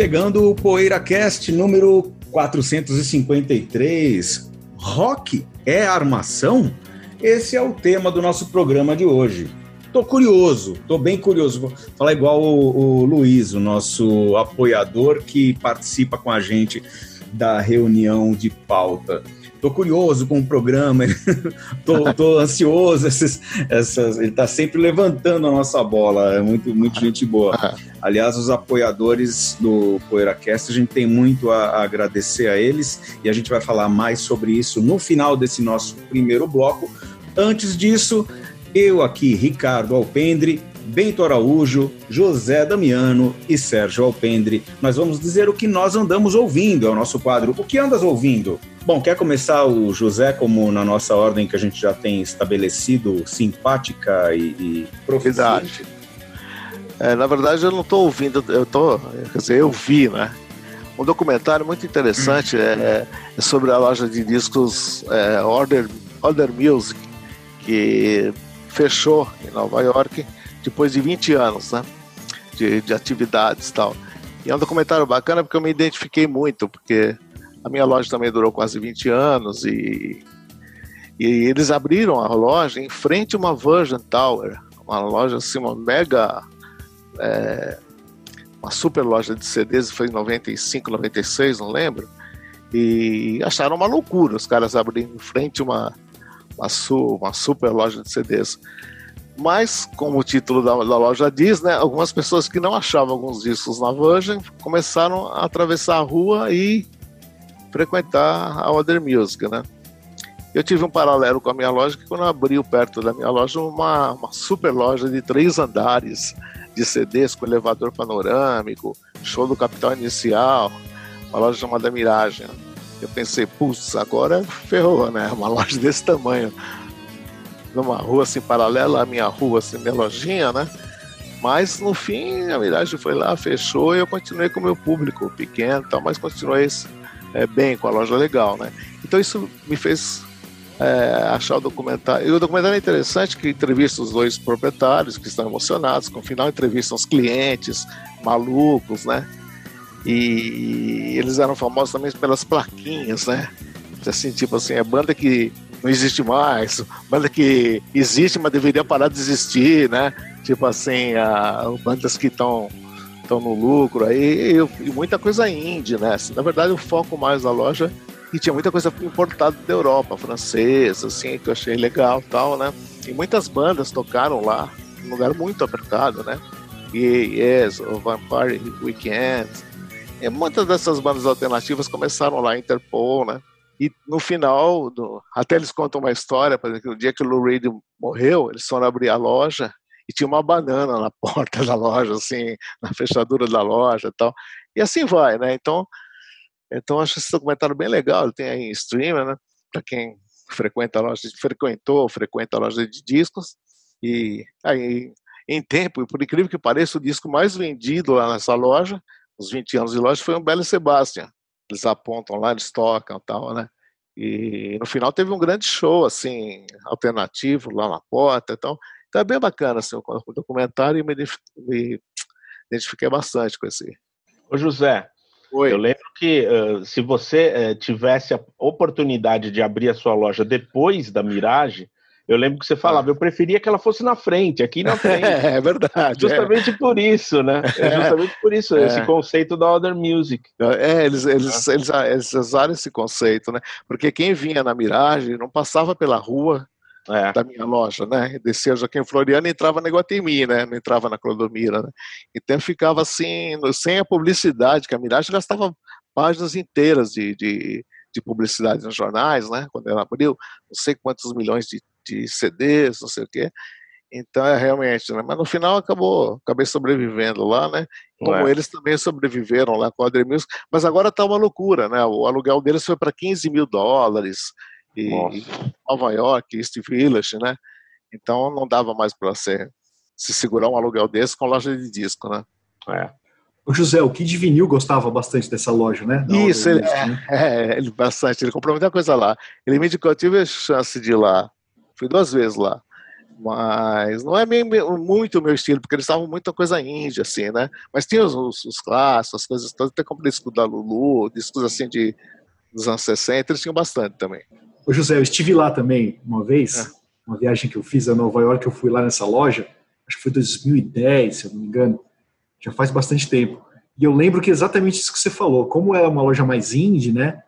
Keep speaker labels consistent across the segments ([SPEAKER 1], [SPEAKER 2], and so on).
[SPEAKER 1] chegando o PoeiraCast número 453. Rock é armação? Esse é o tema do nosso programa de hoje. Tô curioso, tô bem curioso. Vou falar igual o, o Luiz, o nosso apoiador que participa com a gente da reunião de pauta tô curioso com o programa, tô, tô ansioso, essas, essas, ele tá sempre levantando a nossa bola, é muito, muito gente boa. Aliás, os apoiadores do PoeiraCast, a gente tem muito a, agradecer a eles e a gente vai falar mais sobre isso no final desse nosso primeiro bloco. Antes disso, eu aqui, Ricardo Alpendre, Bento Araújo, José Damiano e Sérgio Alpendre. Nós vamos dizer o que nós andamos ouvindo, é o nosso quadro. O que andas ouvindo? Bom, quer começar o José, como na nossa ordem que a gente já tem estabelecido, simpática e, e
[SPEAKER 2] Verdade. É, na verdade, eu não estou ouvindo, eu tô, quer dizer, eu vi, né? Um documentário muito interessante hum. é, é, sobre a loja de discos é, Order, Order Music, que fechou em Nova York depois de 20 anos, né? De, de atividades e tal. E é um documentário bacana porque eu me identifiquei muito, porque a minha loja também durou quase 20 anos e, e eles abriram a loja em frente a uma Virgin Tower, uma loja assim, uma mega. É, uma super loja de CDs, foi em 95, 96, não lembro. E acharam uma loucura os caras abrindo em frente uma, uma, su, uma super loja de CDs. Mas, como o título da, da, loja diz, né, algumas pessoas que não achavam alguns discos na Virgin começaram a atravessar a rua e frequentar a Other Music, né? Eu tive um paralelo com a minha loja que quando abriu perto da minha loja uma, uma super loja de três andares de CDs com elevador panorâmico, show do Capital Inicial, uma loja chamada Miragem. Eu pensei, putz, agora ferrou, né? Uma loja desse tamanho. Numa rua assim paralela à minha rua, assim, minha lojinha, né? Mas no fim a Miragem foi lá, fechou e eu continuei com o meu público pequeno, tal, mas continuei é, bem, com a loja legal, né? Então isso me fez é, achar o documentário. E o documentário é interessante que entrevista os dois proprietários que estão emocionados, com o final entrevistam os clientes malucos, né? E eles eram famosos também pelas plaquinhas, né? Assim, tipo assim, é banda que não existe mais, banda que existe, mas deveria parar de existir, né? Tipo assim, a, bandas que estão estão no lucro aí e, muita coisa indie, né? Assim, na verdade, o foco mais da loja e tinha muita coisa importada da Europa, francesa, assim, que eu achei legal tal, né? E muitas bandas tocaram lá, um lugar muito apertado, né? E Yes, o Vampire Weekend. E muitas dessas bandas alternativas começaram lá, Interpol, né? E no final, do, até eles contam uma história, por exemplo, no dia que o Lou Reed morreu, eles foram abrir a loja e tinha uma banana na porta da loja, assim, na fechadura da loja e tal. E assim vai, né? Então, então acho esse documentário bem legal, ele tem aí em streamer, né? Para quem frequenta a loja, frequentou, frequenta a loja de discos. E aí, em tempo, por incrível que pareça, o disco mais vendido lá nessa loja, nos 20 anos de loja, foi o Belo Sebastian. Eles apontam lá, eles tocam tal, né? E no final teve um grande show, assim, alternativo lá na porta e tal. Então é bem bacana assim, o documentário e me, me identifiquei bastante com esse.
[SPEAKER 3] Ô José, Oi. eu lembro que uh, se você uh, tivesse a oportunidade de abrir a sua loja depois da Mirage, eu lembro que você falava, ah. eu preferia que ela fosse na frente, aqui na frente.
[SPEAKER 2] É, verdade.
[SPEAKER 3] Justamente
[SPEAKER 2] é.
[SPEAKER 3] por isso, né? É justamente por isso, é. esse conceito da Other Music.
[SPEAKER 2] É, eles, eles, eles, eles usaram esse conceito, né? Porque quem vinha na Mirage não passava pela rua é. da minha loja, né? Descia Joaquim Floriano e entrava na Iguatemi, né? Não entrava na Clodomira, né? Então ficava assim, sem a publicidade, que a Mirage gastava páginas inteiras de, de, de publicidade nos jornais, né? Quando ela abriu, não sei quantos milhões de, de CDs, não sei o quê. Então é realmente, né? Mas no final acabou, acabei sobrevivendo lá, né? Como é. eles também sobreviveram lá com a Music, mas agora tá uma loucura, né? O aluguel deles foi para 15 mil dólares e Nova York, East Village, né? Então não dava mais para ser se segurar um aluguel desse com loja de disco, né?
[SPEAKER 4] É. O José, o Kid Vinil gostava bastante dessa loja, né?
[SPEAKER 2] Da Isso, ele, disco, né? é, ele bastante. Ele comprou muita coisa lá. Ele me indicou, eu tive a chance de ir lá. Fui duas vezes lá. Mas não é meio, muito o meu estilo, porque eles estavam muita coisa índia, assim, né? Mas tinha os, os, os clássicos, as coisas todas, até como disco da Lulu, discos assim de, dos anos 60, eles tinham bastante também.
[SPEAKER 4] Ô José, eu estive lá também uma vez, é. uma viagem que eu fiz a Nova York, eu fui lá nessa loja, acho que foi 2010, se eu não me engano, já faz bastante tempo. E eu lembro que exatamente isso que você falou, como era uma loja mais indie, né?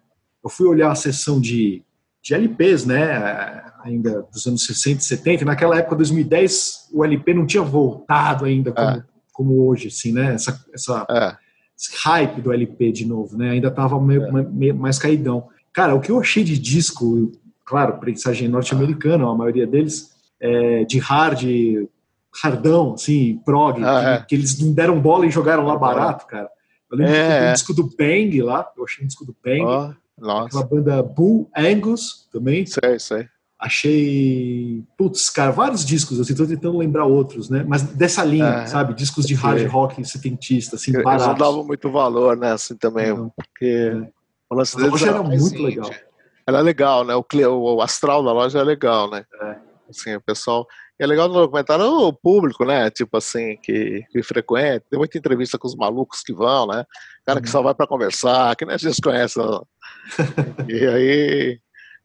[SPEAKER 4] Eu fui olhar a seção de, de LPs, né? Ainda dos anos 60 e 70. Naquela época, 2010, o LP não tinha voltado ainda como, é. como hoje, assim, né? Essa, essa é. esse hype do LP de novo, né? Ainda estava meio, é. mais caidão. Cara, o que eu achei de disco, claro, prensagem norte-americana, a maioria deles, é, de hard, hardão, assim, prog, ah, que, que, eles não deram bola e jogaram lá barato, cara. Eu lembro é. que um disco do Bang lá, eu achei um disco do Bang. Oh, nossa. Aquela banda Bull Angus também.
[SPEAKER 2] Sei, sei.
[SPEAKER 4] Achei, putz, cara, vários discos, assim, tô tentando lembrar outros, né? Mas dessa linha, é, sabe? Discos de hard rock setentista, assim, baratos. Eles
[SPEAKER 2] não davam muito valor, né, assim, também, não. porque é.
[SPEAKER 4] O lance deles era, era muito legal.
[SPEAKER 2] Era legal, né? O, o, astral da loja é legal, né? É. Assim, o pessoal... E é legal no documentário o público, né? Tipo assim, que, que frequenta. Tem muita entrevista com os malucos que vão, né? Cara que uhum. só vai para conversar, que nem a gente conhece. e aí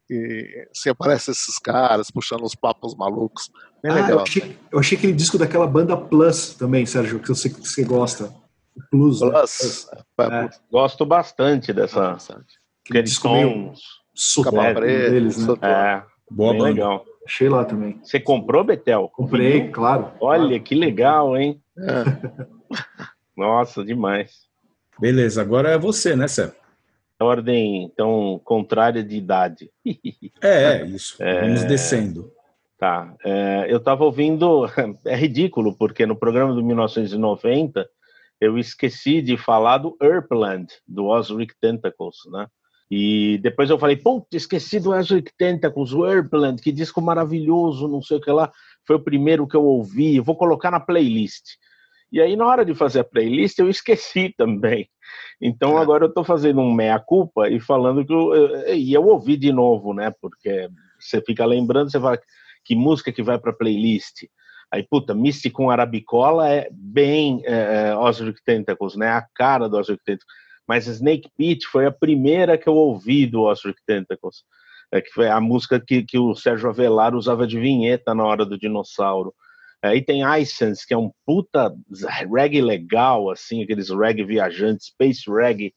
[SPEAKER 2] e se aparecem esses caras puxando os papos malucos. Bem ah, legal.
[SPEAKER 4] Eu achei, eu achei, aquele disco daquela banda Plus também, Sérgio, que eu sei que você gosta.
[SPEAKER 3] Plus. Né? Plus. Né? É. Gosto bastante dessa. Disco sons.
[SPEAKER 4] Capa preta, deles, né?
[SPEAKER 3] É, boa banda. legal.
[SPEAKER 4] Achei lá também.
[SPEAKER 3] Você comprou, Betel?
[SPEAKER 4] Comprei, claro.
[SPEAKER 3] Olha,
[SPEAKER 4] claro.
[SPEAKER 3] que legal, hein? É. Nossa, demais.
[SPEAKER 1] Beleza, agora é você, né, Sérgio?
[SPEAKER 3] ordem então contrária de idade.
[SPEAKER 1] É, é isso. É, Vamos descendo.
[SPEAKER 3] Tá. É, eu estava ouvindo. É ridículo, porque no programa de 1990 eu esqueci de falar do Earthland, do Osric Tentacles, né? E depois eu falei, putz, esqueci do Osric Tentacles, o Earthland, que disco maravilhoso, não sei o que lá. Foi o primeiro que eu ouvi, vou colocar na playlist. E aí, na hora de fazer a playlist, eu esqueci também. Então, é. agora eu estou fazendo um meia-culpa e falando que eu, e eu ouvi de novo, né? Porque você fica lembrando, você fala que música que vai para playlist. Aí, puta, Misty com Arabicola é bem é, é Osric Tentacles, né? A cara do Osric Tentacles. Mas Snake Pit foi a primeira que eu ouvi do Osric Tentacles. É, que foi a música que, que o Sérgio Avelar usava de vinheta na hora do dinossauro. Aí tem Isense, que é um puta reggae legal, assim, aqueles reggae viajantes, space reggae,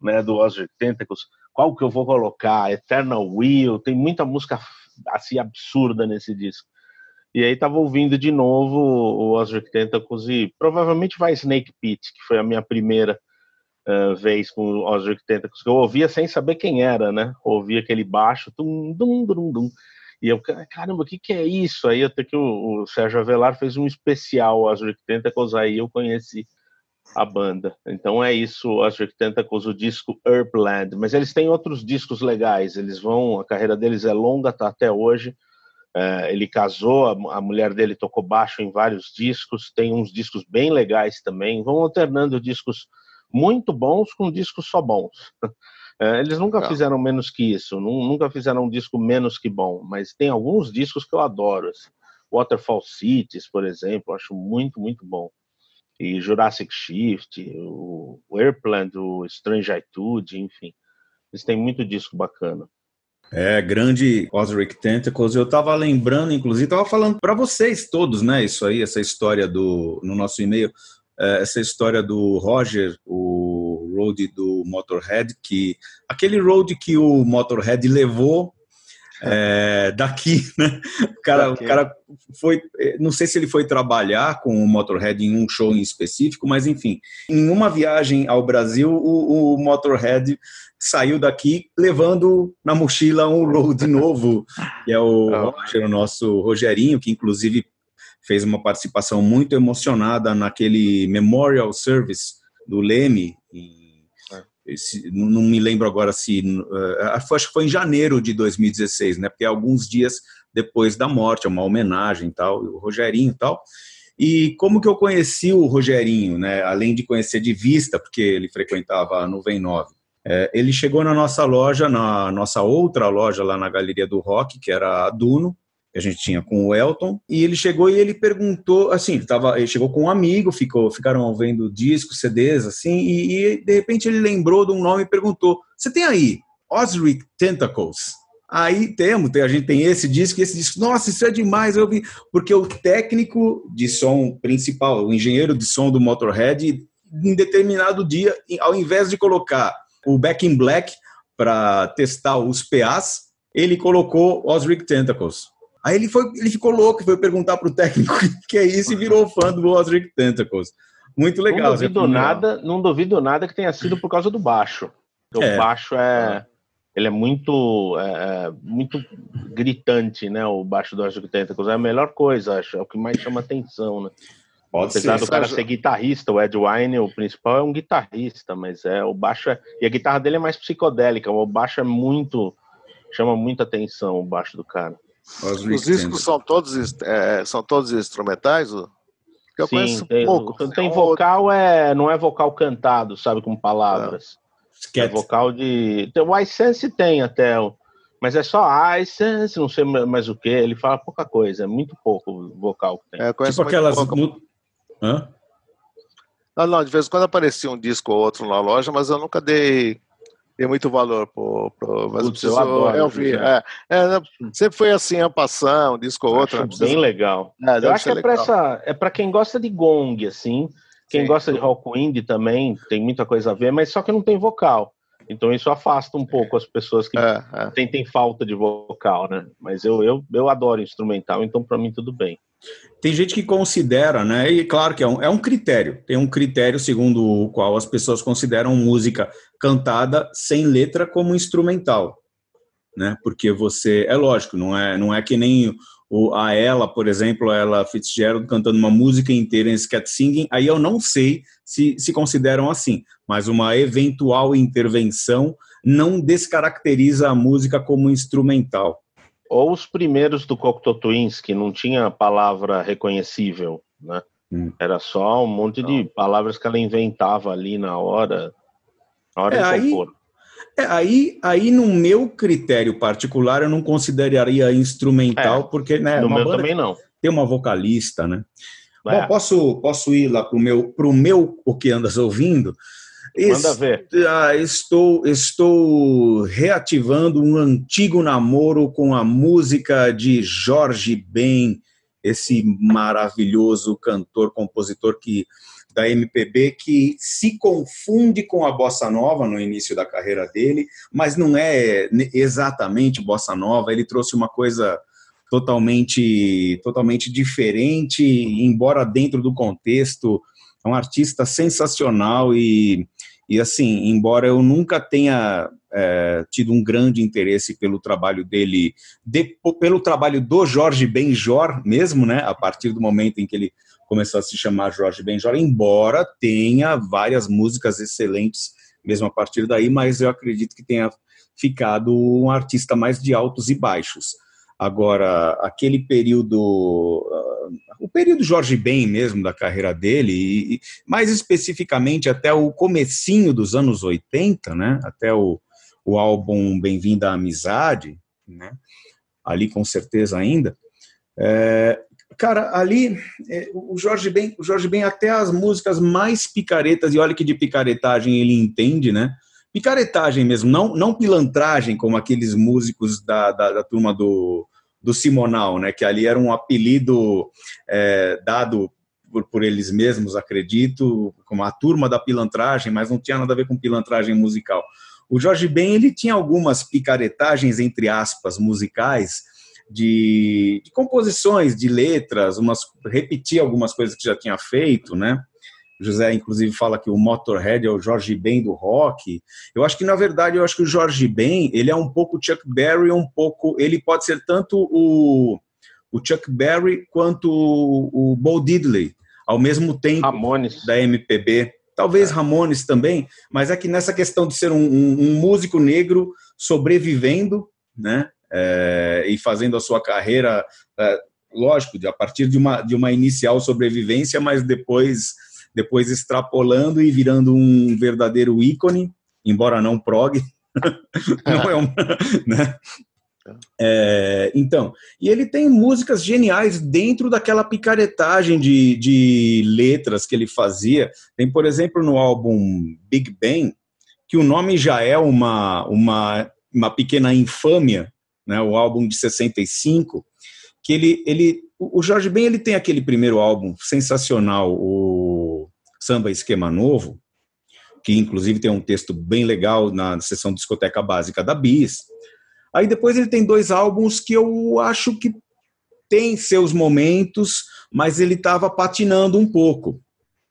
[SPEAKER 3] né, do Ozzy Tentacles. Qual que eu vou colocar? Eternal Will, tem muita música assim absurda nesse disco. E aí tava ouvindo de novo o Ozzy Tentacles e provavelmente vai Snake Pit, que foi a minha primeira uh, vez com o Ozzy Tentacles, eu ouvia sem saber quem era, né? Ouvia aquele baixo, dum, dum, dum, dum. E eu, caramba, o que, que é isso? Aí até que o, o Sérgio Avelar fez um especial Azuric Tentacles, aí eu conheci a banda. Então é isso, Azuric Tentacles, o disco Earthland. Mas eles têm outros discos legais, eles vão, a carreira deles é longa, tá até hoje. É, ele casou, a, a, mulher dele tocou baixo em vários discos, tem uns discos bem legais também. Vão alternando discos muito bons com discos só bons. É, eles nunca Não. fizeram menos que isso, nunca fizeram um disco menos que bom, mas tem alguns discos que eu adoro. Assim. Waterfall Cities, por exemplo, acho muito, muito bom. E Jurassic Shift, o, Airplane, o Strangeitude, enfim. Eles têm muito disco bacana.
[SPEAKER 1] É, grande Osric Tentacles. Eu tava lembrando, inclusive, tava falando para vocês todos, né? Isso aí, essa história do no nosso e-mail, é, essa história do Roger, o road do Motorhead, que aquele road que o Motorhead levou é, daqui, né? O cara, o cara foi, não sei se ele foi trabalhar com o Motorhead em um show em específico, mas enfim, em uma viagem ao Brasil, o, o Motorhead saiu daqui levando na mochila um road novo, que é o Roger, o nosso Rogerinho, que inclusive fez uma participação muito emocionada naquele Memorial Service do Leme, em esse, não me lembro agora se. Uh, acho que foi em janeiro de 2016, né? Porque é alguns dias depois da morte, é uma homenagem e tal, o Rogerinho e tal. E como que eu conheci o Rogerinho, né? Além de conhecer de vista, porque ele frequentava a Nuvem 9. É, ele chegou na nossa loja, na nossa outra loja lá na Galeria do Rock, que era a Duno. Que a gente tinha com o Elton, e ele chegou e ele perguntou, assim, ele, tava, ele chegou com um amigo, ficou, ficaram vendo discos, CDs, assim, e, e de repente ele lembrou de um nome e perguntou: Você tem aí Osric Tentacles? Aí temos, a gente tem esse disco, esse disco, nossa, isso é demais, eu vi, porque o técnico de som principal, o engenheiro de som do Motorhead, em determinado dia, ao invés de colocar o Back in Black para testar os PAs, ele colocou Osric Tentacles. Aí ele, foi, ele ficou louco, foi perguntar para o técnico o que é isso e virou fã do Osric Tentacles. Muito legal.
[SPEAKER 3] Não duvido, nada, não duvido nada que tenha sido por causa do baixo. É. O baixo é, ele é muito, é, é, muito gritante, né? O baixo do Osric Tentacles é a melhor coisa, acho, é o que mais chama atenção, né? Pode Apesar ser, do cara ser guitarrista, o Ed Wine, o principal, é um guitarrista, mas é o baixo é, e a guitarra dele é mais psicodélica. O baixo é muito chama muita atenção o baixo do cara.
[SPEAKER 2] Os, Os discos são todos, é, são todos instrumentais?
[SPEAKER 3] Eu Sim, tem, pouco. Tem vocal, é, não é vocal cantado, sabe, com palavras. É, é vocal de. O iSense tem até, mas é só iSense, não sei mais o que. Ele fala pouca coisa, é muito pouco vocal que tem.
[SPEAKER 1] É, tipo aquelas. No... Hã?
[SPEAKER 2] Não, não, de vez em quando aparecia um disco ou outro na loja, mas eu nunca dei tem muito valor pro, pro mas Putz, eu adoro, ouvir. É, é, né, sempre foi assim, a passão, um disco ou outro.
[SPEAKER 3] Precisa... Bem legal. É, eu acho que é para essa, é para quem gosta de gong, assim. Quem Sim. gosta de rock indie também tem muita coisa a ver, mas só que não tem vocal. Então isso afasta um pouco as pessoas que é, é. tentem falta de vocal, né? Mas eu, eu, eu adoro instrumental, então para mim tudo bem.
[SPEAKER 1] Tem gente que considera, né? E claro que é um, é um critério, tem um critério segundo o qual as pessoas consideram música cantada sem letra como instrumental, né? Porque você, é lógico, não é, não é que nem o, a ela, por exemplo, ela Fitzgerald cantando uma música inteira em scat singing, aí eu não sei se se consideram assim, mas uma eventual intervenção não descaracteriza a música como instrumental.
[SPEAKER 3] Ou os primeiros do Cocteau Twins, que não tinha palavra reconhecível, né? Hum. Era só um monte de palavras que ela inventava ali na hora, na hora é, de compor.
[SPEAKER 1] Aí, é, aí, aí, no meu critério particular, eu não consideraria instrumental, é, porque, né?
[SPEAKER 3] No meu também não.
[SPEAKER 1] Tem uma vocalista, né? É. Bom, posso, posso ir lá pro meu, pro meu O Que Andas Ouvindo?
[SPEAKER 3] Manda ver.
[SPEAKER 1] Ah, estou, estou reativando um antigo namoro com a música de Jorge Ben, esse maravilhoso cantor, compositor que da MPB que se confunde com a bossa nova no início da carreira dele, mas não é exatamente bossa nova. Ele trouxe uma coisa totalmente totalmente diferente, embora dentro do contexto é um artista sensacional e, e assim, embora eu nunca tenha é, tido um grande interesse pelo trabalho dele, de, pelo trabalho do Jorge Benjor mesmo, né, a partir do momento em que ele começou a se chamar Jorge Benjor, embora tenha várias músicas excelentes mesmo a partir daí, mas eu acredito que tenha ficado um artista mais de altos e baixos. Agora, aquele período, o período Jorge Ben mesmo da carreira dele, e, mais especificamente até o comecinho dos anos 80, né, até o, o álbum Bem-vinda à Amizade, né, ali com certeza ainda, é, cara, ali é, o Jorge Ben, o Jorge Ben até as músicas mais picaretas, e olha que de picaretagem ele entende, né, picaretagem mesmo, não, não pilantragem como aqueles músicos da, da, da turma do, do Simonal, né? Que ali era um apelido é, dado por, por, eles mesmos, acredito, como a turma da pilantragem, mas não tinha nada a ver com pilantragem musical. O Jorge Ben ele tinha algumas picaretagens entre aspas musicais de, de composições, de letras, umas repetia algumas coisas que já tinha feito, né? José, inclusive, fala que o Motorhead é o Jorge Ben do rock. Eu acho que, na verdade, eu acho que o Jorge Ben, ele é um pouco Chuck Berry, um pouco... Ele pode ser tanto o, o Chuck Berry quanto o, o Bo Diddley, ao mesmo tempo
[SPEAKER 3] Ramones.
[SPEAKER 1] da MPB. Talvez é. Ramones também, mas é que nessa questão de ser um, um, um músico negro sobrevivendo, né, é, e fazendo a sua carreira, é, lógico, a partir de uma, de uma inicial sobrevivência, mas depois depois extrapolando e virando um verdadeiro ícone, embora não prog. não é né? É, então, e ele tem músicas geniais dentro daquela picaretagem de, de letras que ele fazia. Tem, por exemplo, no álbum Big Bang, que o nome já é uma, uma, uma pequena infâmia, né, o álbum de 65, que ele, ele o Jorge Ben ele tem aquele primeiro álbum sensacional, o Samba Esquema Novo, que inclusive tem um texto bem legal na sessão discoteca básica da Bis. Aí depois ele tem dois álbuns que eu acho que tem seus momentos, mas ele estava patinando um pouco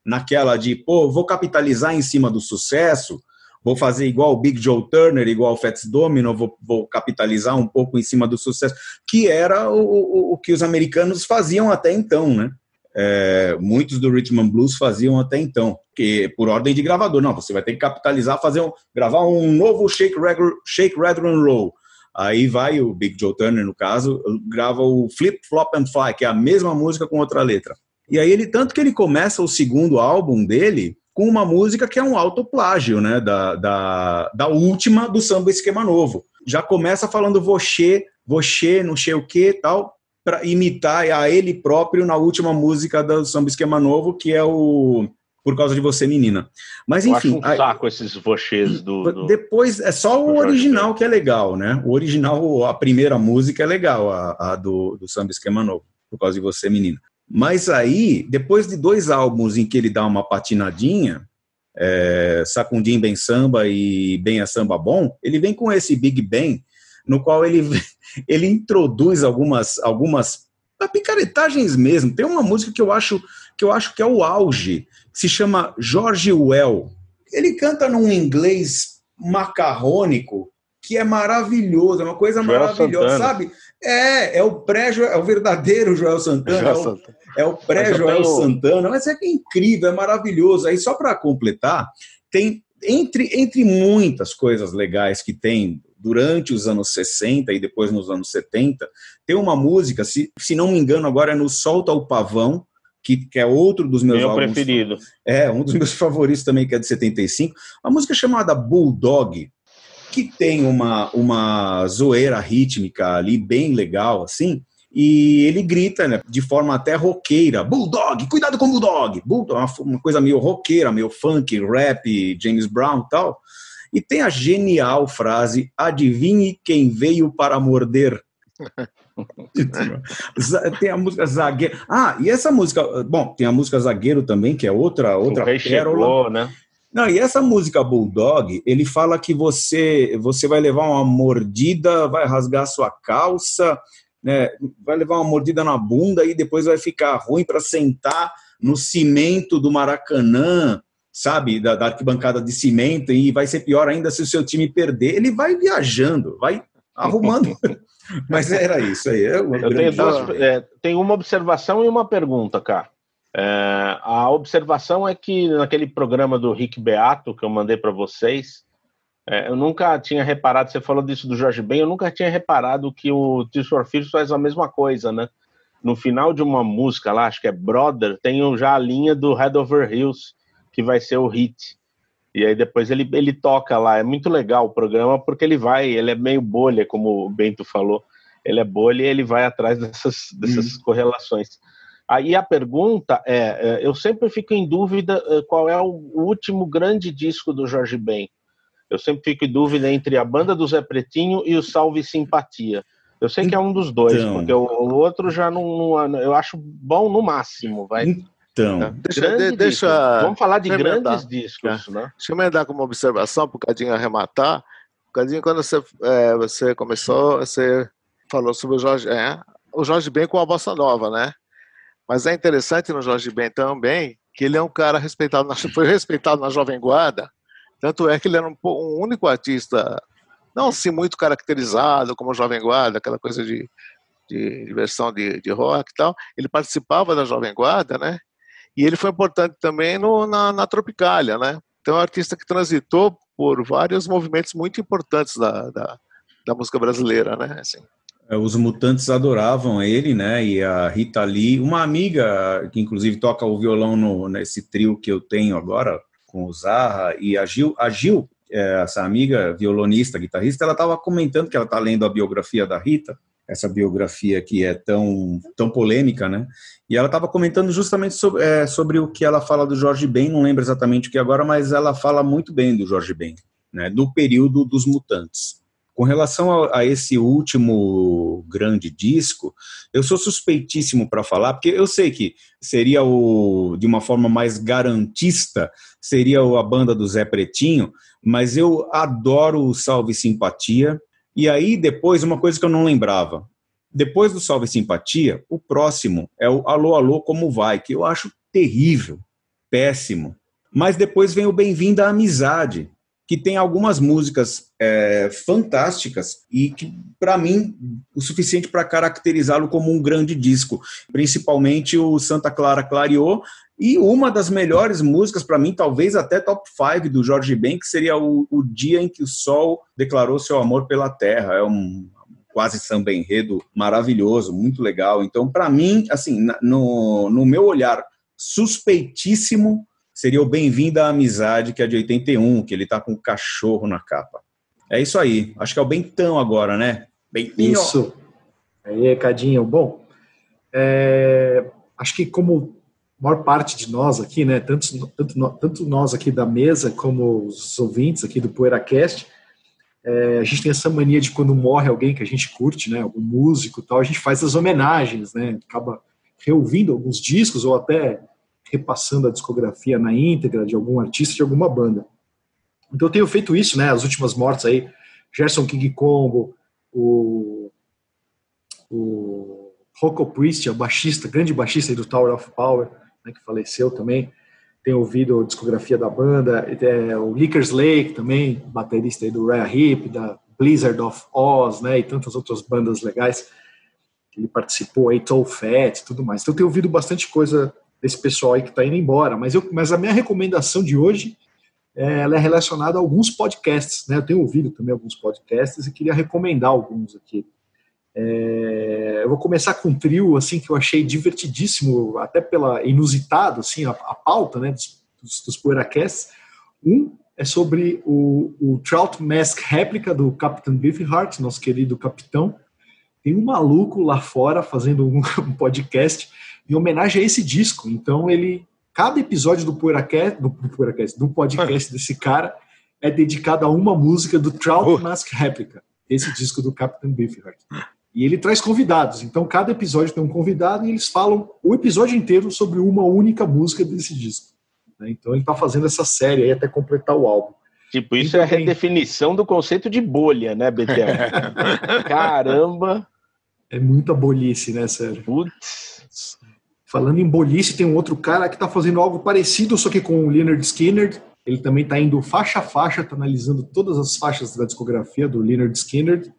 [SPEAKER 1] naquela de, pô, vou capitalizar em cima do sucesso, vou fazer igual o Big Joe Turner, igual o Fats Domino, vou, vou capitalizar um pouco em cima do sucesso, que era o, o, o que os americanos faziam até então, né? É, muitos do Richmond Blues faziam até então, que por ordem de gravador, não, você vai ter que capitalizar, fazer um, gravar um novo Shake Rattle, Shake Rattle and Roll. Aí vai o Big Joe Turner, no caso, grava o Flip Flop and Fly, que é a mesma música com outra letra. E aí ele tanto que ele começa o segundo álbum dele com uma música que é um autoplágio, né, da, da, da última do Samba Esquema Novo. Já começa falando você, você, não sei o que, tal, para imitar a ele próprio na última música do Samba Esquema Novo, que é o Por Causa de Você, Menina. Mas enfim...
[SPEAKER 3] Eu acho um saco esses vocês do, do,
[SPEAKER 1] Depois, é só o original que é legal, né? O original, a primeira música é legal, a, a do, do Samba Esquema Novo, Por Causa de Você, Menina. Mas aí, depois de dois álbuns em que ele dá uma patinadinha, é, Sacundim Bem Samba e Bem a Samba Bom, ele vem com esse Big Bang, no qual ele, ele introduz algumas, algumas picaretagens mesmo. Tem uma música que eu acho que eu acho que é o auge, se chama George Well. Ele canta num inglês macarrônico que é maravilhoso, é uma coisa Joel maravilhosa, Santana. sabe? É, é o pré é o verdadeiro Joel Santana, Joel é, o, é o pré-Joel Santana, mas é incrível, é maravilhoso. Aí só para completar, tem entre, entre muitas coisas legais que tem durante os anos 60 e depois nos anos 70, tem uma música, se, se não me engano, agora é no Solta o Pavão, que, que é outro dos meus
[SPEAKER 3] Meu álbuns, preferido.
[SPEAKER 1] É, um dos meus favoritos também, que é de 75. A música é chamada Bulldog, que tem uma, uma zoeira rítmica ali bem legal, assim, e ele grita, né, de forma até roqueira, Bulldog, cuidado com o Bulldog, Bulldog, uma, coisa meio roqueira, meio funk, rap, James Brown e tal, e tem a genial frase, adivinhe quem veio para morder. tem a música Zagueiro. Ah, e essa música, bom, tem a música Zagueiro também, que é outra outra
[SPEAKER 3] o pérola. Né?
[SPEAKER 1] Não, e essa música Bulldog, ele fala que você você vai levar uma mordida, vai rasgar sua calça, né? Vai levar uma mordida na bunda e depois vai ficar ruim para sentar no cimento do Maracanã, sabe, da, da, arquibancada de cimento e vai ser pior ainda se o seu time perder. Ele vai viajando, vai arrumando. Mas era isso aí. É
[SPEAKER 3] Eu tenho, duas, é, tenho uma observação e uma pergunta, cara. É, a observação é que naquele programa do Rick Beato que eu mandei para vocês, é, eu nunca tinha reparado, você falou disso do Jorge Ben, eu nunca tinha reparado que o Tears for Fears faz a mesma coisa, né? No final de uma música lá, acho que é Brother, tem já a linha do Head Over Hills, que vai ser o hit. E aí depois ele, ele toca lá. É muito legal o programa porque ele vai, ele é meio bolha, como o Bento falou. Ele é bolha e ele vai atrás dessas, dessas hum. correlações. Aí a pergunta é, é, eu sempre fico em dúvida é, qual é o último grande disco do Jorge Ben. Eu sempre fico em dúvida entre a banda do Zé Pretinho e o Salve Simpatia. Eu sei que é um dos dois, então, porque o, o, outro já não, não, Eu acho bom no máximo, vai.
[SPEAKER 1] Então,
[SPEAKER 2] é, deixa, de, deixa
[SPEAKER 3] Vamos falar de grandes discos, é. né?
[SPEAKER 2] Deixa eu dar como observação, um bocadinho arrematar. Um bocadinho quando você, é, você começou, você falou sobre o Jorge, é, o Jorge Ben com a bossa nova, né? Mas é interessante no Jorge Ben também que ele é um cara respeitado, foi respeitado na Jovem Guarda, tanto é que ele era um, um único artista, não assim muito caracterizado como Jovem Guarda, aquela coisa de, de, de versão de, de rock e tal. Ele participava da Jovem Guarda, né? E ele foi importante também no, na, na Tropicália, né? Então é um artista que transitou por vários movimentos muito importantes da, da, da música brasileira, né? Assim.
[SPEAKER 1] É, os mutantes adoravam ele, né? E a Rita Lee, uma amiga que inclusive toca o violão no, nesse trio que eu tenho agora com o Zarra e a Gil, a Gil, é, essa amiga violonista, guitarrista, ela estava comentando que ela está lendo a biografia da Rita, essa biografia que é tão, tão polêmica, né? E ela estava comentando justamente sobre, é, sobre o que ela fala do Jorge Ben, não lembro exatamente o que agora, mas ela fala muito bem do Jorge Ben, né? Do período dos Mutantes. Com relação a, a esse último grande disco, eu sou suspeitíssimo para falar, porque eu sei que seria o, de uma forma mais garantista, seria a banda do Zé Pretinho, mas eu adoro o Salve Simpatia, e aí, depois, uma coisa que eu não lembrava. Depois do Salve Simpatia, o próximo é o Alô, Alô, Como Vai, que eu acho terrível, péssimo. Mas depois vem o Bem-vindo à Amizade, que tem algumas músicas é, fantásticas e que, para mim, o suficiente para caracterizá-lo como um grande disco. Principalmente o Santa Clara Clareou e uma das melhores músicas, para mim, talvez até top 5 do Jorge Ben, que seria o, o, Dia em que o Sol declarou seu amor pela Terra. É um quase samba enredo maravilhoso, muito legal. Então, para mim, assim, no, no meu olhar suspeitíssimo, seria o Bem-vindo à Amizade, que é de 81, que ele tá com o cachorro na capa. É isso aí. Acho que é o Bentão agora, né?
[SPEAKER 4] Bentinho. Isso. Aí, Cadinho. Bom, é, acho que como maior parte de nós aqui, né, tanto, tanto, tanto nós aqui da mesa como os ouvintes aqui do PoeiraCast, é, a gente tem essa mania de quando morre alguém que a gente curte, né, algum músico tal, a gente faz as homenagens, né, acaba reouvindo alguns discos ou até repassando a discografia na íntegra de algum artista, de alguma banda. Então eu tenho feito isso, né, as últimas mortes aí, Gerson King Combo, o, o Rocco Priest, a baixista, grande baixista do Tower of Power, né, que faleceu também. Tenho ouvido a discografia da banda, é, o Lickers Lake também, baterista do Rare Hip, da Blizzard of Oz, né, e tantas outras bandas legais ele participou, aí, Tall Fat, tudo mais. Então, eu tenho ouvido bastante coisa desse pessoal aí que está indo embora, mas, eu, mas a minha recomendação de hoje é, ela é relacionada a alguns podcasts, né, eu tenho ouvido também alguns podcasts e queria recomendar alguns aqui. É, eu vou começar com um trio assim que eu achei divertidíssimo, até pela inusitado assim a, a pauta, né, dos, dos, Poeiracasts. Um é sobre o, o Trout Mask réplica do Captain Beefheart, nosso querido capitão. Tem um maluco lá fora fazendo um, um podcast em homenagem a esse disco. Então ele, cada episódio do Poeiracast, do, Poeiracast, do podcast desse cara é dedicado a uma música do Trout Mask réplica, esse disco do Captain Beefheart. E ele traz convidados. Então, cada episódio tem um convidado e eles falam o episódio inteiro sobre uma única música desse disco. Né? Então, ele está fazendo essa série aí até completar o álbum.
[SPEAKER 3] Tipo, isso então, é a redefinição do conceito de bolha, né, BTL? Caramba!
[SPEAKER 4] É muita bolice, né, sério? Putz. Falando em bolice, tem um outro cara que está fazendo algo parecido, só que com o Leonard Skinner. Ele também está indo faixa a faixa, está analisando todas as faixas da discografia do Leonard Skinner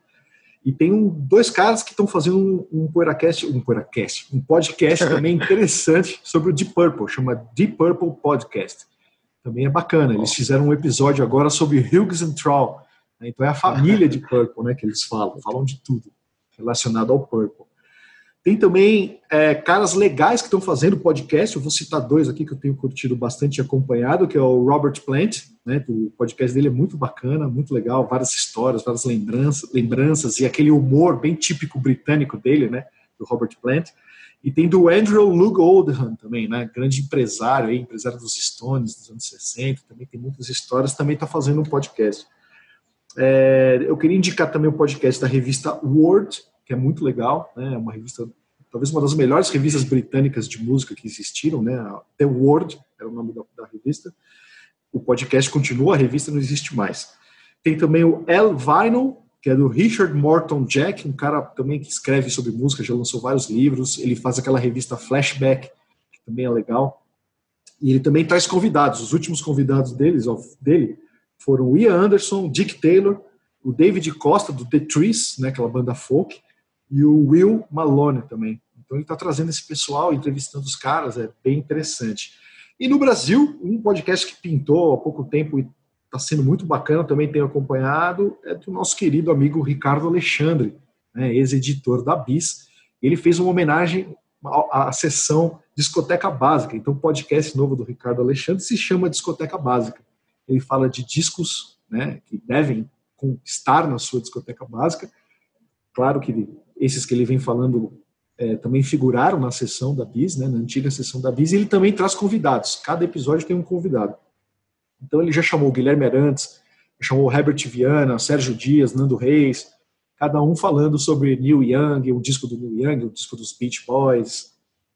[SPEAKER 4] e tem um, dois caras que estão fazendo um, um PoeiraCast, um PoeiraCast, um podcast também interessante sobre o Deep Purple, chama Deep Purple Podcast. Também é bacana. Eles fizeram um episódio agora sobre Hughes and Troll. Né? Então é a família de Purple, né, que eles falam, falam de tudo relacionado ao Purple. Tem também é, caras legais que estão fazendo podcast. Eu vou citar dois aqui que eu tenho curtido bastante e acompanhado, que é o Robert Plant. Né, o podcast dele é muito bacana, muito legal, várias histórias, várias lembranças, lembranças e aquele humor bem típico britânico dele, né, do Robert Plant. E tem do Andrew Luke Oldham também, né, grande empresário, aí, empresário dos Stones dos anos 60, também tem muitas histórias, também está fazendo um podcast. É, eu queria indicar também o podcast da revista Word, que é muito legal, né? É uma revista, talvez uma das melhores revistas britânicas de música que existiram, né? The World é o nome da, da revista. O podcast continua, a revista não existe mais. Tem também o El Vinyl, que é do Richard Morton Jack, um cara também que escreve sobre música, já lançou vários livros. Ele faz aquela revista Flashback, que também é legal. E ele também traz convidados. Os últimos convidados deles, dele foram o Ian Anderson, Dick Taylor, o David Costa, do The Trees, né, aquela banda folk, e o Will Malone também. Então ele está trazendo esse pessoal, entrevistando os caras, é bem interessante. E no Brasil, um podcast que pintou há pouco tempo e está sendo muito bacana, também tenho acompanhado, é do nosso querido amigo Ricardo Alexandre, né, ex-editor da BIS. Ele fez uma homenagem à, sessão Discoteca Básica. Então o podcast novo do Ricardo Alexandre se chama Discoteca Básica. Ele fala de discos né, que devem estar na sua discoteca básica. Claro que esses que ele vem falando é, também figuraram na sessão da Bis, né, na antiga sessão da Bis, e ele também traz convidados. Cada episódio tem um convidado. Então ele já chamou o Guilherme Arantes, chamou o Herbert Viana, Sérgio Dias, Nando Reis, cada um falando sobre Neil Young, o disco do Neil Young, o disco dos Beach Boys,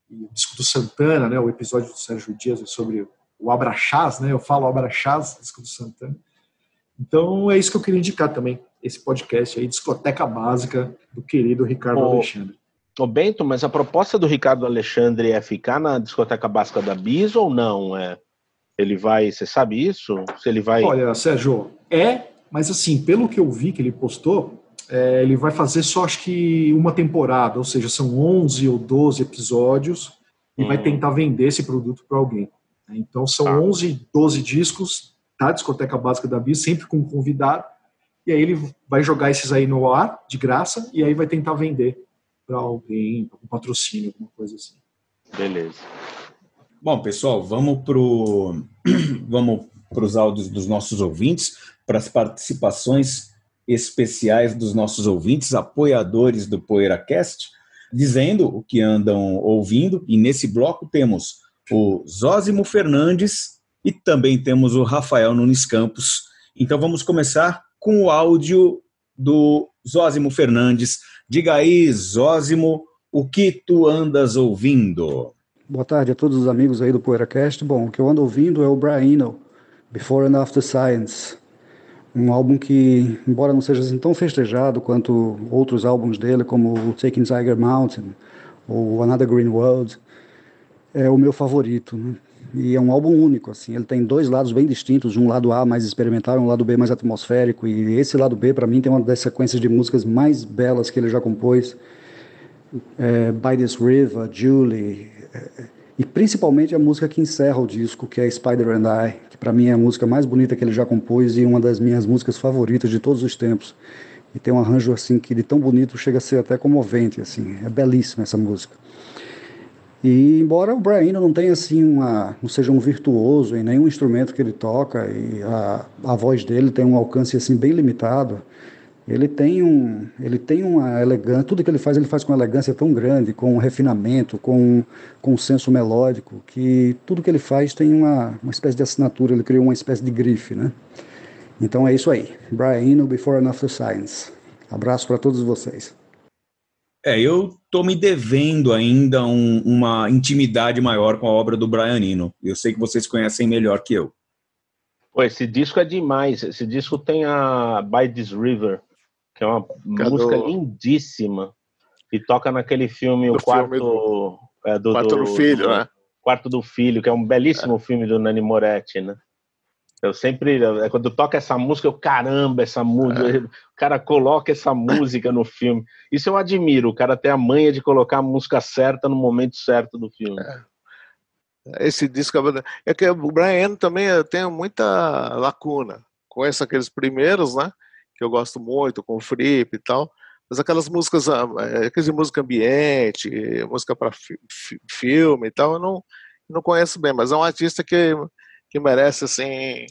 [SPEAKER 4] o disco do Santana, né, o episódio do Sérgio Dias é sobre o Abraxás, né, eu falo Abraxás, disco do Santana. Então é isso que eu queria indicar também, esse podcast aí, Discoteca Básica, do querido Ricardo Alexandre.
[SPEAKER 3] Ô Bento, mas a proposta do Ricardo Alexandre é ficar na discoteca básica da Bis ou não? É, ele vai, você sabe isso? Se ele vai.
[SPEAKER 4] Olha, Sérgio, é, mas assim, pelo que eu vi que ele postou, é, ele vai fazer só acho que uma temporada, ou seja, são 11 ou 12 episódios e hum. vai tentar vender esse produto para alguém. Então são ah. 11, 12 discos da discoteca básica da Bis, sempre com um convidado, e aí ele vai jogar esses aí no ar, de graça, e aí vai tentar vender para alguém, para um patrocínio, alguma coisa assim.
[SPEAKER 3] Beleza.
[SPEAKER 1] Bom, pessoal, vamos para vamos os áudios dos nossos ouvintes, para as participações especiais dos nossos ouvintes, apoiadores do PoeiraCast, dizendo o que andam ouvindo. E nesse bloco temos o Zózimo Fernandes e também temos o Rafael Nunes Campos. Então vamos começar com o áudio do Zózimo Fernandes, Diga aí, Zózimo, o que tu andas ouvindo?
[SPEAKER 5] Boa tarde a todos os amigos aí do PoeiraCast. Bom, o que eu ando ouvindo é o Brian Before and After Science. Um álbum que, embora não seja assim tão festejado quanto outros álbuns dele, como Taking Tiger Mountain ou Another Green World, é o meu favorito. Né? E é um álbum único, assim. Ele tem dois lados bem distintos, um lado A mais experimental e um lado B mais atmosférico. E esse lado B, para mim, tem uma das sequências de músicas mais belas que ele já compôs. É, By This River, Julie, é, e principalmente a música que encerra o disco, que é Spider and I, que para mim é a música mais bonita que ele já compôs e uma das minhas músicas favoritas de todos os tempos. E tem um arranjo assim que de tão bonito chega a ser até comovente, assim. É belíssima essa música. E embora o Brian não tenha assim uma, não seja um virtuoso em nenhum instrumento que ele toca e a, a voz dele tem um alcance assim bem limitado, ele tem um, ele tem uma elegância, tudo que ele faz ele faz com elegância tão grande, com um refinamento, com com um senso melódico, que tudo que ele faz tem uma, uma espécie de assinatura, ele criou uma espécie de grife, né? Então é isso aí. Brian Eno, Before and After Science. Abraço para todos vocês.
[SPEAKER 1] É, eu tô me devendo ainda um, uma intimidade maior com a obra do Brian Eno. Eu sei que vocês conhecem melhor que eu.
[SPEAKER 3] Pô, esse disco é demais. Esse disco tem a By This River, que é uma música lindíssima. E toca naquele filme do O Quarto filme do,
[SPEAKER 2] é, do, Quarto do, do Filho,
[SPEAKER 3] do,
[SPEAKER 2] né?
[SPEAKER 3] Quarto do Filho, que é um belíssimo é. filme do Nani Moretti, né? Eu sempre, é, quando toca essa música, eu caramba, essa música, é. o cara coloca essa música no filme. Isso eu admiro, o cara tem a manha de colocar a música certa no momento certo do filme. É.
[SPEAKER 2] Esse disco é que o Brian também tem muita lacuna. Conheço aqueles primeiros, né? Que eu gosto muito, com o Fripp e tal. Mas aquelas músicas, ah, é, aquelas de música ambiente, música para fi, filme e tal, eu não, não conheço bem. Mas é um artista que que merece assim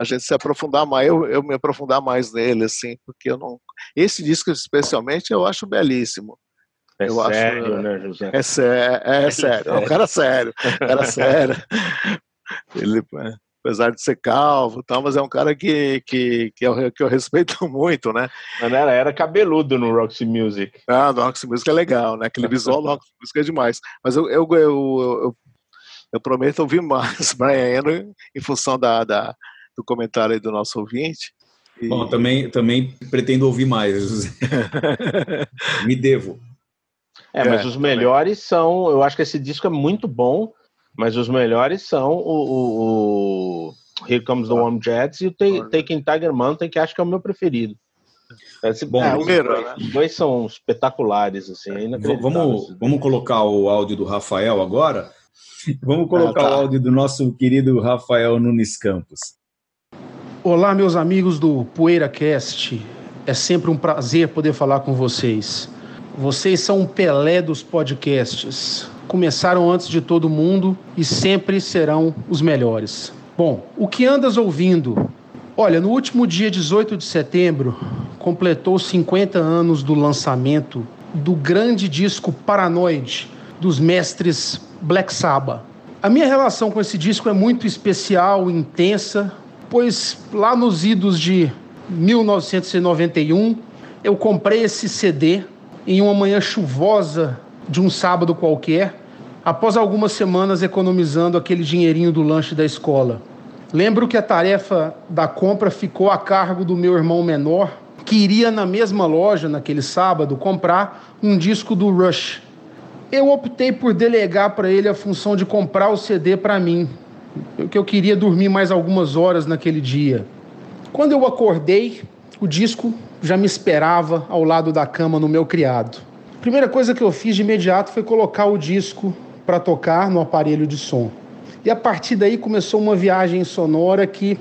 [SPEAKER 2] a gente se aprofundar mais, eu, eu me aprofundar mais nele, assim, porque eu não. Esse disco, especialmente, eu acho belíssimo.
[SPEAKER 3] É
[SPEAKER 2] eu
[SPEAKER 3] sério, acho, né, José?
[SPEAKER 2] É, sé é, é sério, é um cara sério, cara sério. Ele, apesar de ser calvo tal, mas é um cara que, que, que, eu, que eu respeito muito, né?
[SPEAKER 3] Mas era, era cabeludo no Roxy Music.
[SPEAKER 2] Ah, no Roxy Music é legal, né? Aquele visual do Roxy Music é demais. Mas eu, eu, eu, eu eu prometo ouvir mais Brian Eno em função da, da, do comentário do nosso ouvinte.
[SPEAKER 1] E... Bom, também, também pretendo ouvir mais. Me devo.
[SPEAKER 3] É, mas é, os melhores também. são. Eu acho que esse disco é muito bom, mas os melhores são o, o, o Here Comes the Warm Jets e o Taking Tiger Mountain, que acho que é o meu preferido. Esse, bom, é, os, dois, né? os dois são espetaculares, assim. É
[SPEAKER 1] vamos, vamos colocar o áudio do Rafael agora. Vamos colocar ah, tá. o áudio do nosso querido Rafael Nunes Campos.
[SPEAKER 6] Olá, meus amigos do PoeiraCast. É sempre um prazer poder falar com vocês. Vocês são um Pelé dos podcasts. Começaram antes de todo mundo e sempre serão os melhores. Bom, o que andas ouvindo? Olha, no último dia 18 de setembro, completou 50 anos do lançamento do grande disco Paranoid dos mestres Black Sabbath. A minha relação com esse disco é muito especial, intensa, pois lá nos idos de 1991 eu comprei esse CD em uma manhã chuvosa de um sábado qualquer, após algumas semanas economizando aquele dinheirinho do lanche da escola. Lembro que a tarefa da compra ficou a cargo do meu irmão menor, que iria na mesma loja naquele sábado comprar um disco do Rush. Eu optei por delegar para ele a função de comprar o CD para mim, porque eu queria dormir mais algumas horas naquele dia. Quando eu acordei, o disco já me esperava ao lado da cama no meu criado. A primeira coisa que eu fiz de imediato foi colocar o disco para tocar no aparelho de som. E a partir daí começou uma viagem sonora que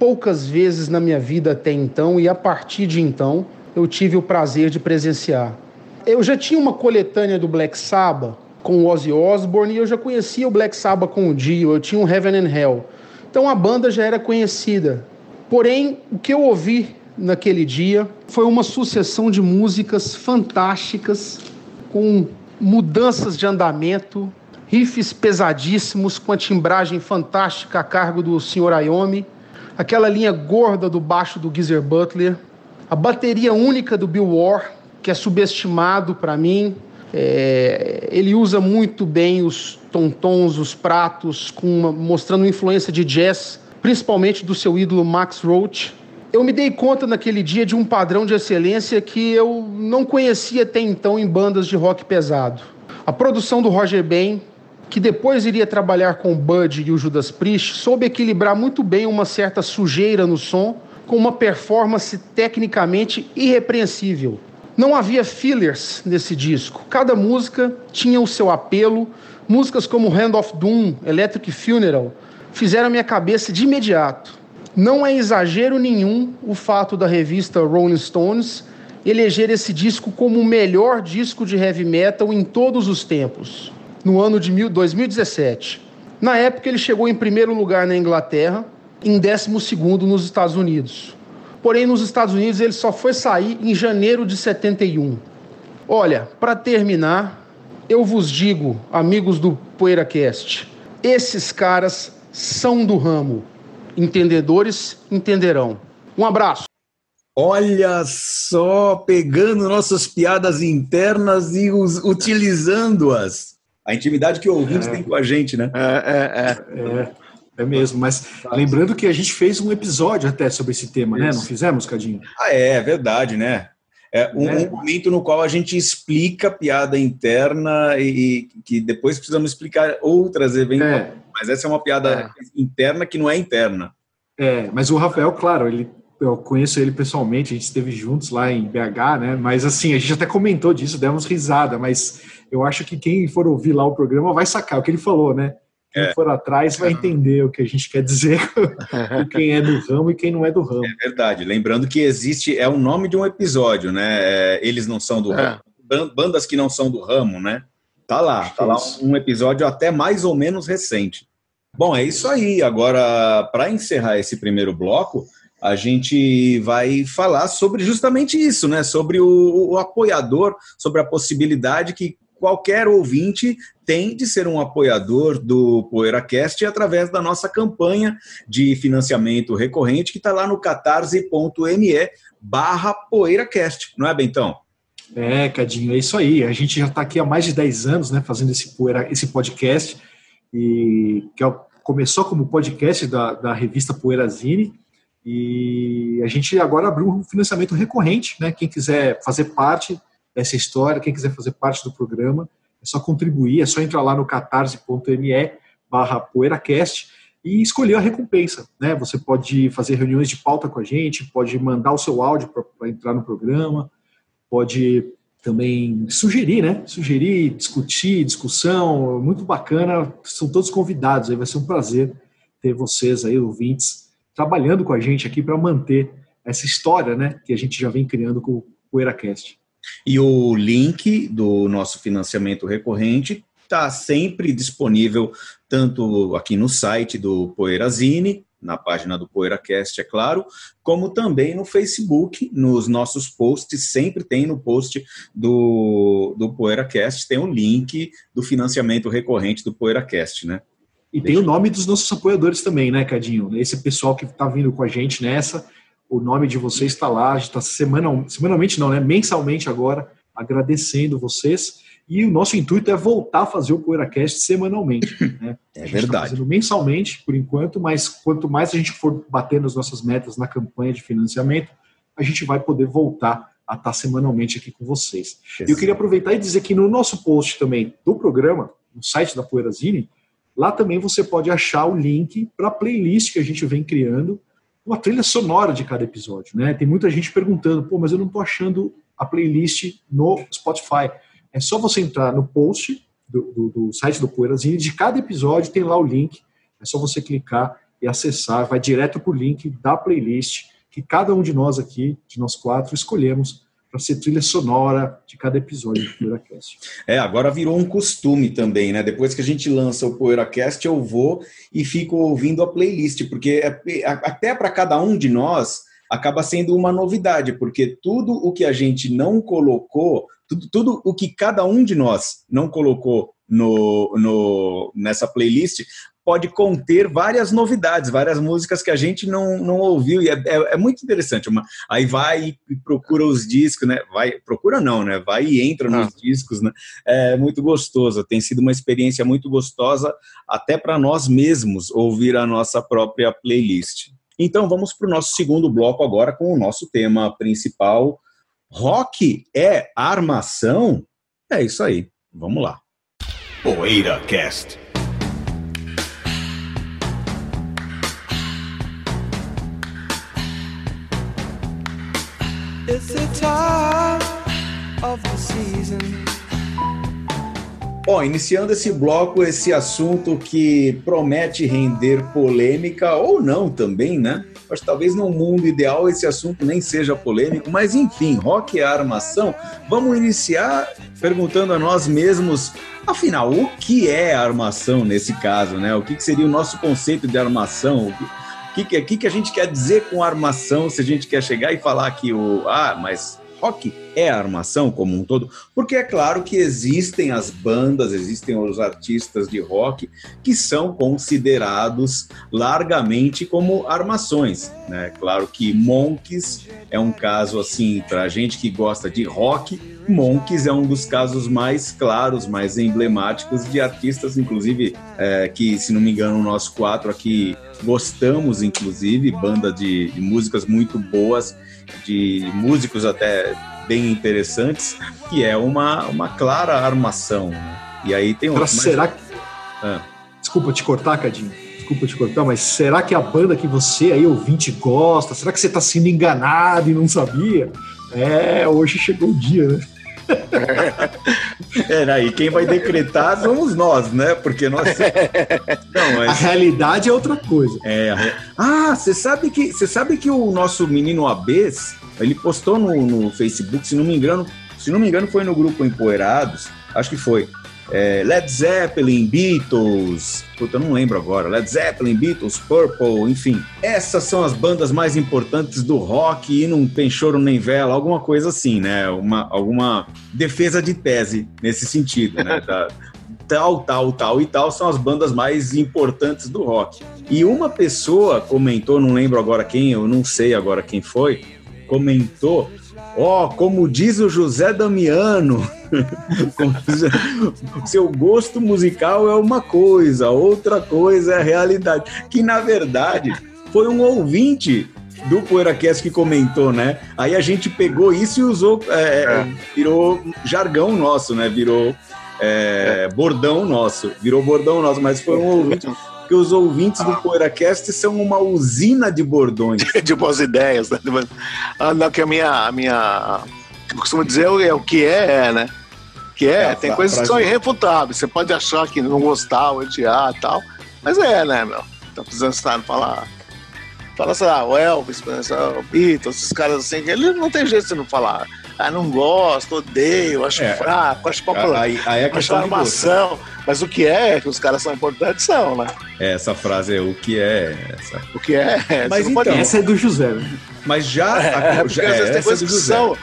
[SPEAKER 6] poucas vezes na minha vida até então, e a partir de então, eu tive o prazer de presenciar. Eu já tinha uma coletânea do Black Sabbath com o Ozzy Osbourne e eu já conhecia o Black Sabbath com o Dio, eu tinha um Heaven and Hell. Então a banda já era conhecida. Porém, o que eu ouvi naquele dia foi uma sucessão de músicas fantásticas, com mudanças de andamento, riffs pesadíssimos, com a timbragem fantástica a cargo do Sr. Ayomi, aquela linha gorda do baixo do Geezer Butler, a bateria única do Bill Ward, que é subestimado para mim. É, ele usa muito bem os tontons, os pratos, uma, mostrando influência de jazz, principalmente do seu ídolo Max Roach eu me dei conta naquele dia de um padrão de excelência que eu não conhecia até então em bandas de rock pesado. A produção do Roger Ben, que depois iria trabalhar com o Bud e o Judas Priest, soube equilibrar muito bem uma certa sujeira no som com uma performance tecnicamente irrepreensível. Não havia fillers nesse disco. Cada música tinha o seu apelo. Músicas como Hand of Doom, Electric Funeral fizeram minha cabeça de imediato. Não é exagero nenhum o fato da revista Rolling Stones eleger esse disco como o melhor disco de heavy metal em todos os tempos, no ano de 2017. Na época, ele chegou em primeiro lugar na Inglaterra, em décimo segundo nos Estados Unidos. Porém, nos Estados Unidos, ele só foi sair em janeiro de 71. Olha, para terminar, eu vos digo, amigos do PoeiraCast, esses caras são do ramo entendedores entenderão. Um abraço.
[SPEAKER 1] Olha só, pegando nossas piadas internas e utilizando-as. A intimidade que o ouvinte é. tem com a gente, né?
[SPEAKER 4] É, é, é. é. É mesmo, mas lembrando que a gente fez um episódio até sobre esse tema, Isso. né? Não fizemos, Cadinho?
[SPEAKER 1] Ah, é, é verdade, né? É um, é. um, momento no qual a gente explica a piada interna e, e que depois precisamos explicar outras eventualmente. É. Mas essa é uma piada é. interna que não é interna.
[SPEAKER 4] É, mas o Rafael, claro, ele eu conheço ele pessoalmente, a gente esteve juntos lá em BH, né? Mas assim, a gente até comentou disso, demos risada, mas eu acho que quem for ouvir lá o programa vai sacar o que ele falou, né? Quem é. for atrás vai entender o que a gente quer dizer, quem é do ramo e quem não é do ramo.
[SPEAKER 1] É verdade. Lembrando que existe, é o nome de um episódio, né? É, eles não são do é. ramo, bandas que não são do ramo, né? Tá lá, tá lá um episódio até mais ou menos recente. Bom, é isso aí. Agora, para encerrar esse primeiro bloco, a gente vai falar sobre justamente isso, né? Sobre o, o, apoiador, sobre a possibilidade que qualquer ouvinte tem de ser um apoiador do PoeiraCast através da nossa campanha de financiamento recorrente que está lá no catarse.me barra PoeiraCast, não é, Bentão?
[SPEAKER 4] É, Cadinho, é isso aí. A gente já está aqui há mais de 10 anos, né, fazendo esse, poeira, esse podcast, e que é, começou como podcast da, da revista Poeirazine, e a gente agora abriu um financiamento recorrente, né? Quem quiser fazer parte dessa história, quem quiser fazer parte do programa, é só contribuir, é só entrar lá no catarse.me barra poeiracast e escolher a recompensa. Né? Você pode fazer reuniões de pauta com a gente, pode mandar o seu áudio para entrar no programa, pode também sugerir, né? Sugerir, discutir, discussão, muito bacana. São todos convidados, aí vai ser um prazer ter vocês aí, ouvintes, trabalhando com a gente aqui para manter essa história, né? Que a gente já vem criando com o PoeiraCast.
[SPEAKER 1] E o link do nosso financiamento recorrente está sempre disponível, tanto aqui no site do Poeirazine, na página do PoeiraCast, é claro, como também no Facebook, nos nossos posts, sempre tem no post do, do PoeiraCast, tem o um link do financiamento recorrente do PoeiraCast, né?
[SPEAKER 4] E tem o nome dos nossos apoiadores também, né, Cadinho? Esse pessoal que está vindo com a gente nessa, o nome de vocês está lá, a gente está semanal, semanalmente não, né? Mensalmente agora, agradecendo vocês. E o nosso intuito é voltar a fazer o PoeiraCast semanalmente. Né?
[SPEAKER 1] É tá verdade. Tá
[SPEAKER 4] fazendo mensalmente, por enquanto, mas quanto mais a gente for batendo as nossas metas na campanha de financiamento, a gente vai poder voltar a estar semanalmente aqui com vocês. E eu queria aproveitar e dizer que no nosso post também do programa, no site da Poeirazine, lá também você pode achar o link para a playlist que a gente vem criando, uma trilha sonora de cada episódio. Né? Tem muita gente perguntando, pô, mas eu não estou achando a playlist no Spotify. É só você entrar no post do, do, do site do Poeirazine, de cada episódio tem lá o link, é só você clicar e acessar, vai direto para o link da playlist que cada um de nós aqui, de nós quatro, escolhemos para ser trilha sonora de cada episódio do PoeiraCast.
[SPEAKER 1] É, agora virou um costume também, né? Depois que a gente lança o PoeiraCast, eu vou e fico ouvindo a playlist, porque é, até para cada um de nós acaba sendo uma novidade, porque tudo o que a gente não colocou tudo, tudo o que cada um de nós não colocou no, no, nessa playlist pode conter várias novidades, várias músicas que a gente não, não ouviu, e é, é, é muito interessante. Uma, aí vai e procura os discos, né? Vai, procura não, né? Vai e entra nos ah. discos, né? É muito gostoso, tem sido uma experiência muito gostosa até para nós mesmos ouvir a nossa própria playlist. Então vamos para o nosso segundo bloco agora com o nosso tema principal, Rock é armação? É isso aí. Vamos lá. Poeira Cast. Bom, iniciando esse bloco, esse assunto que promete render polêmica ou não também, né? Mas talvez no mundo ideal esse assunto nem seja polêmico, mas enfim, rock é armação. Vamos iniciar perguntando a nós mesmos, afinal, o que é armação nesse caso, né? O que seria o nosso conceito de armação? O que, que, que, que a gente quer dizer com armação se a gente quer chegar e falar que o. Ah, mas rock é a armação como um todo, porque é claro que existem as bandas, existem os artistas de rock que são considerados largamente como armações. Né? Claro que Monkeys é um caso assim, para a gente que gosta de rock, Monkeys é um dos casos mais claros, mais emblemáticos de artistas, inclusive, é, que, se não me engano, nós quatro aqui gostamos, inclusive, banda de, de músicas muito boas, de músicos até bem interessantes, que é uma, uma clara armação. Né? E aí tem
[SPEAKER 4] outro. Será que. Ah. Desculpa te cortar, Cadinho. Desculpa te cortar, mas será que a banda que você aí, ouvinte, gosta? Será que você está sendo enganado e não sabia? É, hoje chegou o dia, né?
[SPEAKER 1] É, aí quem vai decretar somos nós, né? Porque nós.
[SPEAKER 4] Não, mas... A realidade é outra coisa.
[SPEAKER 1] É. Ah, você sabe que você sabe que o nosso menino Abes, ele postou no, no Facebook, se não me engano, se não me engano, foi no grupo Empoeirados, acho que foi é, Led Zeppelin, Beatles, puta, eu não lembro agora, Led Zeppelin, Beatles, Purple, enfim. Essas são as bandas mais importantes do rock e não tem choro nem vela, alguma coisa assim, né? Uma, alguma defesa de tese nesse sentido, né? Da, tal, tal, tal e tal são as bandas mais importantes do rock. E uma pessoa comentou, não lembro agora quem, eu não sei agora quem foi, comentou Ó, oh, como diz o José Damiano, seu gosto musical é uma coisa, outra coisa é a realidade. Que na verdade foi um ouvinte do PoeiraCast que comentou, né? Aí a gente pegou isso e usou, é, é. é. virou jargão nosso, né? Virou é, bordão nosso, virou bordão nosso, mas foi um ouvinte porque os ouvintes do PoeiraCast são uma usina de bordões.
[SPEAKER 2] de boas ideias, né? Ah, não, que a minha. A minha eu costumo dizer é o que é, é né? Que é, é tem pra, coisas pra que são irrefutáveis. Você pode achar que não gostar, odiar e tal, mas é, né, meu? Tá precisando estar falar. Fala, sei lá, o Elvis, o Beatles, esses caras assim, ele não tem jeito de não falar. Ah, não gosto, odeio, acho é. fraco, acho popular, aí, aí é acho armação. Mas o que é que os caras são importantes são, né?
[SPEAKER 1] É, essa frase é o que é. Essa...
[SPEAKER 2] O que é?
[SPEAKER 4] Mas então, essa é do José. Né?
[SPEAKER 1] Mas já. É,
[SPEAKER 2] a, já, às vezes é, tem coisas que são.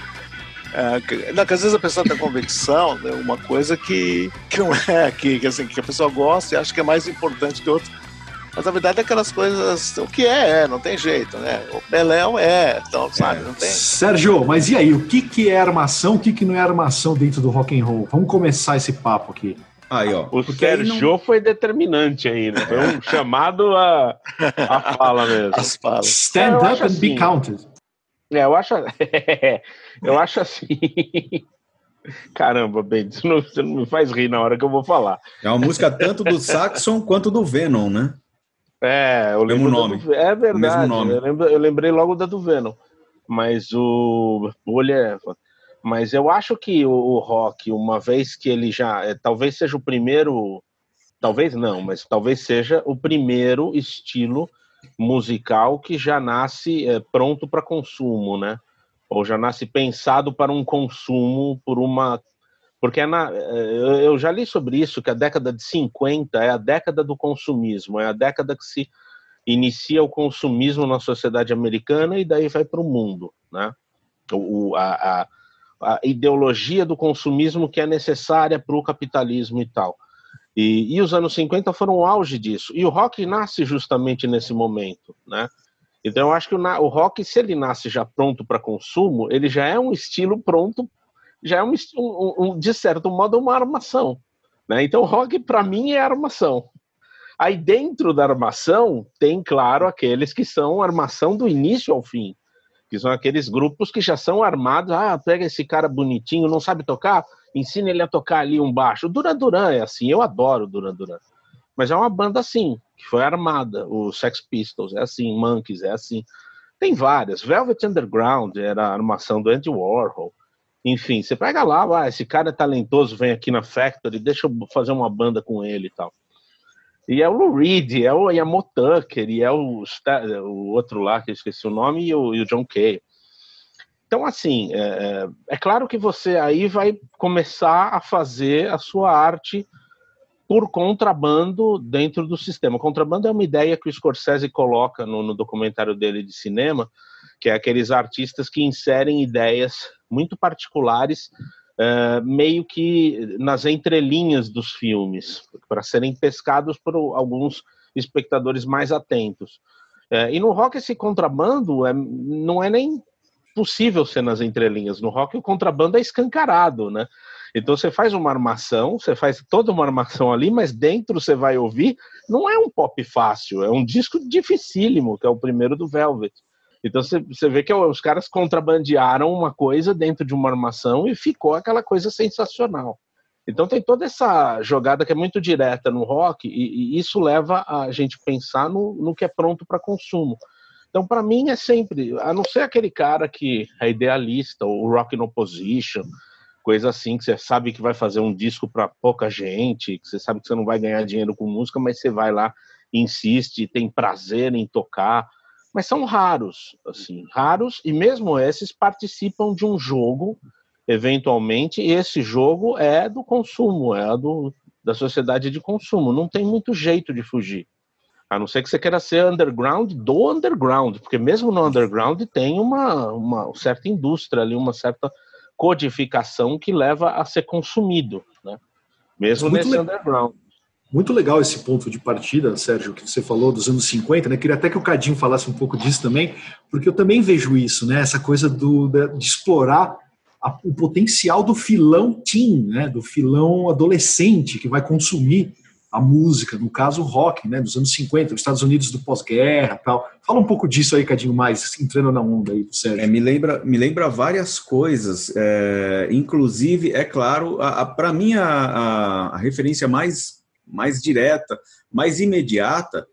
[SPEAKER 2] É, não, que às vezes a pessoa tem convicção, né, uma coisa que, que não é, que, que, assim, que a pessoa gosta e acha que é mais importante que outra. Mas a verdade é aquelas coisas, o que é, é, não tem jeito, né? O Beléu é, então, sabe, é. não tem.
[SPEAKER 4] Sérgio, mas e aí, o que, que é armação, o que, que não é armação dentro do rock and roll? Vamos começar esse papo aqui.
[SPEAKER 3] Aí, ó. O Sérgio não... foi determinante aí, né? Foi um chamado a, a fala mesmo. As falas.
[SPEAKER 4] Stand up and assim, be counted.
[SPEAKER 3] É, eu acho, eu acho assim. Caramba, Ben, você não, você não me faz rir na hora que eu vou falar.
[SPEAKER 1] É uma música tanto do Saxon quanto do Venom, né?
[SPEAKER 3] É, eu lembro. nome. Do, é verdade. Eu, lembro, eu lembrei logo da do Venom. Mas o. Olha. Mas eu acho que o, o rock, uma vez que ele já. É, talvez seja o primeiro. Talvez não, mas talvez seja o primeiro estilo musical que já nasce é, pronto para consumo, né? Ou já nasce pensado para um consumo por uma porque é na, é, eu já li sobre isso, que a década de 50 é a década do consumismo, é a década que se inicia o consumismo na sociedade americana e daí vai para o mundo. Né? O, a, a, a, ideologia do consumismo que é necessária para o capitalismo e tal. E, e, os anos 50 foram o auge disso. E o rock nasce justamente nesse momento. Né? Então eu acho que o, o rock, se ele nasce já pronto para consumo, ele já é um estilo pronto já é um, um, um, de certo modo uma armação. Né? Então, rock para mim é armação. Aí dentro da armação tem, claro, aqueles que são armação do início ao fim, que são aqueles grupos que já são armados. Ah, pega esse cara bonitinho, não sabe tocar, ensina ele a tocar ali um baixo. Duran Duran é assim, eu adoro Duran Duran. Mas é uma banda assim, que foi armada. O Sex Pistols é assim, Monkeys é assim. Tem várias. Velvet Underground era a armação do Andy Warhol. Enfim, você pega lá, ah, esse cara é talentoso, vem aqui na Factory, deixa eu fazer uma banda com ele e tal. E é o Lou Reed, é o Yamo Tucker, e é o, o outro lá, que eu esqueci o nome, e o, e o John Kay. Então, assim, é, é, é, claro que você aí vai começar a fazer a sua arte por contrabando dentro do sistema. Contrabando é uma ideia que o Scorsese coloca no, no documentário dele de cinema, que é aqueles artistas que inserem ideias muito particulares, uh, meio que nas entrelinhas dos filmes, para serem pescados por alguns espectadores mais atentos. Uh, e no rock esse contrabando é, não é nem possível ser nas entrelinhas. No rock o contrabando é escancarado, né? Então você faz uma armação, você faz toda uma armação ali, mas dentro você vai ouvir, não é um pop fácil, é um disco dificílimo, que é o primeiro do Velvet. Então você vê que os caras contrabandearam uma coisa dentro de uma armação e ficou aquela coisa sensacional. Então tem toda essa jogada que é muito direta no rock e, e isso leva a gente pensar no, no que é pronto para consumo. Então para mim é sempre, a não ser aquele cara que é idealista, o rock no opposition, coisa assim que você sabe que vai fazer um disco para pouca gente, que você sabe que você não vai ganhar dinheiro com música, mas você vai lá, insiste, tem prazer em tocar mas são raros, assim, raros, e mesmo esses participam de um jogo, eventualmente, e esse jogo é do consumo, é do, da sociedade de consumo, não tem muito jeito de fugir. A não ser que você queira ser underground do underground, porque mesmo no underground tem uma, uma certa indústria ali, uma certa codificação que leva a ser consumido, né? Mesmo nesse underground.
[SPEAKER 4] Muito legal esse ponto de partida, Sérgio, que você falou dos anos 50, né? Queria até que o Cadinho falasse um pouco disso também, porque eu também vejo isso, né? Essa coisa do, de explorar a, o potencial do filão teen, né? Do filão adolescente que vai consumir a música, no caso o rock, né? Dos anos 50, os Estados Unidos do pós-guerra tal. Fala um pouco disso aí, Cadinho, mais, entrando na onda aí Sérgio.
[SPEAKER 1] É, me, lembra, me lembra várias coisas, é, inclusive, é claro, para mim a, a, a referência mais mais direta, mais imediata,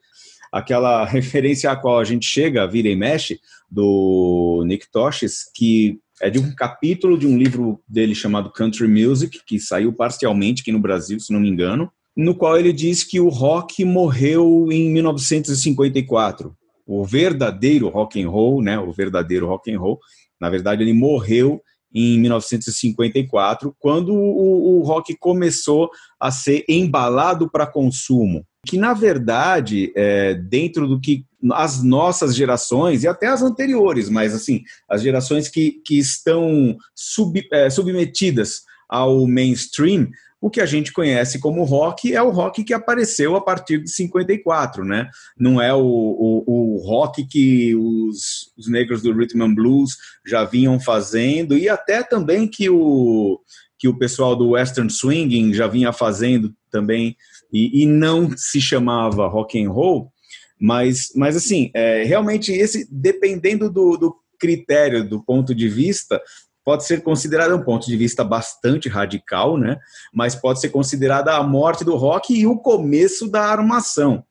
[SPEAKER 1] aquela referência a qual a gente chega, vira e mexe, do Nick Tosches, que é de um capítulo de um livro dele chamado Country Music, que saiu parcialmente aqui no Brasil, se não me engano, no qual ele diz que o rock morreu em 1954. O verdadeiro rock and roll, né, o verdadeiro rock and roll, na verdade ele morreu em 1954, quando o, o rock começou a ser embalado para consumo. Que, na verdade, é, dentro do que as nossas gerações, e até as anteriores, mas assim, as gerações que, que estão sub, é, submetidas ao mainstream, o que a gente conhece como rock é o rock que apareceu a partir de 54, né? Não é o, o, o rock que os, os, negros do rhythm and blues já vinham fazendo e até também que o que o pessoal do western swinging já vinha fazendo também e, e não se chamava rock and roll, mas, mas assim, é, realmente esse dependendo do, do critério, do ponto de vista, pode ser considerada um ponto de vista bastante radical, né? Mas pode ser considerada a morte do rock e o começo da armação.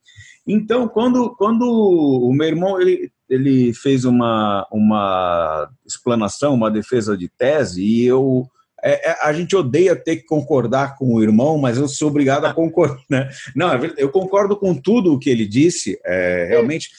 [SPEAKER 1] Então, quando, quando o meu irmão ele, ele fez uma, uma explanação, uma defesa de tese, e eu é, é, a gente odeia ter que concordar com o irmão, mas eu sou obrigado a concordar. Né? Não, é eu concordo com tudo o que ele disse, é, realmente.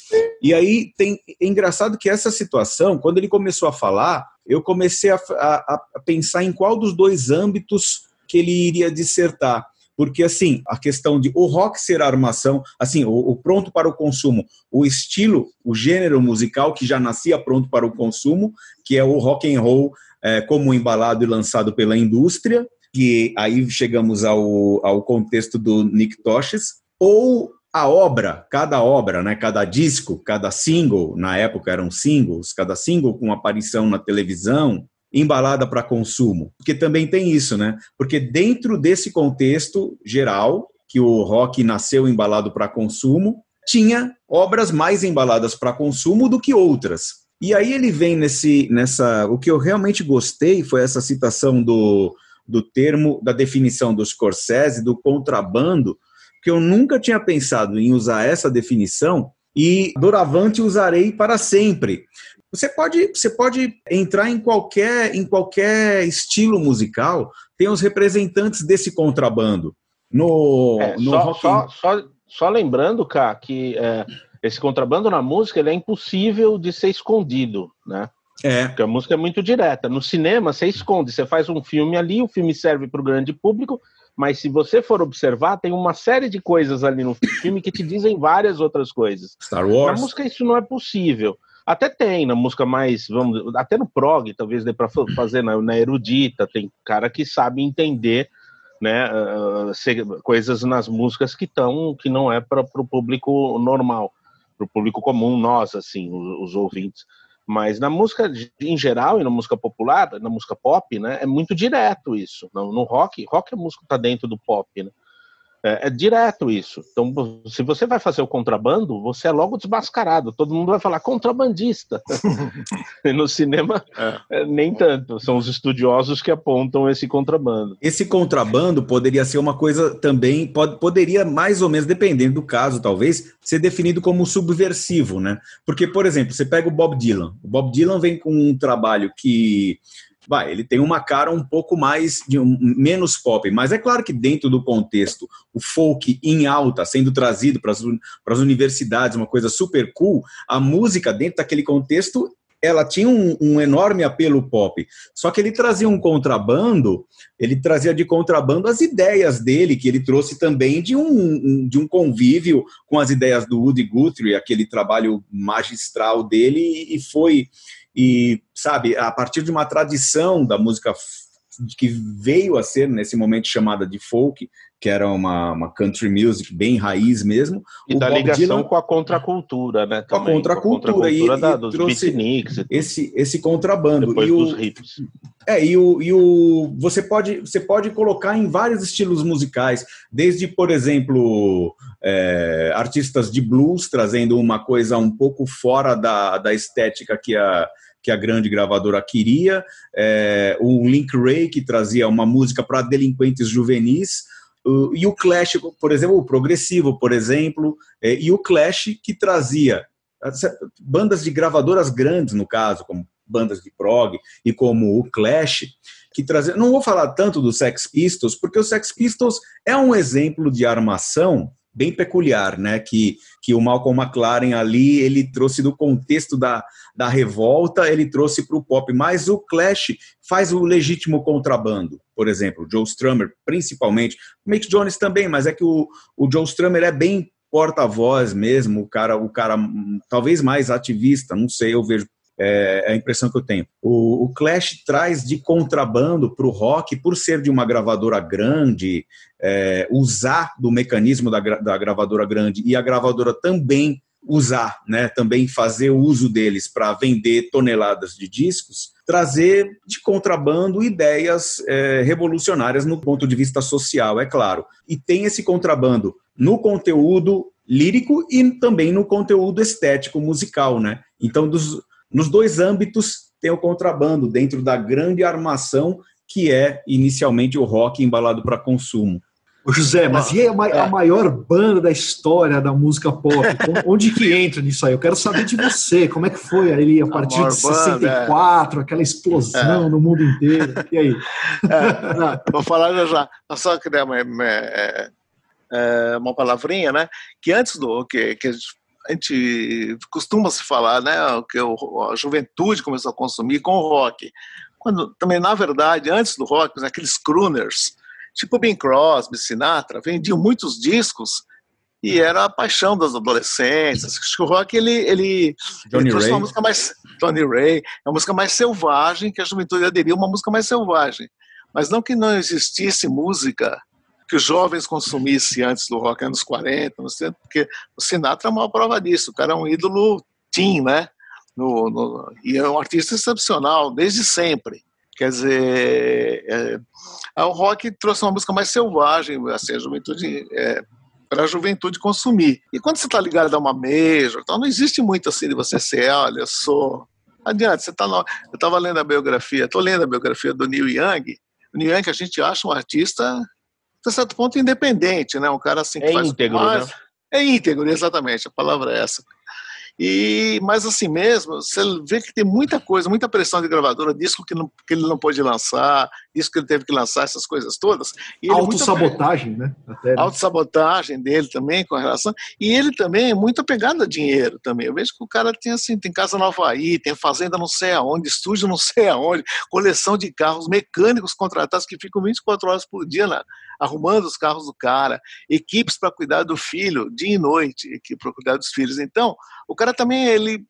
[SPEAKER 1] E aí tem é engraçado que essa situação, quando ele começou a falar, eu comecei a, a, a pensar em qual dos dois âmbitos que ele iria dissertar. Porque assim a questão de o rock ser armação, assim o, o, pronto para o consumo, o estilo, o gênero musical que já nascia pronto para o consumo, que é o rock and roll é, como embalado e lançado pela indústria, que aí chegamos ao, ao contexto do Nick Tosches, ou a obra, cada obra, né, cada disco, cada single, na época eram singles, cada single com aparição na televisão, embalada para consumo. Porque também tem isso, né? Porque dentro desse contexto geral, que o rock nasceu embalado para consumo, tinha obras mais embaladas para consumo do que outras. E aí ele vem nesse, nessa. O que eu realmente gostei foi essa citação do, do termo, da definição do Scorsese, do contrabando, que eu nunca tinha pensado em usar essa definição e doravante usarei para sempre. Você pode, você pode entrar em qualquer, em qualquer estilo musical, tem os representantes desse contrabando. No,
[SPEAKER 3] é, no só, só, só, só, lembrando, cá, que é, esse contrabando na música ele é impossível de ser escondido, né? É. Porque a música é muito direta. No cinema, você esconde, você faz um filme ali, o filme serve para o grande público, mas se você for observar, tem uma série de coisas ali no filme que te dizem várias outras coisas.
[SPEAKER 1] Star Wars.
[SPEAKER 3] Na música isso não é possível. Até tem na música mais, vamos, até no prog, talvez dê para fazer na, na, erudita, tem cara que sabe entender, né, uh, coisas nas músicas que estão, que não é para o público normal para o público comum, nós, assim, os, os, ouvintes. Mas na música em geral e na música popular, na música pop, né, é muito direto isso. No, no rock, rock a música está dentro do pop, né? É, é, direto isso. Então, se você vai fazer o contrabando, você é logo desmascarado. Todo mundo vai falar contrabandista. no cinema, é. É, nem tanto. São os estudiosos que apontam esse contrabando.
[SPEAKER 1] Esse contrabando poderia ser uma coisa também, pode, poderia mais ou menos, dependendo do caso, talvez, ser definido como subversivo, né? Porque, por exemplo, você pega o Bob Dylan. O Bob Dylan vem com um trabalho que vai, ele tem uma cara um pouco mais de um, menos pop, mas é claro que dentro do contexto, o folk em alta sendo trazido para as universidades, uma coisa super cool, a música dentro daquele contexto ela tinha um, um, enorme apelo pop. Só que ele trazia um contrabando, ele trazia de contrabando as ideias dele, que ele trouxe também de um, de um convívio com as ideias do Woody Guthrie, aquele trabalho magistral dele, e foi e, sabe, a partir de uma tradição da música que veio a ser nesse momento chamada de folk, que era uma, uma country music bem raiz mesmo.
[SPEAKER 3] E da Bob ligação Dylan, com a contracultura, né?
[SPEAKER 1] Com a contracultura, com a
[SPEAKER 3] contracultura
[SPEAKER 1] e,
[SPEAKER 3] da, dos beatniks.
[SPEAKER 1] Esse, esse contrabando.
[SPEAKER 3] Depois
[SPEAKER 1] e
[SPEAKER 3] dos o, hits.
[SPEAKER 1] É, e o, e o você, pode, você pode colocar em vários estilos musicais, desde, por exemplo, é, artistas de blues trazendo uma coisa um pouco fora da, da estética que a que a grande gravadora queria, é, o Link Ray, que trazia uma música para delinquentes juvenis, o, e o Clash, por exemplo, o Progressivo, por exemplo, é, e o Clash, que trazia bandas de gravadoras grandes, no caso, como bandas de prog, e como o Clash, que trazia. Não vou falar tanto do Sex Pistols, porque o Sex Pistols é um exemplo de armação bem peculiar, né? Que, que o Malcolm McLaren ali ele trouxe do contexto da, da revolta, ele trouxe para o pop, mas o Clash faz o legítimo contrabando, por exemplo, Joe Strummer, principalmente, o Mick Jones também, mas é que o, o Joe Strummer é bem porta-voz mesmo, o cara, o cara talvez mais ativista, não sei, eu vejo é, é a impressão que eu tenho. O, o Clash traz de contrabando para o rock, por ser de uma gravadora grande, é, usar do mecanismo da, da gravadora grande e a gravadora também usar, né, também fazer uso deles para vender toneladas de discos, trazer de contrabando ideias é, revolucionárias no ponto de vista social, é claro. E tem esse contrabando no conteúdo lírico e também no conteúdo estético musical, né? Então, dos, nos dois âmbitos tem o contrabando, dentro da grande armação que é inicialmente o rock embalado para consumo.
[SPEAKER 4] Ô José, mas e a, ma é. a, maior banda da história da música pop? Onde que entra nisso aí? Eu quero saber de você. Como é que foi ali a partir a de 64, banda, é. aquela explosão é. no mundo inteiro? E aí?
[SPEAKER 2] É. vou falar já já. Só queria uma, uma, é, uma palavrinha, né? Que antes do que, que a gente costuma se falar, né, que a juventude começou a consumir com o rock. Quando também, na verdade, antes do rock, aqueles crooners, tipo Bing Crosby, Sinatra, vendiam muitos discos e era a paixão das adolescentes. Acho que o rock ele ele, ele trouxe Ray. uma música mais Tony Ray, é uma música mais selvagem que a juventude aderiu, uma música mais selvagem. Mas não que não existisse música que os jovens consumissem antes do rock, anos 40, anos 70, porque o Sinatra é uma prova disso, o cara é um ídolo teen, né? No, no, e é um artista excepcional, desde sempre. Quer dizer, é, o rock trouxe uma música mais selvagem, assim, a juventude, é, para a juventude consumir. E quando você está ligado a uma major, então não existe muito assim de você ser, olha, eu sou. Adiante, você está. No... Eu estava lendo a biografia, estou lendo a biografia do Neil Young. O Neil Young a gente acha um artista até certo ponto, independente, né? Um cara assim que
[SPEAKER 3] é
[SPEAKER 2] faz
[SPEAKER 3] íntegro, mais... né?
[SPEAKER 2] É íntegro, exatamente, a palavra é essa. E, mas assim mesmo, você vê que tem muita coisa, muita pressão de gravadora, disco que, não, que ele não pôde lançar, disco que ele teve que lançar, essas coisas todas.
[SPEAKER 4] E é Autossabotagem, né?
[SPEAKER 2] Até, né? Autossabotagem dele também com relação. E ele também é muito apegado a dinheiro também. Eu vejo que o cara tem assim, tem casa no Havaí, tem fazenda não sei aonde, estúdio não sei aonde, coleção de carros, mecânicos contratados que ficam 24 horas por dia lá, arrumando os carros do cara, equipes para cuidar do filho, dia e noite, equipe para cuidar dos filhos. Então, o cara também, ele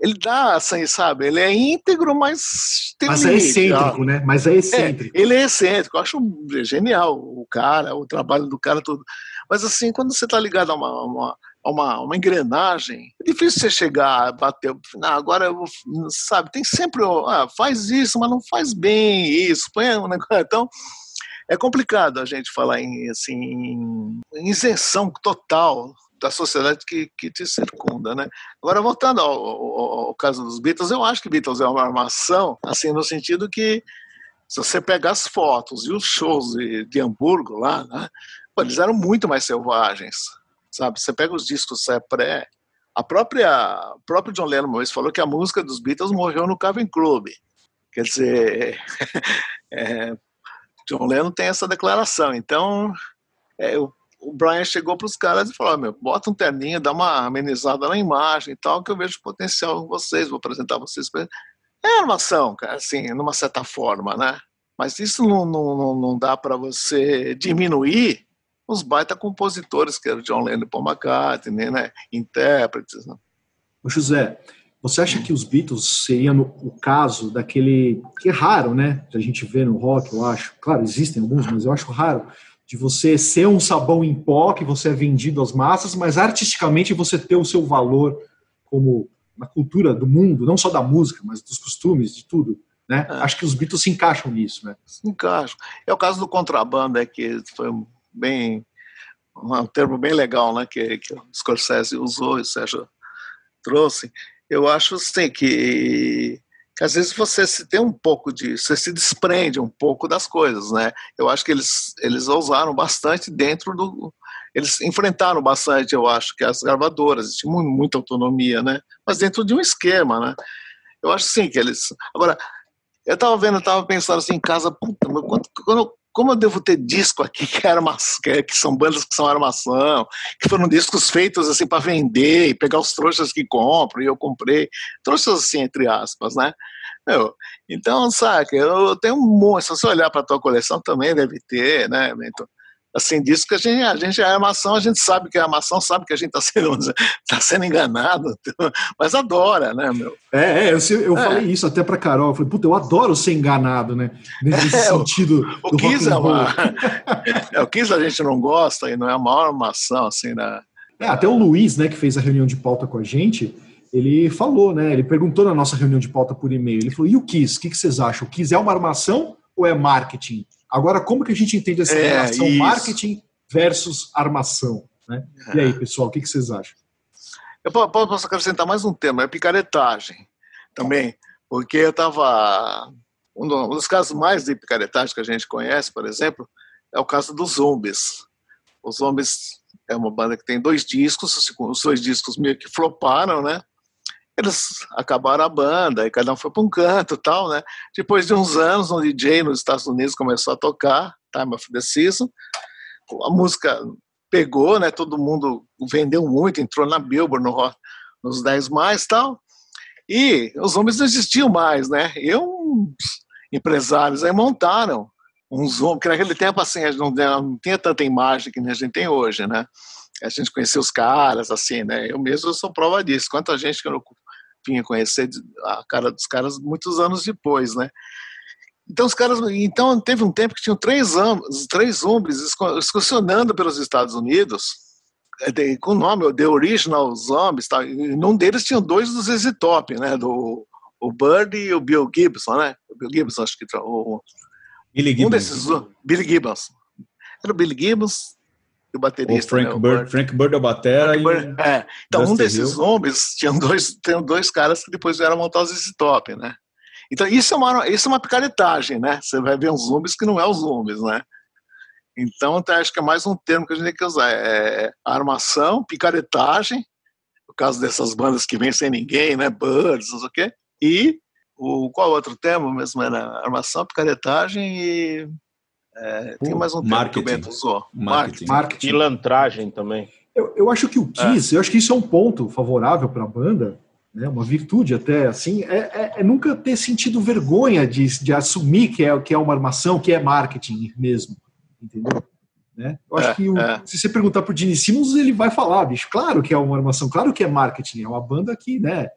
[SPEAKER 2] ele dá assim, sabe? Ele é íntegro, mas
[SPEAKER 4] tem Mas um é excêntrico, né? Mas é excêntrico.
[SPEAKER 2] É, ele é excêntrico, eu acho genial o cara, o trabalho do cara, tudo. Mas assim, quando você está ligado a uma, uma, uma, uma, engrenagem, é difícil você chegar, bater, não, agora eu vou, sabe? Tem sempre, ah, faz isso, mas não faz bem isso, põe um negócio. Então, é complicado a gente falar em, assim, isenção total da sociedade que, que te circunda, né? Agora, voltando ao, ao, ao, caso dos Beatles, eu acho que Beatles é uma armação, assim, no sentido que se você pegar as fotos e os shows de, de Hamburgo lá, né, eles eram muito mais selvagens, sabe? Você pega os discos é pré, a própria, o próprio John Lennon vez falou que a música dos Beatles morreu no Cavern Club. Quer dizer, é, John Lennon tem essa declaração. Então, é, eu o Brian chegou para os caras e falou: meu, bota um terninho, dá uma amenizada na imagem e tal, que eu vejo potencial em vocês, vou apresentar vocês para É armação, cara, assim, numa certa forma, né? Mas isso não, não, não dá para você diminuir os baita compositores, que eram John Lennon e Paul McCartney, né? Intérpretes. Né?
[SPEAKER 4] O José, você acha que os Beatles seriam o caso daquele que é raro, né? Que a gente vê no rock, eu acho. Claro, existem alguns, mas eu acho raro de você ser um sabão em pó que você é vendido às massas, mas artisticamente você ter o seu valor como na cultura do mundo, não só da música, mas dos costumes, de tudo. Né? É. Acho que os Beatles se encaixam nisso. Né?
[SPEAKER 2] Se encaixam. É o caso do contrabando, é que foi bem um termo bem legal, né, que, que o Scorsese usou e o Sérgio trouxe. Eu acho assim que que às vezes você se tem um pouco de, você se desprende um pouco das coisas, né? Eu acho que eles eles ousaram bastante dentro do, eles enfrentaram bastante, eu acho que as gravadoras tinham muita autonomia, né? Mas dentro de um esquema, né? Eu acho sim que eles. Agora, eu estava vendo, eu estava pensando assim em casa, puta, quando, quando, como eu devo ter disco aqui que, é armação, que são bandas que são armação, que foram discos feitos assim para vender e pegar os trouxas que compram, e eu comprei, trouxas assim, entre aspas, né? Meu, então, saca, eu tenho um monte, se você olhar para tua coleção também deve ter, né, Mentor? Assim, disso que a gente, a gente é armação, a gente sabe que é armação, sabe que a gente está sendo, tá sendo enganado, mas adora, né, meu?
[SPEAKER 4] É, é eu, eu é. falei isso até para Carol, eu falei, puta, eu adoro ser enganado, né, nesse é, sentido
[SPEAKER 2] o, o Kiss é uma, é, o Kiss a gente não gosta e não é a maior armação, assim, né?
[SPEAKER 4] É, até o Luiz, né, que fez a reunião de pauta com a gente, ele falou, né, ele perguntou na nossa reunião de pauta por e-mail, ele falou, e o Kiss, o que, que vocês acham? O Kiss é uma armação ou é marketing? Agora, como que a gente entende essa é, relação isso. marketing versus armação? Né? E aí, pessoal, o que, que vocês acham?
[SPEAKER 2] Eu posso acrescentar mais um tema, é picaretagem também, porque eu estava... Um dos casos mais de picaretagem que a gente conhece, por exemplo, é o caso dos Zombies. Os Zombies é uma banda que tem dois discos, os dois discos meio que floparam, né? Eles acabaram a banda e cada um foi para um canto tal, né? Depois de uns anos, um DJ nos Estados Unidos começou a tocar Time of the Season, a música pegou, né? Todo mundo vendeu muito, entrou na Billboard no, nos 10 mais tal, e os homens não existiam mais, né? E uns empresários aí montaram uns homens, que naquele tempo assim, a gente não, não tinha tanta imagem que a gente tem hoje, né? A gente conhecia os caras, assim, né? Eu mesmo sou prova disso. Quanta gente que eu vinha conhecer a cara dos caras muitos anos depois, né? Então os caras, então teve um tempo que tinham três três zombies excursionando pelos Estados Unidos é, com o nome The Original Zombies, tá? E num deles tinham dois dos ZZ Top, né? Do o Bird e o Bill Gibson, né? O Bill Gibson acho que o, Billy Gibbons. Um desses, Billy Gibbons. Era o Billy Gibbons o baterista.
[SPEAKER 1] O Frank, né, Bird, Frank Bird é o batera. E...
[SPEAKER 2] É. Então, Dusty um desses Hill. homens, tinham dois, tem dois caras que depois vieram montar os esse top, né? Então, isso é, uma, isso é uma picaretagem, né? Você vai ver uns zombies que não é os zombies, né? Então, acho que é mais um termo que a gente tem que usar. É armação, picaretagem, no caso dessas bandas que vêm sem ninguém, né? Birds, não sei o quê. E o, qual outro termo mesmo? Era armação, picaretagem e é, tem mais um
[SPEAKER 1] marketing. que o
[SPEAKER 3] Bento usou. Marketing. marketing. Pilantragem também.
[SPEAKER 4] Eu, eu acho que o Kiss, é. eu acho que isso é um ponto favorável para a banda, né, uma virtude até, assim, é, é, é, nunca ter sentido vergonha de, de assumir que é, que é uma armação, que é marketing mesmo, entendeu? Né? Eu acho é, que o, é. se você perguntar para o Gene Simmons, ele vai falar, bicho, claro que é uma armação, claro que é marketing, é uma banda que, né,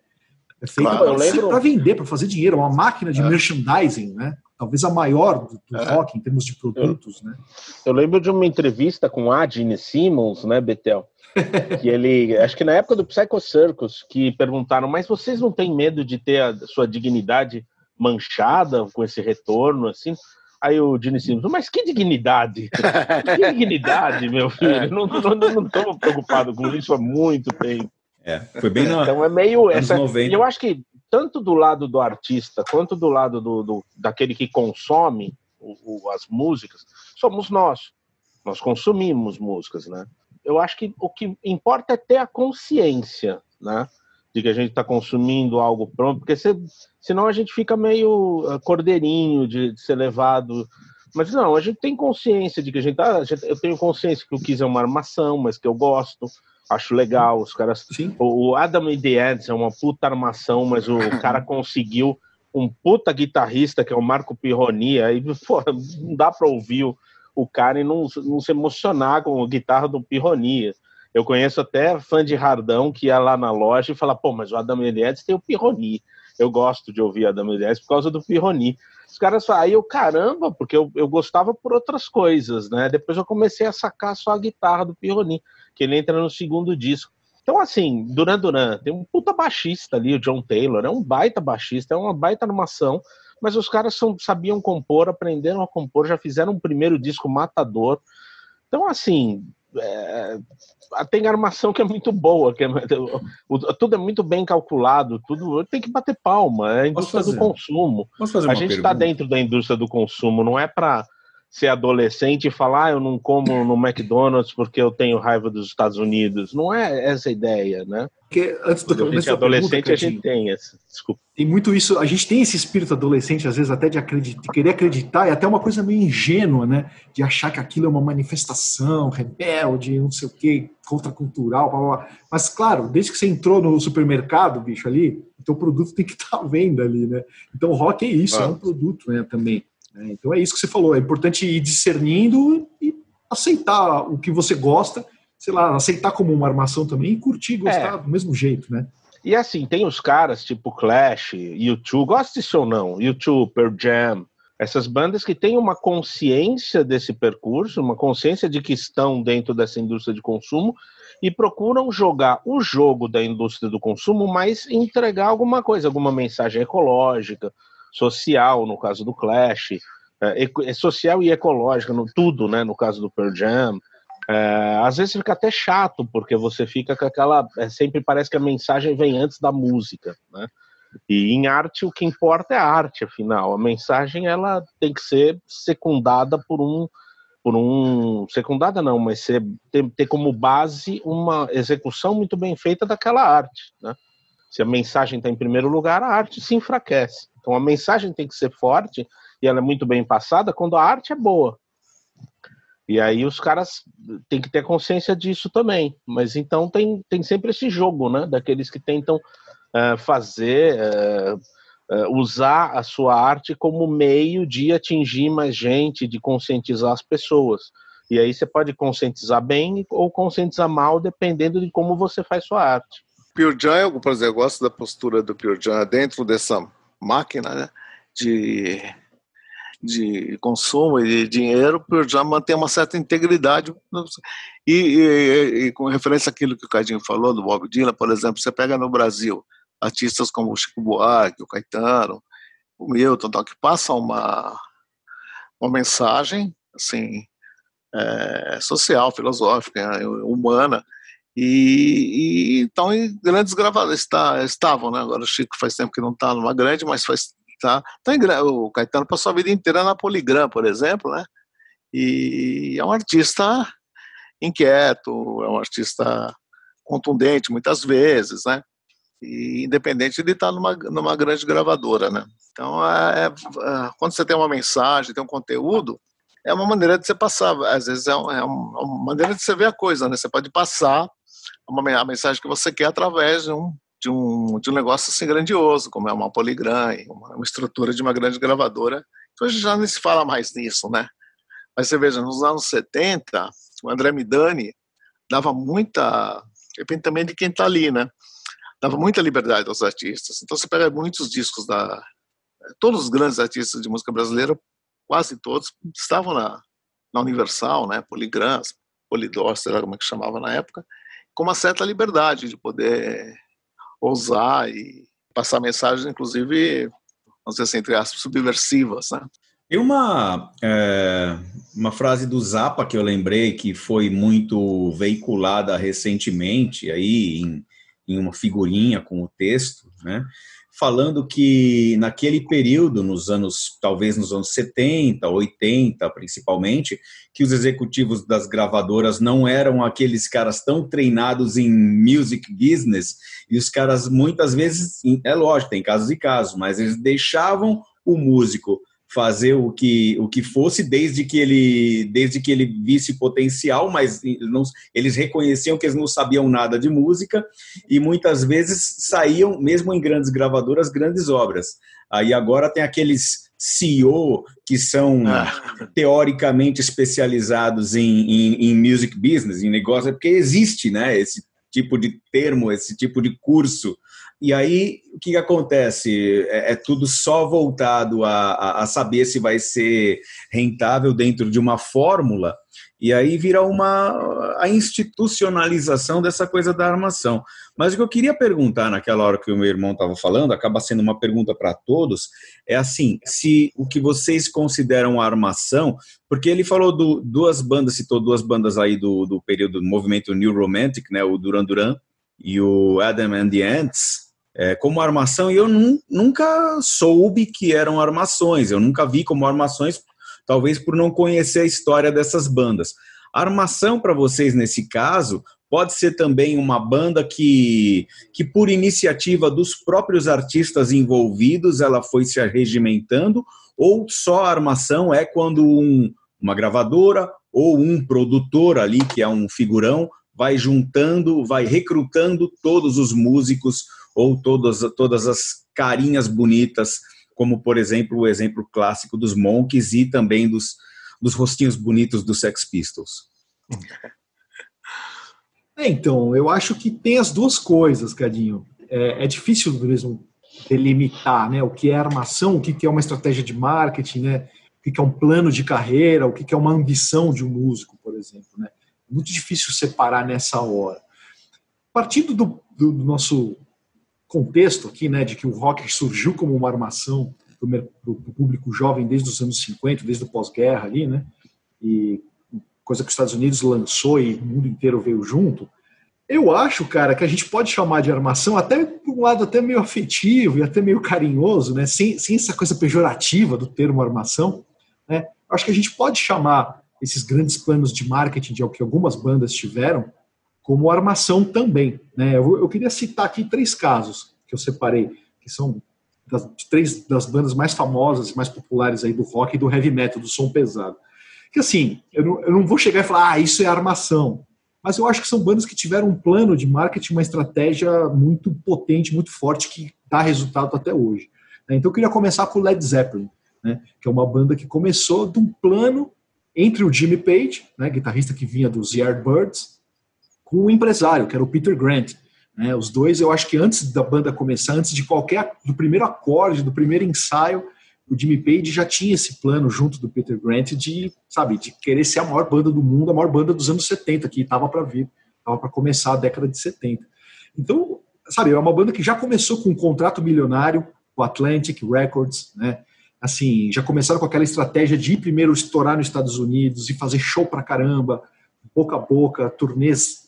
[SPEAKER 4] é feita claro, para lembro... vender, para fazer dinheiro, é uma máquina de é. merchandising, né? talvez a maior do, do é. rock em termos de produtos,
[SPEAKER 3] eu,
[SPEAKER 4] né?
[SPEAKER 3] Eu lembro de uma entrevista com a Gene Simmons, né, Betel? que ele, acho que na época do Psycho Circus, que perguntaram, mas vocês não têm medo de ter a sua dignidade manchada com esse retorno, assim? Aí o Gene Simmons, mas que dignidade? que dignidade, meu filho? É. Não estamos preocupados com isso há muito tempo.
[SPEAKER 1] É, foi bem na,
[SPEAKER 3] Então é meio. Essa, eu acho que tanto do lado do artista quanto do lado do, do daquele que consome o, o, as músicas, somos nós. Nós consumimos músicas, né? Eu acho que o que importa é ter a consciência, né? De que a gente está consumindo algo pronto, porque se, senão a gente fica meio uh, cordeirinho de, de, ser levado. Mas não, a gente tem consciência de que a gente tá. Eu tenho consciência que eu quis é uma armação, mas que eu gosto Acho legal, os caras. Sim. O Adam e The Ants é uma puta armação, mas o cara conseguiu um puta guitarrista que é o Marco Pirroni, aí pô, não dá pra ouvir o, o cara e não, não se emocionar com a guitarra do Pirroni. Eu conheço até fã de Hardão que ia lá na loja e fala, pô, mas o Adam Eliezer tem o Pirroni. Eu gosto de ouvir Adam Eliezer por causa do Pirroni. Os caras falam, aí eu, caramba, porque eu, eu gostava por outras coisas, né? Depois eu comecei a sacar só a guitarra do Pirroni que ele entra no segundo disco. Então, assim, Duran Duran, tem um puta baixista ali, o John Taylor, é um baita baixista, é uma baita animação, mas os caras são, sabiam compor, aprenderam a compor, já fizeram um primeiro disco matador. Então, assim, é, tem armação que é muito boa, que é, o, tudo é muito bem calculado, tudo tem que bater palma, é a indústria do consumo. a gente está dentro da indústria do consumo, não é para ser adolescente e falar, ah, eu não como no McDonald's porque eu tenho raiva dos Estados Unidos. Não é essa a ideia, né?
[SPEAKER 4] Porque antes do
[SPEAKER 3] a é adolescente, pergunta, a gente tem essa. Desculpa.
[SPEAKER 4] Tem muito isso, a gente tem esse espírito adolescente, às vezes, até de, acreditar, querer acreditar, e até uma coisa meio ingênua, né? De achar que aquilo é uma manifestação rebelde, não sei o quê, contracultural, blá, blá, blá. Mas, claro, desde que você entrou no supermercado, bicho, ali, então o produto tem que estar à venda ali, né? Então o rock é isso, ah. é um produto, né, também. Né? Então é isso que você falou, é importante ir discernindo e aceitar o que você gosta, sei lá, aceitar como uma armação também e curtir, gostar é. do mesmo jeito, né?
[SPEAKER 3] E assim, tem os caras tipo Clash, YouTube, gosta disso ou não? YouTube, Pearl Jam, essas bandas que têm uma consciência desse percurso, uma consciência de que estão dentro dessa indústria de consumo e procuram jogar o jogo da indústria do consumo, mas entregar alguma coisa, alguma mensagem ecológica, social, no caso do Clash, é, é social e ecológica, no, tudo, né, no caso do Pearl Jam. É, às vezes fica até chato, porque você fica com aquela. É, sempre parece que a mensagem vem antes da música, né? E em arte o que importa é a arte, afinal. A mensagem ela tem que ser secundada por um. Por um. Secundada não, mas ser, ter, ter como base uma execução muito bem feita daquela arte. Né? Se a mensagem está em primeiro lugar, a arte se enfraquece. Então a mensagem tem que ser forte e ela é muito bem passada quando a arte é boa. E aí os caras têm que ter consciência disso também. Mas então tem, tem sempre esse jogo, né? Daqueles que tentam uh, fazer, uh, uh, usar a sua arte como meio de atingir mais gente, de conscientizar as pessoas. E aí você pode conscientizar bem ou conscientizar mal, dependendo de como você faz sua arte.
[SPEAKER 2] Pure Jam, por exemplo, eu gosto da postura do Pure Jam dentro dessa máquina né, de, de consumo e de dinheiro, já mantém uma certa integridade. E, e, e, com referência àquilo que o Cadinho falou do Bob Dylan, por exemplo, você pega no Brasil artistas como o Chico Buarque, o Caetano, o Milton, tal, que passam uma, uma mensagem assim, é, social, filosófica, humana, e, e então em grandes gravadoras está, estavam, né? Agora o Chico faz tempo que não está numa grande, mas faz tá, tá em, o Caetano passou a vida inteira na Poligram, por exemplo, né? E é um artista inquieto, é um artista contundente muitas vezes, né? E independente de estar numa, numa grande gravadora, né? Então, é, é, quando você tem uma mensagem, tem um conteúdo, é uma maneira de você passar. Às vezes é, um, é uma maneira de você ver a coisa, né? Você pode passar a mensagem que você quer através de um, de um, de um negócio assim grandioso, como é uma Polygram, uma, uma estrutura de uma grande gravadora, hoje já nem se fala mais nisso, né? Mas você veja, nos anos 70, o André Midani dava muita, depende também de quem está ali, né? Dava muita liberdade aos artistas. Então você pega muitos discos da. Todos os grandes artistas de música brasileira, quase todos, estavam na, na Universal, né? Poligram, Polidor, sei lá como é que chamava na época, com uma certa liberdade de poder ousar e passar mensagens, inclusive, vamos dizer assim, entre aspas, subversivas, né?
[SPEAKER 1] Tem uma, é, uma frase do Zappa que eu lembrei que foi muito veiculada recentemente aí em, em uma figurinha com o texto, né? Falando que naquele período, nos anos, talvez nos anos 70, 80 principalmente, que os executivos das gravadoras não eram aqueles caras tão treinados em music business, e os caras muitas vezes, é lógico, tem casos e casos, mas eles deixavam o músico fazer o que, o que fosse, desde que ele desde que ele visse potencial, mas não, eles reconheciam que eles não sabiam nada de música e muitas vezes saíam, mesmo em grandes gravadoras, grandes obras. Aí agora tem aqueles CEO que são ah. teoricamente especializados em, em, em music business, em negócio, porque existe né, esse tipo de termo, esse tipo de curso e aí, o que, acontece? É, é, tudo só voltado a, a, saber se vai ser rentável dentro de uma fórmula, e aí vira uma a institucionalização dessa coisa da armação. Mas o que eu queria perguntar naquela hora que o meu irmão estava falando, acaba sendo uma pergunta para todos, é assim, se o que vocês consideram armação, porque ele falou do, duas bandas, citou duas bandas aí do, do período do movimento New Romantic, né, o Duran Duran e o Adam and the Ants, é, como armação e eu nunca soube que eram armações, eu nunca vi como armações talvez por não conhecer a história dessas bandas. Armação para vocês nesse caso pode ser também uma banda que, que por iniciativa dos próprios artistas envolvidos, ela foi se arregimentando, ou só armação é quando um, uma gravadora ou um produtor ali, que é um figurão, vai juntando, vai recrutando todos os músicos ou todas, todas as carinhas bonitas, como por exemplo o exemplo clássico dos Monkeys e também dos, dos rostinhos bonitos dos Sex Pistols.
[SPEAKER 4] É, então, eu acho que tem as duas coisas, Cadinho. É, é difícil mesmo delimitar né, o que é armação, o que é uma estratégia de marketing, né, o que é um plano de carreira, o que é uma ambição de um músico, por exemplo. Né? É muito difícil separar nessa hora. Partindo do, do, do nosso contexto aqui, né, de que o rock surgiu como uma armação para o público jovem desde os anos 50, desde o pós-guerra ali, né, e coisa que os Estados Unidos lançou e o mundo inteiro veio junto, eu acho, cara, que a gente pode chamar de armação até por um lado até meio afetivo e até meio carinhoso, né? Sem, sem essa coisa pejorativa do termo armação, né? Acho que a gente pode chamar esses grandes planos de marketing de que algumas bandas tiveram como armação também, né? Eu, eu queria citar aqui três casos que eu separei, que são das, três das bandas mais famosas, mais populares aí do rock e do heavy metal, do som pesado. Que assim, eu não, eu não vou chegar e falar, ah, isso é armação. Mas eu acho que são bandas que tiveram um plano de marketing, uma estratégia muito potente, muito forte, que dá resultado até hoje. Né? Então eu queria começar com o Led Zeppelin, né? que é uma banda que começou de um plano entre o Jimmy Page, né, guitarrista que vinha dos Yardbirds, com o empresário, que era o Peter Grant. Né? Os dois, eu acho que antes da banda começar, antes de qualquer, do primeiro acorde, do primeiro ensaio, o Jimmy Page já tinha esse plano junto do Peter Grant de, sabe, de querer ser a maior banda do mundo, a maior banda dos anos 70, que estava para vir, estava para começar a década de 70. Então, sabe, é uma banda que já começou com um contrato milionário, o Atlantic Records, né? Assim, já começaram com aquela estratégia de ir primeiro estourar nos Estados Unidos e fazer show pra caramba, boca a boca, turnês,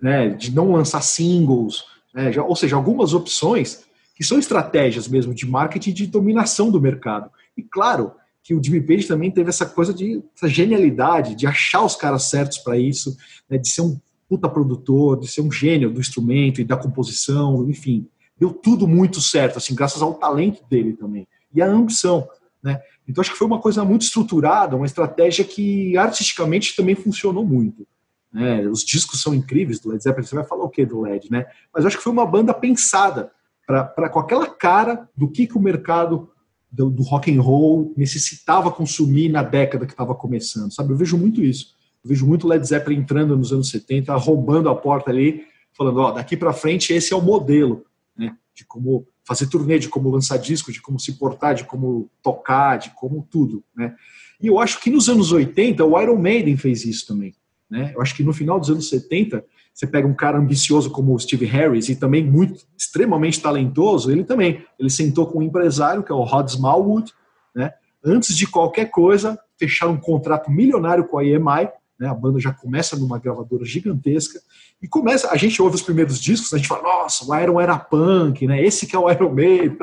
[SPEAKER 4] né, de não lançar singles, né, já, ou seja, algumas opções que são estratégias mesmo de marketing de dominação do mercado. E claro que o Jimmy Page também teve essa coisa de essa genialidade de achar os caras certos para isso, né, de ser um puta produtor, de ser um gênio do instrumento e da composição, enfim, deu tudo muito certo, assim, graças ao talento dele também e a ambição, né? Então acho que foi uma coisa muito estruturada, uma estratégia que artisticamente também funcionou muito. Né? Os discos são incríveis do Led Zeppelin, você vai falar o que do Led, né? Mas acho que foi uma banda pensada para com aquela cara do que, que o mercado do, do, rock and roll necessitava consumir na década que estava começando, sabe? Eu vejo muito isso. Eu vejo muito Led Zeppelin entrando nos anos 70, roubando a porta ali, falando, ó, daqui para frente esse é o modelo, né? De como fazer turnê, de como lançar disco, de como se portar, de como tocar, de como tudo, né? E eu acho que nos anos 80 o Iron Maiden fez isso também, né? Eu acho que no final dos anos 70 você pega um cara ambicioso como o Steve Harris e também muito extremamente talentoso, ele também, ele sentou com um empresário que é o Rod Smallwood, né? Antes de qualquer coisa, fechar um contrato milionário com a EMI, né? A banda já começa numa gravadora gigantesca e começa, a gente ouve os primeiros discos, a gente fala, nossa, o Iron era punk, né? Esse que é o Iron Maiden,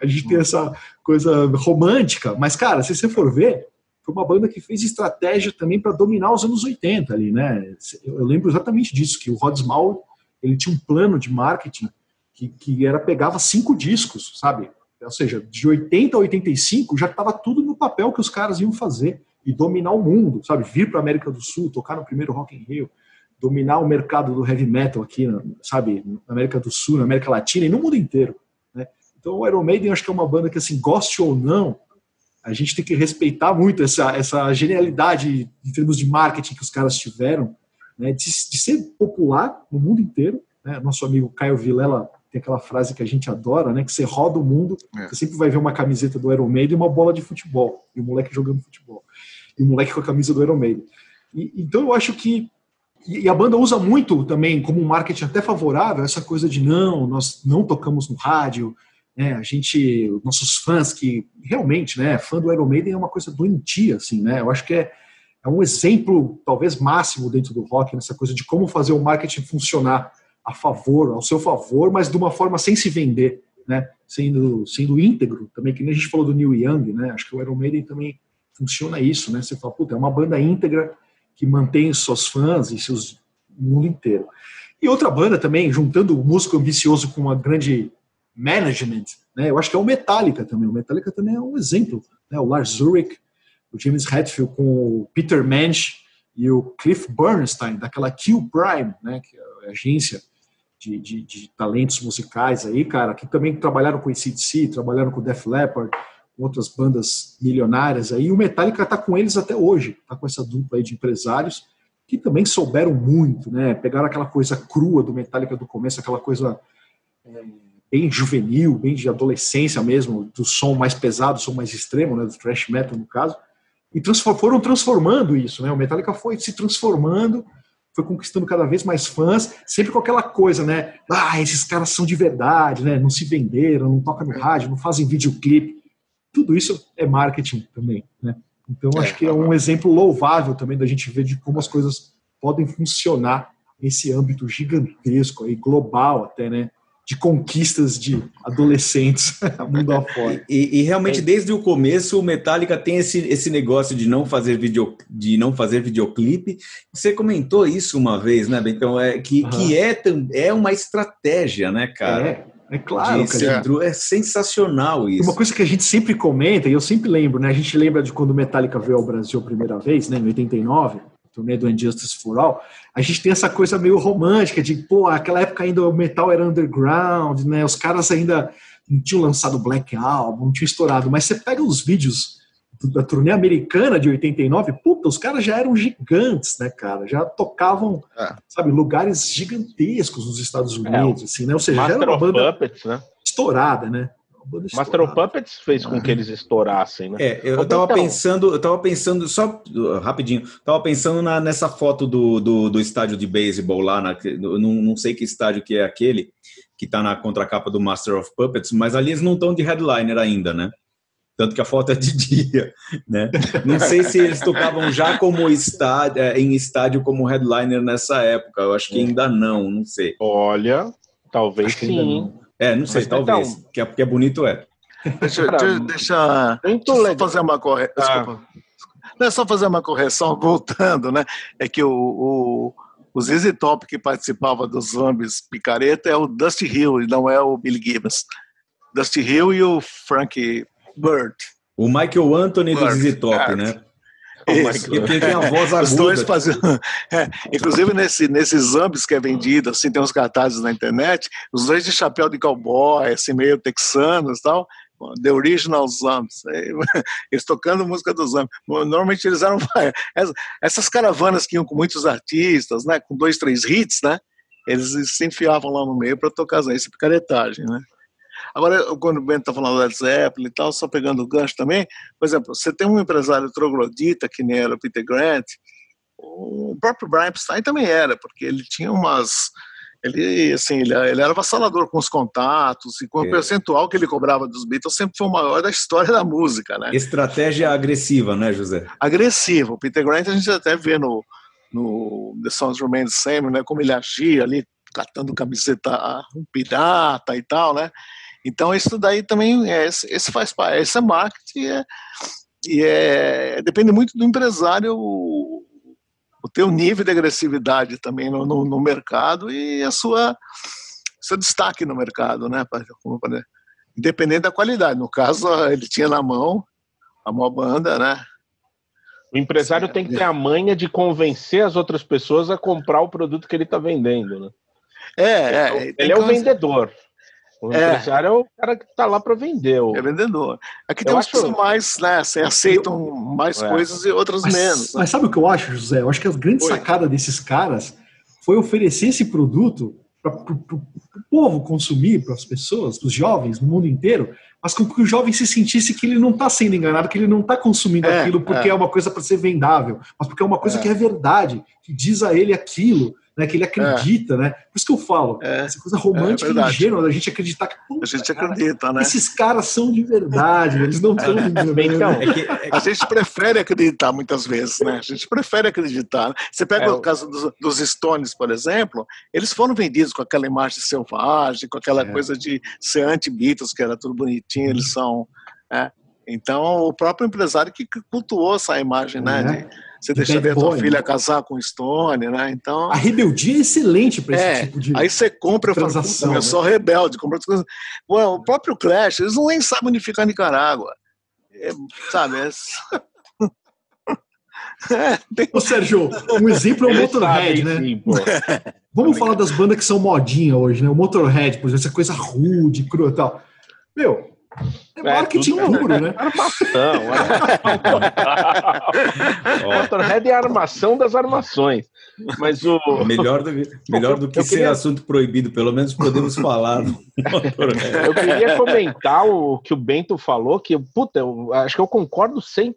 [SPEAKER 4] a gente tem essa coisa romântica, mas cara, se você for ver, foi uma banda que fez estratégia também para dominar os anos 80 ali, né? Eu lembro exatamente disso, que o Rod Small, ele tinha um plano de marketing que, que era pegava cinco discos, sabe? Ou seja, de 80 a 85 já estava tudo no papel que os caras iam fazer e dominar o mundo, sabe? Vir para a América do Sul, tocar no primeiro Rock in Rio, dominar o mercado do heavy metal aqui, sabe? Na América do Sul, na América Latina e no mundo inteiro, né? Então o Iron Maiden acho que é uma banda que assim, goste ou não, a gente tem que respeitar muito essa, essa genialidade em termos de marketing que os caras tiveram, né, de, de ser popular no mundo inteiro. Né? Nosso amigo Caio Vilela tem aquela frase que a gente adora, né, que você roda o mundo, é. você sempre vai ver uma camiseta do Iron Maiden e uma bola de futebol, e o moleque jogando futebol, e o moleque com a camisa do Iron Maiden. E, então eu acho que e a banda usa muito também como um marketing até favorável essa coisa de não, nós não tocamos no rádio, né, a gente, nossos fãs que realmente, né, fã do Iron Maiden é uma coisa doentia, assim, né? Eu acho que é, é um exemplo talvez máximo dentro do rock nessa coisa de como fazer o marketing funcionar a favor, ao seu favor, mas de uma forma sem se vender, né? Sendo sendo íntegro, também que nem a gente falou do Neil Young, né? Acho que o Iron Maiden também funciona isso, né? Você fala, puta, é uma banda íntegra que mantém seus fãs e seus mundo inteiro. E outra banda também, juntando o músico ambicioso com uma grande management, né? Eu acho que é o Metallica também. O Metallica também é um exemplo, né? O Lars Ulrich, o James Hetfield com o Peter Mensch e o Cliff Bernstein, daquela Q Prime, né? Que é a agência de, de, de talentos musicais aí, cara, que também trabalharam com o ACDC, trabalharam com o Def Leppard, outras bandas milionárias aí. E o Metallica está com eles até hoje, está com essa dupla aí de empresários que também souberam muito, né? Pegaram aquela coisa crua do Metallica do começo, aquela coisa é, bem juvenil, bem de adolescência mesmo, do som mais pesado, som mais extremo, né? Do thrash metal no caso, e transform foram transformando isso, né? O Metallica foi se transformando, foi conquistando cada vez mais fãs, sempre com aquela coisa, né? Ah, esses caras são de verdade, né? Não se venderam, não tocam no rádio, não fazem videoclipe tudo isso é marketing também, né? Então, é, acho que é um exemplo louvável também da gente ver de como as coisas podem funcionar nesse âmbito gigantesco e global até, né? De conquistas de adolescentes mundo afora.
[SPEAKER 1] E, e, realmente, é. desde o começo, o Metallica tem esse, esse negócio de não fazer video, de não fazer videoclipe. Você comentou isso uma vez, né, Então, é que, uhum. que é, é uma estratégia, né, cara?
[SPEAKER 4] É. É claro,
[SPEAKER 1] cara. É sensacional isso.
[SPEAKER 4] Uma coisa que a gente sempre comenta, e eu sempre lembro, né? A gente lembra de quando o Metallica veio ao Brasil a primeira vez, né? Em 89, turnê do Injustice for All. A gente tem essa coisa meio romântica de, pô, aquela época ainda o metal era underground, né? Os caras ainda não tinham lançado Black Album, não tinham estourado. Mas você pega os vídeos da turnê americana de 89, puta, os caras já eram gigantes, né, cara? Já tocavam, é. sabe, lugares gigantescos nos Estados é, Unidos, é, assim, né? Ou seja, já era uma banda
[SPEAKER 3] Puppets, né?
[SPEAKER 4] estourada, né?
[SPEAKER 3] Master of Puppets fez com que eles estourassem, né?
[SPEAKER 1] É, eu tava então, pensando, eu tava pensando, só rapidinho, tava pensando na, nessa foto do, do, do estádio de beisebol lá, na, não, não sei que estádio que é aquele, que tá na contracapa do Master of Puppets, mas ali eles não estão de headliner ainda, né? tanto que a foto é de dia, né? Não sei se eles tocavam já como estádio, é, em estádio como headliner nessa época. Eu acho que é. ainda não, não sei.
[SPEAKER 3] Olha, talvez sim.
[SPEAKER 1] É, não sei, Mas, talvez. Então, que é porque é bonito é.
[SPEAKER 2] Deixa, deixa, deixa, deixa eu fazer uma correção. Ah. Não é só fazer uma correção, voltando, né? É que o, o, o ZZ Top que participava dos Zombies Picareta é o Dusty Hill e não é o Billy Gibbons. Dusty Hill e o Frank Bird.
[SPEAKER 1] O Michael Anthony Bird. do ZZ Top, né?
[SPEAKER 2] Isso. Porque tem a voz aguda. Os dois fazendo. É, inclusive nesse, nesses zombies que é vendido, assim, tem uns cartazes na internet, os dois de chapéu de cowboy, assim, meio texanos e tal. The Original Zombies. Eles tocando música dos Zombies. Normalmente eles eram. Essas caravanas que iam com muitos artistas, né? Com dois, três hits, né? Eles se enfiavam lá no meio para tocar essa picaretagem, né? Agora, quando o Bento está falando do Led Zeppelin e tal, só pegando o gancho também, por exemplo, você tem um empresário troglodita, que nem era o Peter Grant, o próprio Brian Epstein também era, porque ele tinha umas ele assim ele, ele era avassalador com os contatos e com o é. percentual que ele cobrava dos Beatles sempre foi o maior da história da música, né?
[SPEAKER 1] Estratégia agressiva, né, José?
[SPEAKER 2] Agressivo. O Peter Grant a gente até vê no, no The Songs Remain the Same, né, como ele agia ali catando camiseta pirata e tal, né? Então isso daí também é, esse faz parte, esse é marketing é, e é, depende muito do empresário o, o teu nível de agressividade também no, no, no, mercado e a sua seu destaque no mercado, né? Independente da qualidade. No caso, ele tinha na mão a maior banda, né?
[SPEAKER 3] O empresário tem que ter a manha de convencer as outras pessoas a comprar o produto que ele está vendendo, né?
[SPEAKER 2] É, é,
[SPEAKER 3] ele é o vendedor. O é. empresário é o cara que está lá para vender. O...
[SPEAKER 2] É vendedor. Aqui tem uns que são mais, né? Assim, aceitam mais é. coisas e outras
[SPEAKER 4] mas,
[SPEAKER 2] menos.
[SPEAKER 4] Né? Mas sabe o que eu acho, José? Eu acho que a grande Oi. sacada desses caras foi oferecer esse produto para o povo consumir, para as pessoas, para os jovens no mundo inteiro, mas com que o jovem se sentisse que ele não está sendo enganado, que ele não está consumindo é, aquilo porque é, é uma coisa para ser vendável, mas porque é uma coisa é. que é verdade, que diz a ele aquilo né, que ele acredita, é. né? Por isso que eu falo, é. essa coisa romântica é, e ingênua da gente acreditar que
[SPEAKER 2] a gente acredita, né?
[SPEAKER 4] Esses caras são de verdade, eles não estão é.
[SPEAKER 2] então, é que, é que... A gente prefere acreditar muitas vezes, né? A gente prefere acreditar. Você pega é, o caso dos, dos, Stones, por exemplo, eles foram vendidos com aquela imagem selvagem, com aquela coisa de ser anti-Beatles, que era tudo bonitinho, eles são. É. Então, o próprio empresário que cultuou essa imagem, né? É. De, você deixaria tua filha casar com Stone, né? Então.
[SPEAKER 4] A rebeldia é excelente para esse é, tipo de.
[SPEAKER 2] Aí você compra, eu falo, né? eu sou rebelde, compra as coisas. Bom, o próprio Clash, eles não nem sabem onde fica Nicarágua. É, sabe? É...
[SPEAKER 4] É, tem... Ô, Sérgio, um exemplo é o Motorhead, né? Sim, Vamos falar das bandas que são modinha hoje, né? O Motorhead, por exemplo, essa coisa rude, crua e tal. Meu, é marketing é, puro, né?
[SPEAKER 3] Armação. o Motorhead é a armação das armações. Mas o.
[SPEAKER 1] Melhor do, melhor do que eu ser queria... assunto proibido, pelo menos podemos falar.
[SPEAKER 3] eu queria comentar o que o Bento falou, que, puta, eu acho que eu concordo 100%.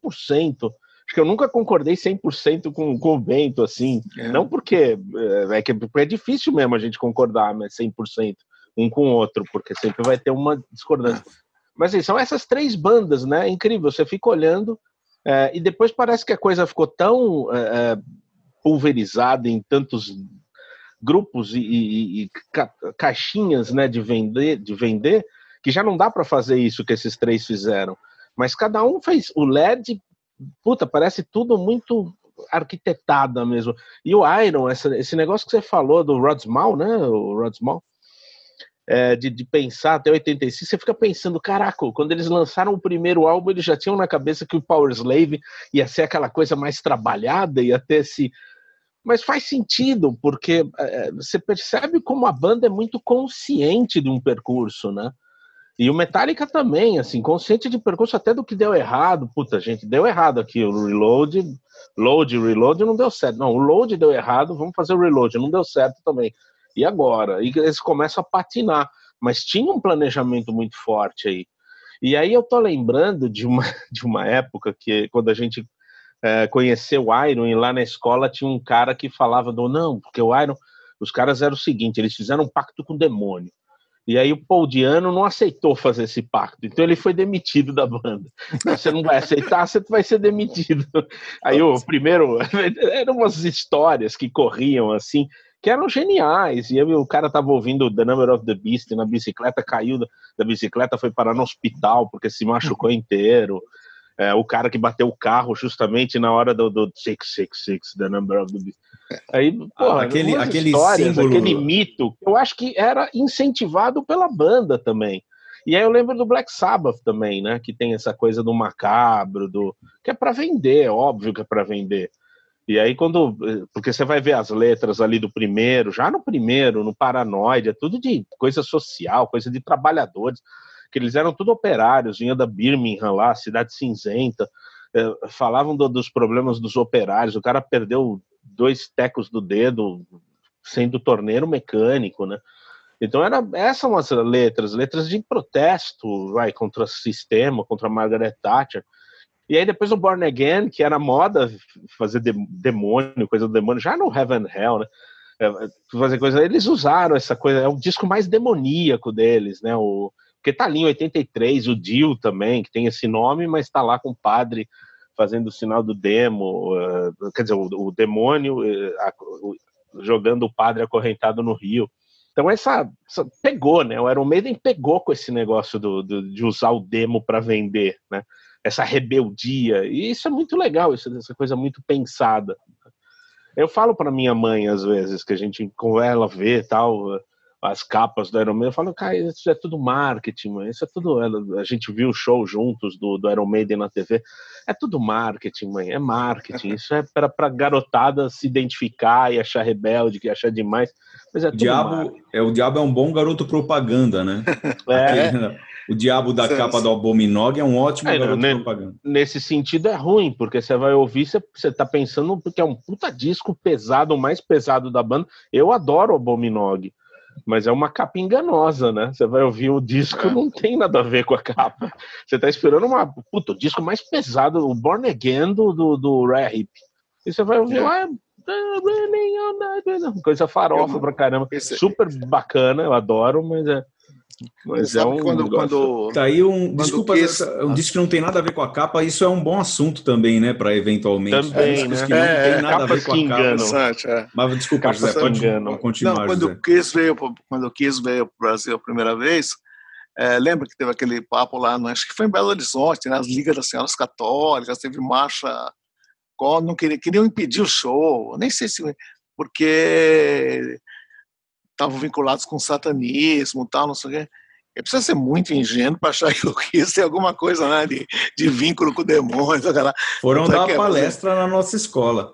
[SPEAKER 3] Acho que eu nunca concordei 100% com, com o Bento, assim. É. Não porque é, é, que é difícil mesmo a gente concordar né, 100% um com o outro, porque sempre vai ter uma discordância. Mas assim, são essas três bandas, né? É incrível, você fica olhando é, e depois parece que a coisa ficou tão é, é pulverizada em tantos grupos e, e, e ca caixinhas, né, de vender, de vender, que já não dá para fazer isso que esses três fizeram. Mas cada um fez. O LED, puta, parece tudo muito arquitetada mesmo. E o Iron, essa, esse negócio que você falou do Rod Small, né? O Rod Small, é, de, de, pensar até 86, você fica pensando, caraca, quando eles lançaram o primeiro álbum, eles já tinham na cabeça que o Power Slave ia ser aquela coisa mais trabalhada, ia ter esse. Mas faz sentido, porque é, você percebe como a banda é muito consciente de um percurso, né? E o Metallica também, assim, consciente de percurso até do que deu errado. Puta, gente, deu errado aqui. O reload, load, reload não deu certo. Não, o load deu errado, vamos fazer o reload. Não deu certo também e agora? E eles começam a patinar, mas tinha um planejamento muito forte aí. E aí eu tô lembrando de uma, de uma época que quando a gente é, conheceu o Iron e lá na escola tinha um cara que falava do não, porque o Iron, os caras eram o seguinte, eles fizeram um pacto com o demônio. E aí o Paul Diano não aceitou fazer esse pacto, então ele foi demitido da banda. Você não vai aceitar, você vai ser demitido. Aí o primeiro eram umas histórias que corriam assim, que eram geniais. E o cara tava ouvindo The Number of the Beast na bicicleta, caiu da, bicicleta, foi parar no hospital porque se machucou inteiro. É, o cara que bateu o carro justamente na hora do, do 666, The Number of the Beast. Aí, porra, aquele, aquele símbolo... aquele mito, eu acho que era incentivado pela banda também. E aí eu lembro do Black Sabbath também, né? Que tem essa coisa do macabro, do que é para vender, óbvio que é para vender. E aí, quando. Porque você vai ver as letras ali do primeiro, já no primeiro, no Paranoide, é tudo de coisa social, coisa de trabalhadores, que eles eram tudo operários, vinha da Birmingham lá, cidade cinzenta, é, falavam do, dos problemas dos operários, o cara perdeu dois tecos do dedo sendo torneiro mecânico, né? Então era, essas são as letras, letras de protesto, vai, contra o sistema, contra Margaret Thatcher. E aí depois o Born Again, que era moda fazer demônio, coisa do demônio, já no Heaven Hell, né? É, fazer coisa, eles usaram essa coisa, é o disco mais demoníaco deles, né? O, porque tá ali em 83, o Dio também, que tem esse nome, mas tá lá com o padre fazendo o sinal do demo, uh, quer dizer, o, o demônio uh, a, o, jogando o padre acorrentado no rio. Então essa, essa, pegou, né? O Iron Maiden pegou com esse negócio do, do de usar o demo para vender, né? Essa rebeldia. E isso é muito legal, isso, essa coisa muito pensada. Eu falo para minha mãe, às vezes, que a gente, com ela vê tal, as capas do Iron Maiden, eu falo, cara, isso é tudo marketing, mãe. Isso é tudo. A gente viu o show juntos do, do Iron Maiden na TV. É tudo marketing, mãe. É marketing. Isso é para pra garotada se identificar e achar rebelde, que achar demais. Mas é
[SPEAKER 1] o diabo, é O diabo é um bom garoto propaganda, né? É. O diabo da sim, capa do Abominog é um ótimo é, garoto
[SPEAKER 3] né,
[SPEAKER 1] propaganda.
[SPEAKER 3] Nesse sentido é ruim, porque você vai ouvir, você, você tá pensando que é um puta disco pesado, o mais pesado da banda. Eu adoro o Abominog, mas é uma capa enganosa, né? Você vai ouvir o disco, é. não tem nada a ver com a capa. Você tá esperando uma puta, o disco mais pesado, o Born Again do, do, do Hip. E você vai ouvir é. lá, coisa farofa pra caramba. Super bacana, eu adoro, mas é. Mas é um
[SPEAKER 1] quando, quando tá aí um quando desculpa, quis... um disco que não tem nada a ver com a capa, isso é um bom assunto também, né, para eventualmente.
[SPEAKER 3] Também, né?
[SPEAKER 1] que não é, tem nada a ver com a capa. É. Mas desculpa, José, pode
[SPEAKER 2] continuar. Não, quando Kiss veio quando o Kiss veio para o Brasil a primeira vez, É, lembra que teve aquele papo lá, no, acho que foi em Belo Horizonte, nas né, Ligas das Senhoras Católicas, teve marcha, não queriam, queriam impedir o show, nem sei se porque estavam vinculados com satanismo, tal, não sei o quê. É precisa ser muito ingênuo para achar que o Kiss tem alguma coisa né, de, de vínculo com o demônio. Aquela,
[SPEAKER 1] Foram dar é, palestra na nossa escola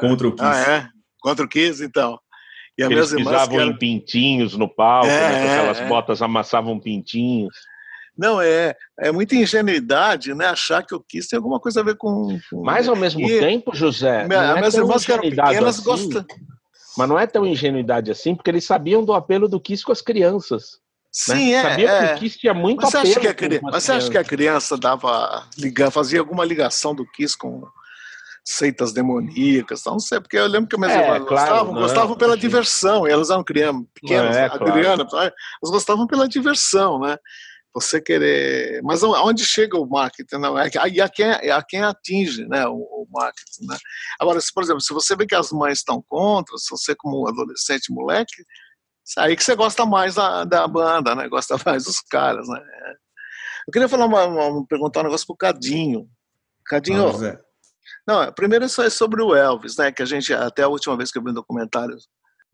[SPEAKER 1] contra o Kiss.
[SPEAKER 2] Ah, é? Contra o Kiss, então.
[SPEAKER 3] E Eles pisavam eram... em pintinhos no palco, é, né, com aquelas é. botas amassavam pintinhos.
[SPEAKER 2] Não, é, é muita ingenuidade, né? Achar que o Kiss tem alguma coisa a ver com. com...
[SPEAKER 3] Mas ao mesmo e, tempo, José.
[SPEAKER 2] Minha, é minhas irmãs que eram pequenas assim, gostam.
[SPEAKER 3] Mas não é tão ingenuidade assim, porque eles sabiam do apelo do Kiss com as crianças.
[SPEAKER 2] Sim, né? é.
[SPEAKER 3] Sabia
[SPEAKER 2] é.
[SPEAKER 3] que o Kiss tinha muito
[SPEAKER 2] mas
[SPEAKER 3] apelo.
[SPEAKER 2] Você acha que a, mas você acha que a criança dava, ligar, fazia alguma ligação do Kiss com seitas demoníacas, não sei, porque eu lembro que minhas é, irmãs claro, gostavam, não, gostavam pela diversão, elas eram crianças, pequenas, é, Adriana, claro. elas gostavam pela diversão, né? Você querer. Mas onde chega o marketing? Não? É e a quem, a quem atinge né, o, o marketing. Né? Agora, se, por exemplo, se você vê que as mães estão contra, se você, como adolescente, moleque, aí que você gosta mais da, da banda, né? Gosta mais dos caras, né? Eu queria falar uma, uma perguntar um negócio pro Cadinho. Cadinho, ah, não, primeiro isso é sobre o Elvis, né? Que a gente, até a última vez que eu vi um documentário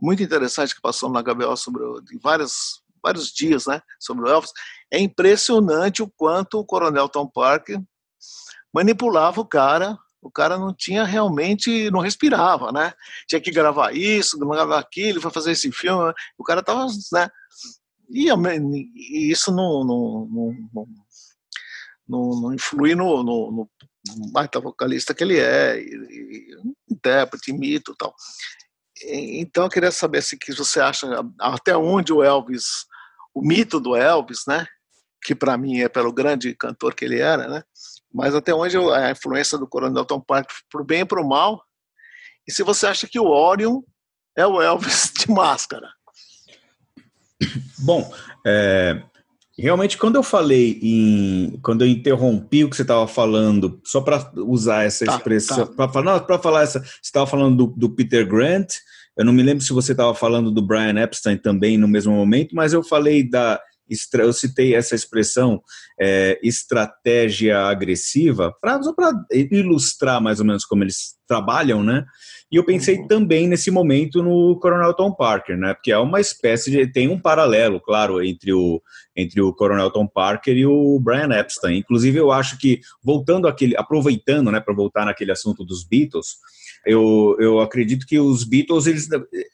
[SPEAKER 2] muito interessante que passou na HBO sobre vários, vários dias, né? Sobre o Elvis. É impressionante o quanto o Coronel Tom Parker manipulava o cara. O cara não tinha realmente, não respirava, né? Tinha que gravar isso, gravar aquilo, vai fazer esse filme. O cara tava, né? E, e isso não, não, não, não, não, influi no, no, no baita vocalista que ele é, e, e, intérprete, mito tal. Então eu queria saber se que você acha até onde o Elvis, o mito do Elvis, né, que para mim é pelo grande cantor que ele era, né, mas até onde a influência do Coronel Tom Parker pro bem e pro mal, e se você acha que o Orion é o Elvis de máscara.
[SPEAKER 1] Bom, é, Realmente, quando eu falei em. Quando eu interrompi o que você estava falando, só para usar essa tá, expressão, tá. para falar, para falar essa. Você estava falando do, do, Peter Grant, eu não me lembro se você estava falando do Brian Epstein também no mesmo momento, mas eu falei da. Eu citei essa expressão, é, estratégia agressiva, pra, só para ilustrar mais ou menos como eles trabalham, né? E eu pensei uhum. também nesse momento no Coronel Tom Parker, né? Porque é uma espécie de. tem um paralelo, claro, entre o, entre o Coronel Tom Parker e o Brian Epstein. Inclusive, eu acho que, voltando aquele. aproveitando, né, para voltar naquele assunto dos Beatles, eu, eu acredito que os Beatles, eles,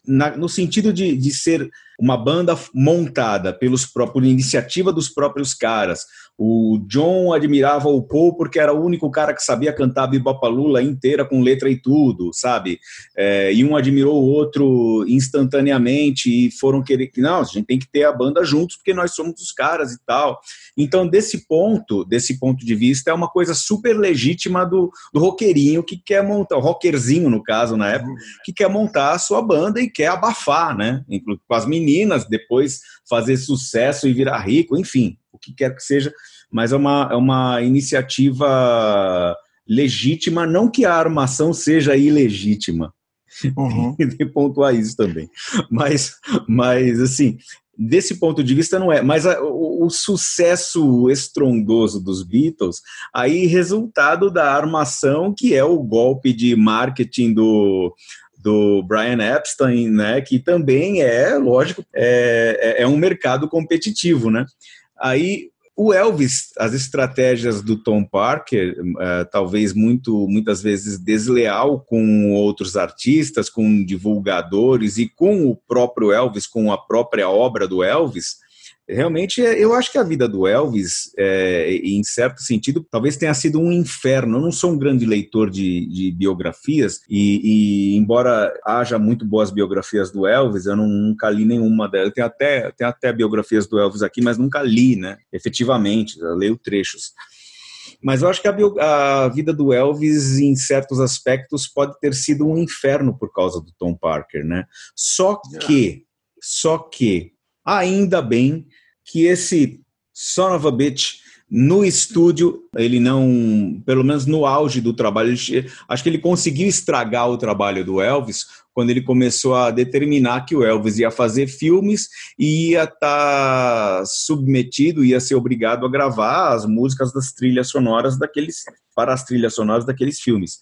[SPEAKER 1] na, no sentido de, de ser uma banda montada pelos por iniciativa dos próprios caras, o John admirava o Paul porque era o único cara que sabia cantar Bibopalula inteira com letra e tudo, sabe? É, e um admirou o outro instantaneamente e foram querer que não, a gente tem que ter a banda juntos porque nós somos os caras e tal. Então, desse ponto, desse ponto de vista, é uma coisa super legítima do, do roqueirinho que quer montar, o rockerzinho no caso na época, que quer montar a sua banda e quer abafar, né? Com as meninas, depois fazer sucesso e virar rico, enfim que quer que seja, mas é uma, é uma iniciativa legítima, não que a armação seja ilegítima. Uhum. Tem que pontuar isso também. Mas, mas, assim, desse ponto de vista não é. Mas a, o, o, sucesso estrondoso dos Beatles, aí resultado da armação, que é o golpe de marketing do, do Brian Epstein, né, que também é, lógico, é, é, é um mercado competitivo, né? Aí o Elvis, as estratégias do Tom Parker, uh, talvez muito, muitas vezes desleal com outros artistas, com divulgadores e com o próprio Elvis, com a própria obra do Elvis, Realmente, é, eu acho que a vida do Elvis, é, em certo sentido, talvez tenha sido um inferno. Eu não sou um grande leitor de, de biografias, e, e, embora haja muito boas biografias do Elvis, eu não, nunca li nenhuma delas. Eu tenho até, tenho até biografias do Elvis aqui, mas nunca li, né? Efetivamente, eu leio trechos. Mas eu acho que a, bio, a vida do Elvis, em certos aspectos, pode ter sido um inferno por causa do Tom Parker, né? Só que, só que, Ainda bem que esse son of a bitch no estúdio, ele não, pelo menos no auge do trabalho, acho que ele conseguiu estragar o trabalho do Elvis quando ele começou a determinar que o Elvis ia fazer filmes e ia estar tá submetido, ia ser obrigado a gravar as músicas das trilhas sonoras daqueles para as trilhas sonoras daqueles filmes.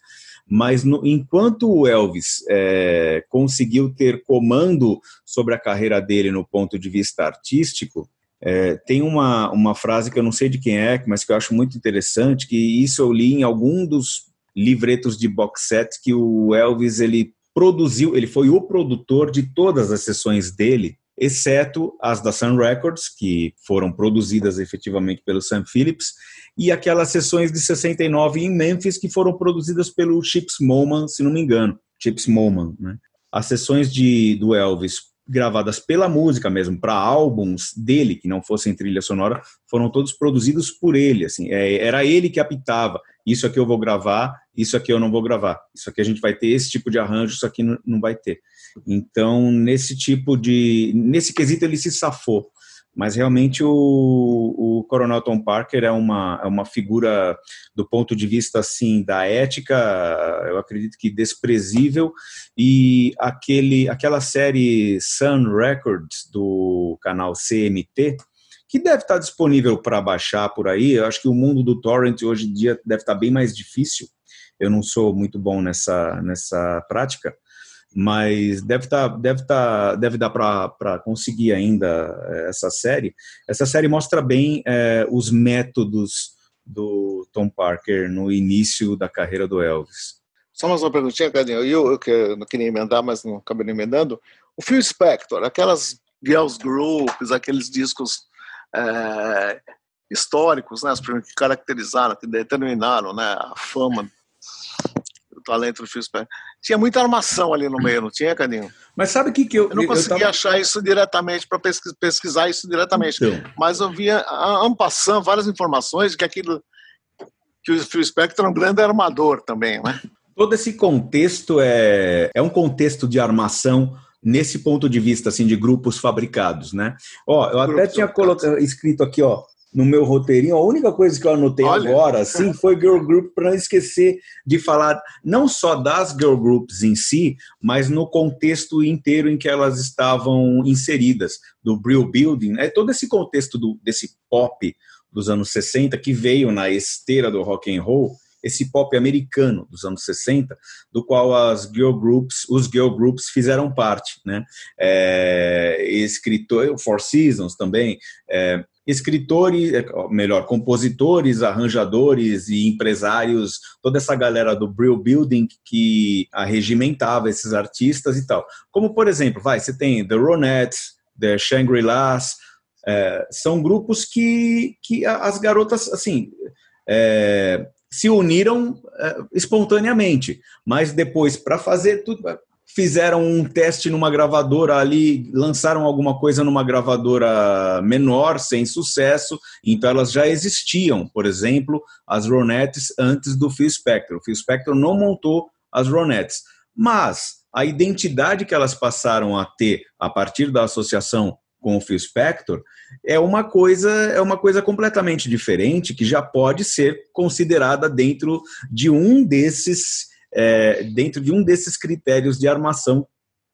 [SPEAKER 1] Mas no, enquanto o Elvis é, conseguiu ter comando sobre a carreira dele no ponto de vista artístico, é, tem uma, uma frase que eu não sei de quem é, mas que eu acho muito interessante, que isso eu li em algum dos livretos de box set que o Elvis ele produziu, ele foi o produtor de todas as sessões dele, exceto as da Sun Records, que foram produzidas efetivamente pelo Sam Phillips, e aquelas sessões de 69 em Memphis que foram produzidas pelo Chips Moman, se não me engano, Chips Moman, né? As sessões de, do Elvis gravadas pela música mesmo, para álbuns dele, que não fossem trilha sonora, foram todos produzidos por ele, assim, é, era ele que apitava, isso aqui eu vou gravar, isso aqui eu não vou gravar, isso aqui a gente vai ter esse tipo de arranjo, isso aqui não, vai ter. Então, nesse tipo de, nesse quesito ele se safou, mas realmente o, o Coronel Tom Parker é uma, é uma figura do ponto de vista assim da ética, eu acredito que desprezível e aquele aquela série Sun Records do canal CMT que deve estar disponível para baixar por aí. Eu acho que o mundo do torrent hoje em dia deve estar bem mais difícil. Eu não sou muito bom nessa nessa prática, mas deve tá, deve tá, deve dar para conseguir ainda eh, essa série. Essa série mostra bem é, os métodos do Tom Parker no início da carreira do Elvis.
[SPEAKER 2] Só mais uma perguntinha, Cadinho. Eu, eu, eu não queria emendar, mas não acabei emendando. O Phil Spector, aquelas girls groups, aqueles discos é, históricos, né, que caracterizaram, que determinaram né, a fama talento do Phil. Tinha muita armação ali no meio, não tinha, Cadinho?
[SPEAKER 1] Mas sabe o que, que eu.
[SPEAKER 2] Eu não consegui tava... achar isso diretamente, para pesquisar, pesquisar isso diretamente. Então. Mas eu via, ampassando várias informações de que aquilo. que o Phil Spector é um grande armador também, né?
[SPEAKER 1] Todo esse contexto é, é um contexto de armação nesse ponto de vista assim de grupos fabricados, né? Ó, eu até tinha colocado, escrito aqui, ó, no meu roteirinho. A única coisa que eu anotei Olha. agora, assim, foi girl group para não esquecer de falar não só das girl groups em si, mas no contexto inteiro em que elas estavam inseridas, do Brill Building, é todo esse contexto do, desse pop dos anos 60 que veio na esteira do rock and roll esse pop americano dos anos 60, do qual as girl groups, os girl groups fizeram parte, né? É, escritor, Four Seasons também, é, escritores, é, melhor, compositores, arranjadores e empresários, toda essa galera do Brill Building que arregimentava esses artistas e tal. Como, por exemplo, vai, você tem The Ronettes, The Shangri-Las, é, são grupos que, que as garotas, assim, é, se uniram é, espontaneamente, mas depois, para fazer tudo, fizeram um teste numa gravadora ali, lançaram alguma coisa numa gravadora menor, sem sucesso, então elas já existiam, por exemplo, as Ronettes antes do Phil Spector. O Phil Spector não montou as Ronettes, mas a identidade que elas passaram a ter a partir da associação com o Phil Spector é uma coisa é uma coisa completamente diferente que já pode ser considerada dentro de um desses é, dentro de um desses critérios de armação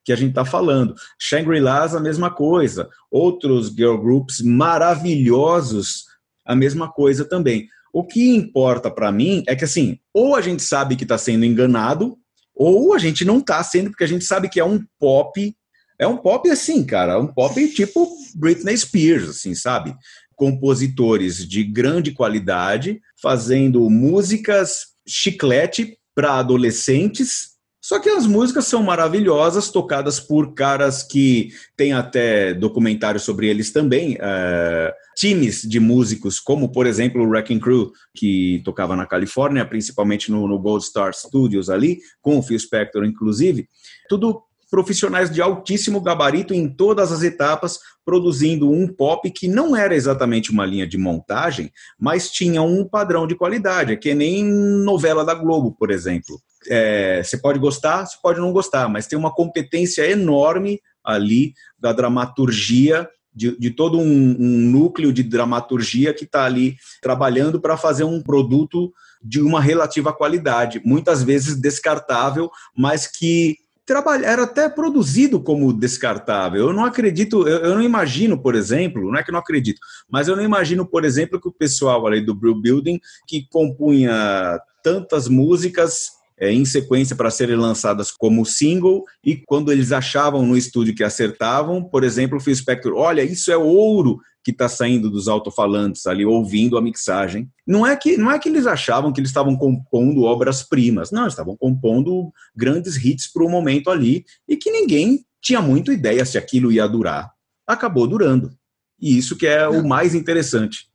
[SPEAKER 1] que a gente está falando. Shangri-Las, a mesma coisa. Outros girl groups maravilhosos, a mesma coisa também. O que importa para mim é que, assim, ou a gente sabe que está sendo enganado, ou a gente não está sendo, porque a gente sabe que é um pop. É um pop assim, cara, um pop tipo Britney Spears, assim, sabe? Compositores de grande qualidade, fazendo músicas chiclete para adolescentes. Só que as músicas são maravilhosas, tocadas por caras que tem até documentários sobre eles também, é, times de músicos, como por exemplo o Wrecking Crew, que tocava na Califórnia, principalmente no, no Gold Star Studios ali, com o Phil Spector inclusive. Tudo profissionais de altíssimo gabarito em todas as etapas, produzindo um pop que não era exatamente uma linha de montagem, mas tinha um padrão de qualidade, que nem novela da Globo, por exemplo. É, você pode gostar, você pode não gostar, mas tem uma competência enorme ali da dramaturgia de, de, todo um, um, núcleo de dramaturgia que está ali trabalhando para fazer um produto de uma relativa qualidade, muitas vezes descartável, mas que era até produzido como descartável. Eu não acredito, eu, eu, não imagino, por exemplo, não é que não acredito, mas eu não imagino, por exemplo, que o pessoal ali do Brew Building, que compunha tantas músicas é, em sequência para serem lançadas como single, e quando eles achavam no estúdio que acertavam, por exemplo, o Phil Spector, olha, isso é ouro que está saindo dos alto-falantes ali, ouvindo a mixagem. Não é, que, não é que eles achavam que eles estavam compondo obras-primas, não, eles estavam compondo grandes hits para o momento ali, e que ninguém tinha muito ideia se aquilo ia durar. Acabou durando. E isso que é, o mais interessante.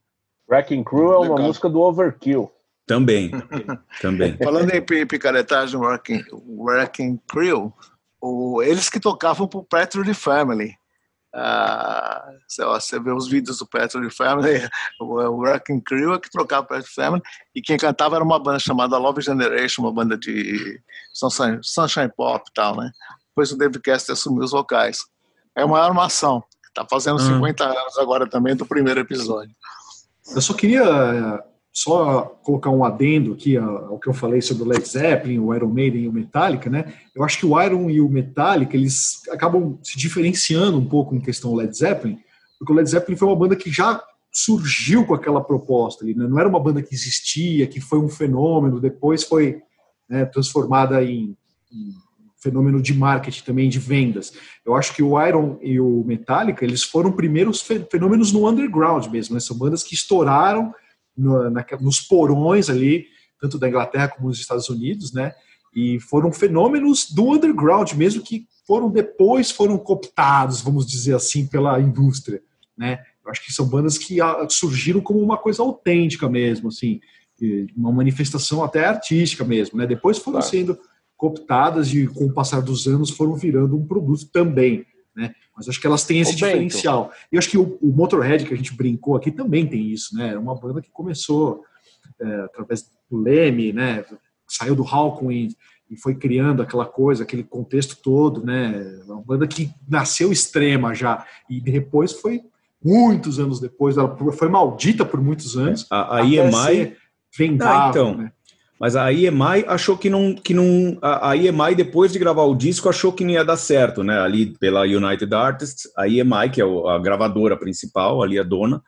[SPEAKER 3] Wrecking Crew é uma Legal. música do Overkill.
[SPEAKER 1] Também, também.
[SPEAKER 2] Falando em picaretagem Working, working Crew, o, eles que tocavam pro Patrick Family. Ah, você vê os vídeos do Patrick Family, o Working Crew é que trocava o Patrick Family, e quem cantava era uma banda chamada Love Generation, uma banda de Sunshine, Sunshine Pop e tal, né? Depois o David Caster assumiu os vocais. É uma armação, está fazendo 50 uhum. anos agora também do primeiro episódio.
[SPEAKER 4] Eu só queria só colocar um adendo aqui ao que eu falei sobre o Led Zeppelin, o Iron Maiden e o Metallica, né? Eu acho que o Iron e o Metallica, eles acabam se diferenciando um pouco em questão Led Zeppelin, porque o Led Zeppelin foi uma banda que já surgiu com aquela proposta ali, né? Não era uma banda que existia, que foi um fenômeno, depois foi né, transformada em, em fenômeno de marketing também, de vendas. Eu acho que o Iron e o Metallica, eles foram primeiros fenômenos no underground mesmo, né? São bandas que estouraram no, na, nos porões ali, tanto da Inglaterra como dos Estados Unidos, né? E foram fenômenos do underground mesmo que foram depois foram cooptados, vamos dizer assim, pela indústria, né? Eu acho que são bandas que ah, surgiram como uma coisa autêntica mesmo, assim, uma manifestação até artística mesmo, né? Depois foram claro. sendo cooptadas e com o passar dos anos foram virando um produto também, né? Mas acho que elas têm esse o diferencial. Bento. E acho que o, o, Motorhead, que a gente brincou aqui, também tem isso, né? É uma banda que começou é, através do Leme, né? Saiu do Hawkwind e foi criando aquela coisa, aquele contexto todo, né? Uma banda que nasceu extrema já e depois foi muitos anos depois, ela foi maldita por muitos anos.
[SPEAKER 1] A, a EMI vendável, ah, então. né? Mas a EMI achou que não. Que não a, EMI, depois de gravar o disco, achou que não ia dar certo, né? Ali pela United Artists, a EMI, que é a gravadora principal, ali a dona,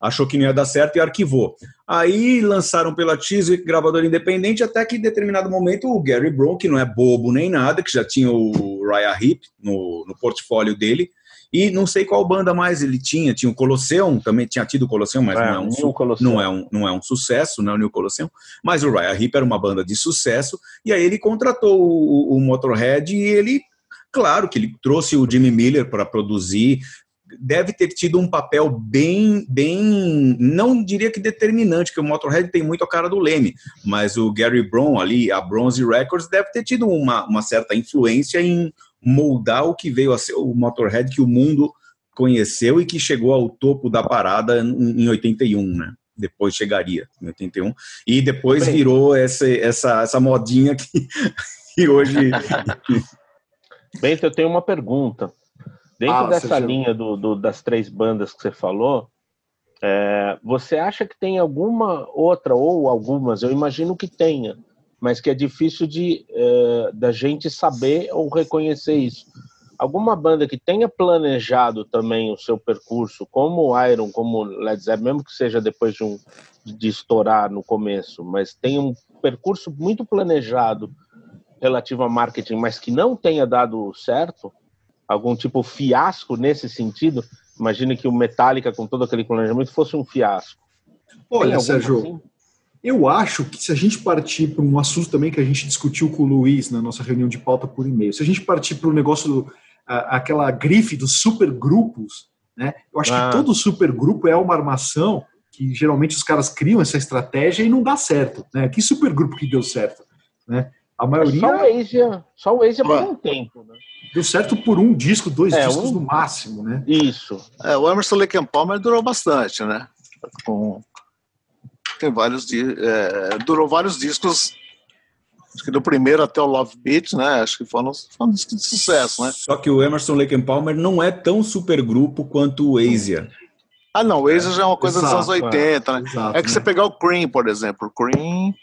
[SPEAKER 1] achou que não ia dar certo e arquivou. Aí lançaram pela Chiswick, gravadora independente, até que em determinado momento o Gary Brown, que não é bobo nem nada, que já tinha o Raya Heep no, no portfólio dele, e não sei qual banda mais ele tinha, tinha o Colosseum, também tinha tido o Colosseum, mas é, não, é um, não, é um, não é um sucesso, não é o New Colosseum, mas o Raya Heep era uma banda de sucesso, e aí ele contratou o, o Motorhead e ele, claro que ele trouxe o Jimmy Miller para produzir, deve ter tido um papel bem, bem, não diria que determinante, que o Motorhead tem muito a cara do Leme, mas o Gary Brown ali, a Bronze Records, deve ter tido uma, uma certa influência em moldar o que veio a ser o Motorhead que o mundo conheceu e que chegou ao topo da parada em 81, né? Depois chegaria em 81 e depois Bem, virou essa, essa, essa modinha que, que hoje.
[SPEAKER 3] Bento, eu tenho uma pergunta. Dentro ah, dessa linha do, do, das três bandas que você falou, é, você acha que tem alguma outra ou algumas? Eu imagino que tenha mas que é difícil de uh, da gente saber ou reconhecer isso. Alguma banda que tenha planejado também o seu percurso, como o Iron, como Led Zeppelin, mesmo que seja depois de, um, de estourar no começo, mas tem um percurso muito planejado relativo a marketing, mas que não tenha dado certo, algum tipo fiasco nesse sentido, imagine que o Metallica, com todo aquele planejamento, fosse um fiasco.
[SPEAKER 4] Olha, Sérgio, assim? Eu acho que se a gente partir para um assunto também que a gente discutiu com o Luiz na nossa reunião de pauta por e-mail, se a gente partir para o negócio, do, a, aquela grife dos supergrupos, né? Eu acho ah. que todo supergrupo é uma armação que geralmente os caras criam essa estratégia e não dá certo, né? Que supergrupo que deu certo, né? A maioria.
[SPEAKER 3] Só o Asia, só o Asia por um tempo, né?
[SPEAKER 4] Deu certo por um disco, dois é, discos um... no máximo, né?
[SPEAKER 3] Isso.
[SPEAKER 2] É, o Emerson Lake Palmer durou bastante, né? Com tem vários é, durou vários discos acho que do primeiro até o Love Beat, né? Acho que foram, foram discos de sucesso, né?
[SPEAKER 1] Só que o Emerson Lake and Palmer não é tão super grupo quanto o Asia.
[SPEAKER 2] Ah, não, o Asia já é uma coisa Exato, dos anos 80, é. né? Exato, é que né? você pegar o Cream, por exemplo, o Cream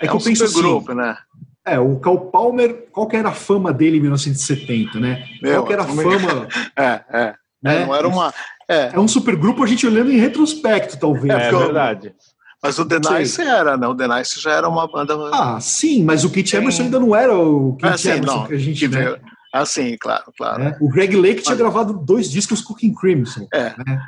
[SPEAKER 4] é, é que um eu penso assim, grupo, né? É, o Cal Palmer, qual que era a fama dele em 1970, né? Meu, qual que era a fama...
[SPEAKER 2] É, é. Né? Não era uma...
[SPEAKER 4] É. é um supergrupo a gente olhando em retrospecto, talvez.
[SPEAKER 3] É, é verdade.
[SPEAKER 2] Mas o The Nice era, né? O The Nice já era uma banda.
[SPEAKER 4] Ah, sim, mas o Kit Emerson ainda não era o Kit
[SPEAKER 2] assim,
[SPEAKER 4] Emerson
[SPEAKER 2] não,
[SPEAKER 4] que a gente. Que né?
[SPEAKER 2] Ah, sim, claro, claro.
[SPEAKER 4] É, o Greg Lake tinha gravado dois discos com King Crimson.
[SPEAKER 2] É. Né?